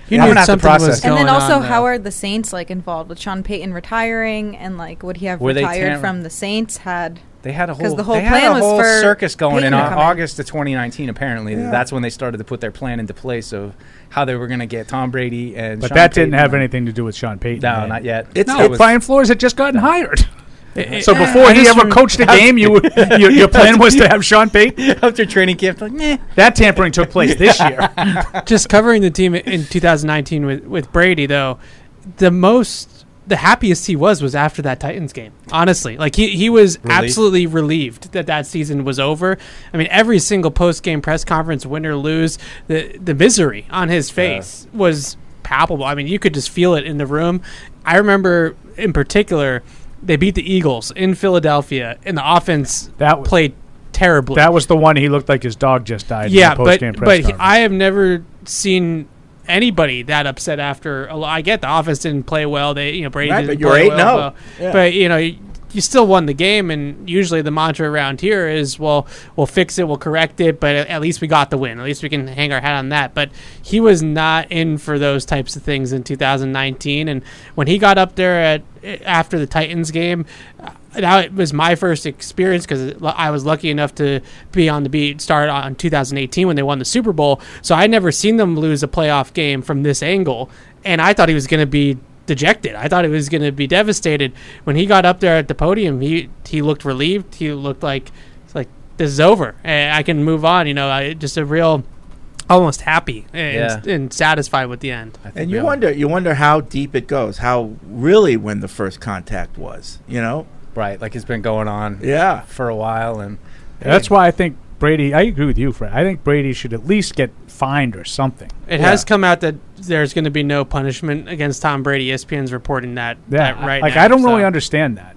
You I'm knew gonna have to something was process. And then also, on, how are the Saints like involved with Sean Payton retiring and like would he have Were retired tam- from the Saints? Had They had a whole, because the whole they plan had a was whole for circus going in Payton to Au- in. August of 2019. Apparently, Yeah. that's when they started to put their plan into place of how they were going to get Tom Brady and. But Sean that didn't have anything to do with Sean Payton. No, man. not yet. no, It was- Brian Flores had just gotten hired. So before he ever coached a game, you your, your plan was to have Sean Payton. After training camp, like, nah. That tampering took place this year. Just covering the team in 2019 with, with Brady, though, the most, the happiest he was was after that Titans game. Honestly, like he, he was Relief? absolutely relieved that that season was over. I mean, every single post game press conference, win or lose, the the misery on his face was palpable. I mean, you could just feel it in the room. I remember in particular, they beat the Eagles in Philadelphia, and the offense that played terribly. That was the one he looked like his dog just died. Yeah, in the but press but he. I have never seen anybody that upset after. A I get the offense didn't play well. They you know Brady Right, didn't but you're play 8-0. well, but, Yeah. but you know. You, still won the game, and usually the mantra around here is, "Well, we'll fix it, we'll correct it, but at, least we got the win. At least we can hang our hat on that." But he was not in for those types of things in 2019, and when he got up there at after the Titans game, uh, now it was my first experience because I was lucky enough to be on the beat start on 2018 when they won the Super Bowl. So I'd never seen them lose a playoff game from this angle, and I thought he was going to be dejected. I thought he was going to be devastated when he got up there at the podium. He he looked relieved. He looked like it's like this is over I can move on. You know, I, just a real almost happy and, Yeah. and satisfied with the end. And you wonder, you wonder how deep it goes, how really when the first contact was. You know, right? Like it's been going on, yeah, for a while, and That's why I think Brady. I agree with you, Fred. I think Brady should at least get fined or something. It has come out that there's going to be no punishment against Tom Brady. ESPN's reporting that, Yeah, that right like now, I don't so. really understand that.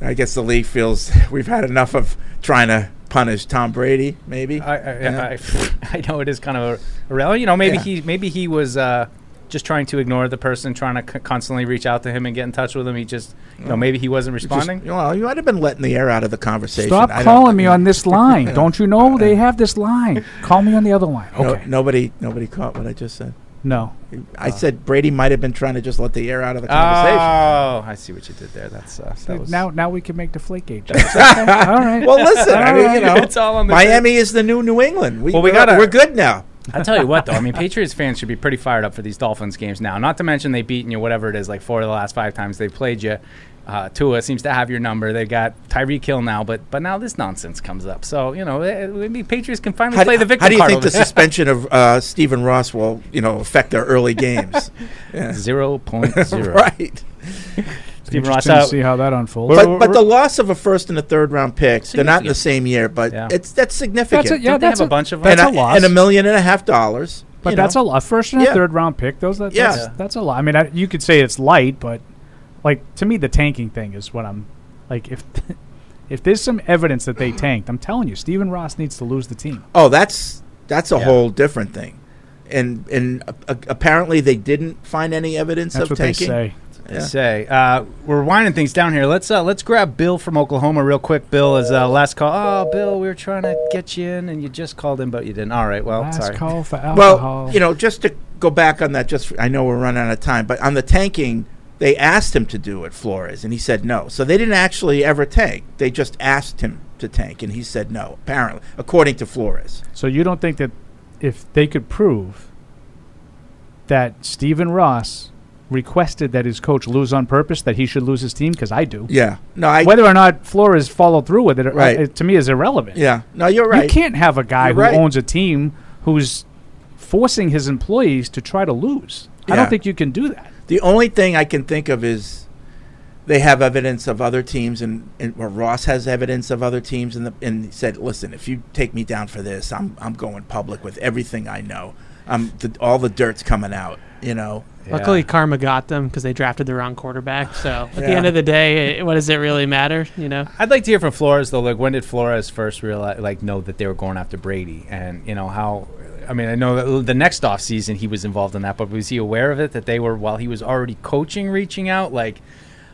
I guess the league feels we've had enough of trying to punish Tom Brady. Maybe. I, I, I, I know it is kind of a, a rel- You know, maybe Yeah. he maybe he was uh, just trying to ignore the person, trying to c- constantly reach out to him and get in touch with him. He just, you know, maybe he wasn't Just- responding. well, you might have been letting the air out of the conversation. Stop I calling me on this line. Don't you know they have this line? Call me on the other line. No- Okay. nobody, nobody caught what I just said. No. I said Brady might have been trying to just let the air out of the conversation. Oh, I see what you did there. That's uh, that was now, now we can make the flake gauge. all right. Well, listen, I mean, right. you know, It's all on the Miami is the new New England. We, Well, we we're- gotta- we're good now. I tell you what, though, I mean, Patriots fans should be pretty fired up for these Dolphins games now. Not to mention they've beaten you, whatever it is, like four of the last five times they've played you. Uh, Tua seems to have your number. They got Tyreek Hill now, but but now this nonsense comes up. So you know, eh, maybe Patriots can finally How, play do- the victim how do you think the suspension of uh, Stephen Ross will, you know, affect their early games? Yeah. Zero point zero. right. Stephen Ross Interesting to out. see how that unfolds. But, but the loss of a first and a third round pick, they're not in the same year, but Yeah. it's that's significant. That's a, yeah, Don't they that's have a bunch of that's and a loss. and a million and a half dollars. But that's know. a lot. First and a Yeah. third round pick. Those that, Yeah. that's, that's a lot. I mean, I, you could say it's light, but like to me, the tanking thing is what I'm like. If if there's some evidence that they tanked, I'm telling you, Stephen Ross needs to lose the team. Oh, that's that's a Yeah. whole different thing. And and uh, apparently they didn't find any evidence That's of what they tanking. Say. They Yeah. say uh, we're winding things down here. Let's uh, let's grab Bill from Oklahoma real quick. Bill is uh, last call. Oh, Bill, we were trying to get you in, and you just called in, but you didn't. All right, well, Last sorry. call for alcohol. Well, you know, just to go back on that, just I know we're running out of time, but on the tanking, they asked him to do it, Flores, and he said no. So they didn't actually ever tank. They just asked him to tank, and he said no. Apparently, according to Flores. So you don't think that if they could prove that Stephen Ross requested that his coach lose on purpose, that he should lose his team? Because I do. Yeah. No, I- Whether or not Flores followed through with it, Right. to me, is irrelevant. Yeah. No, you're right. You can't have a guy You're who right. owns a team who's forcing his employees to try to lose. I don't think you can do that. The only thing I can think of is they have evidence of other teams, and, and Ross has evidence of other teams, and the, and said, "Listen, if you take me down for this, I'm I'm going public with everything I know. Um, the, all the dirt's coming out. You know." Luckily, karma got them because they drafted the wrong quarterback. So at the Yeah. end of the day, it, what does it really matter? You know, I'd like to hear from Flores though. Like, when did Flores first realize, like, know that they were going after Brady, and you know how? I mean, I know that the next off season he was involved in that, but was he aware of it that they were while he was already coaching, reaching out? Like,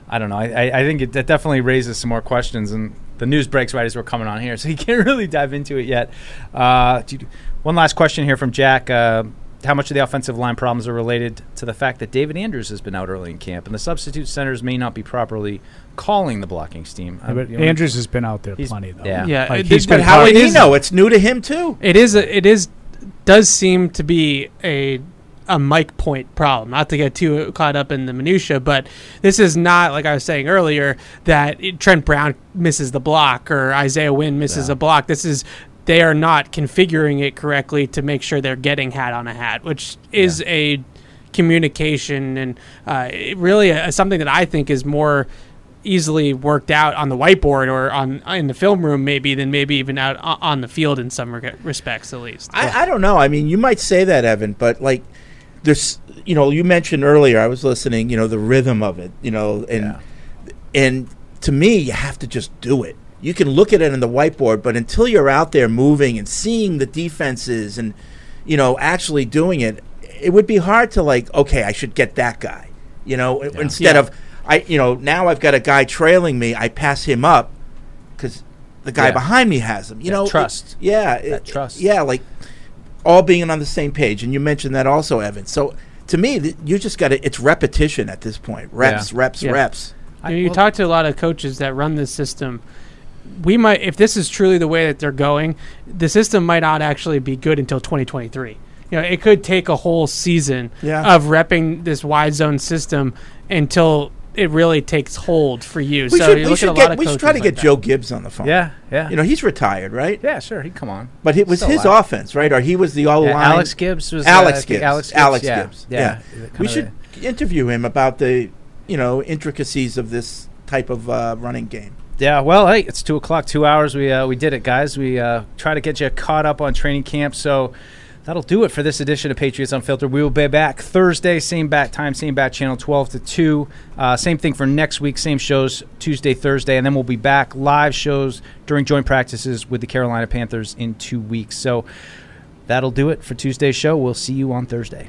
I don't know. I, I, I think it that definitely raises some more questions, and the news breaks right as we're coming on here, so you can't really dive into it yet. Uh, do you- one last question here from Jack. Uh, how much of the offensive line problems are related to the fact that David Andrews has been out early in camp, and the substitute centers may not be properly calling the blocking scheme? Yeah, but Andrews has been out there He's- plenty, though. Yeah, yeah. Like, it- he's but been how part- it is- It's new to him too. It is. A, it is. Does seem to be a a Mike point problem. Not to get too caught up in the minutia, but this is not like I was saying earlier that it- Trent Brown misses the block or Isaiah Wynn misses a block. This is they are not configuring it correctly to make sure they're getting hat on a hat, which is a communication and uh, really uh, something that I think is more easily worked out on the whiteboard or on in the film room maybe than maybe even out on the field in some reg- respects at least. I, I don't know. I mean, you might say that, Evan, but like, there's, you know, you mentioned earlier. I was listening. You know, the rhythm of it. You know, and and to me, you have to just do it. You can look at it on the whiteboard, but until you're out there moving and seeing the defenses and you know actually doing it, it would be hard to like. Okay, I should get that guy. You know, instead Yeah. of I. You know, now I've got a guy trailing me. I pass him up because the guy Yeah. behind me has him. You That know, trust. yeah, That it- trust. Yeah, like all being on the same page, and you mentioned that also, Evan. So to me, th- you just got to. It's repetition at this point. Reps, Yeah. reps, Yeah. reps. You, know, you talk to a lot of coaches that run this system. We might, if this is truly the way that they're going, the system might not actually be good until 2023. You know, it could take a whole season Yeah. of repping this wide zone system until it really takes hold for you. We so should, you we should get. We should try to like get that. Joe Gibbs on the phone. Yeah, yeah. You know, he's retired, right? Yeah, sure. He'd come on. But it was Still his alive. offense, right? Or he was the all Yeah, line. Alex Gibbs was, uh, Alex I Gibbs. Alex Gibbs, Alex yeah. Gibbs. Yeah. Yeah. Kind We should interview him about the, you know, intricacies of this type of uh, running game. Yeah, well, hey, it's two o'clock, two hours. We uh, we did it, guys. We uh, try to get you caught up on training camp. So that'll do it for this edition of Patriots Unfiltered. We will be back Thursday, same bat time, same bat channel, twelve to two. Uh, same thing for next week, same shows Tuesday, Thursday, and then we'll be back live shows during joint practices with the Carolina Panthers in two weeks. So that'll do it for Tuesday's show. We'll see you on Thursday.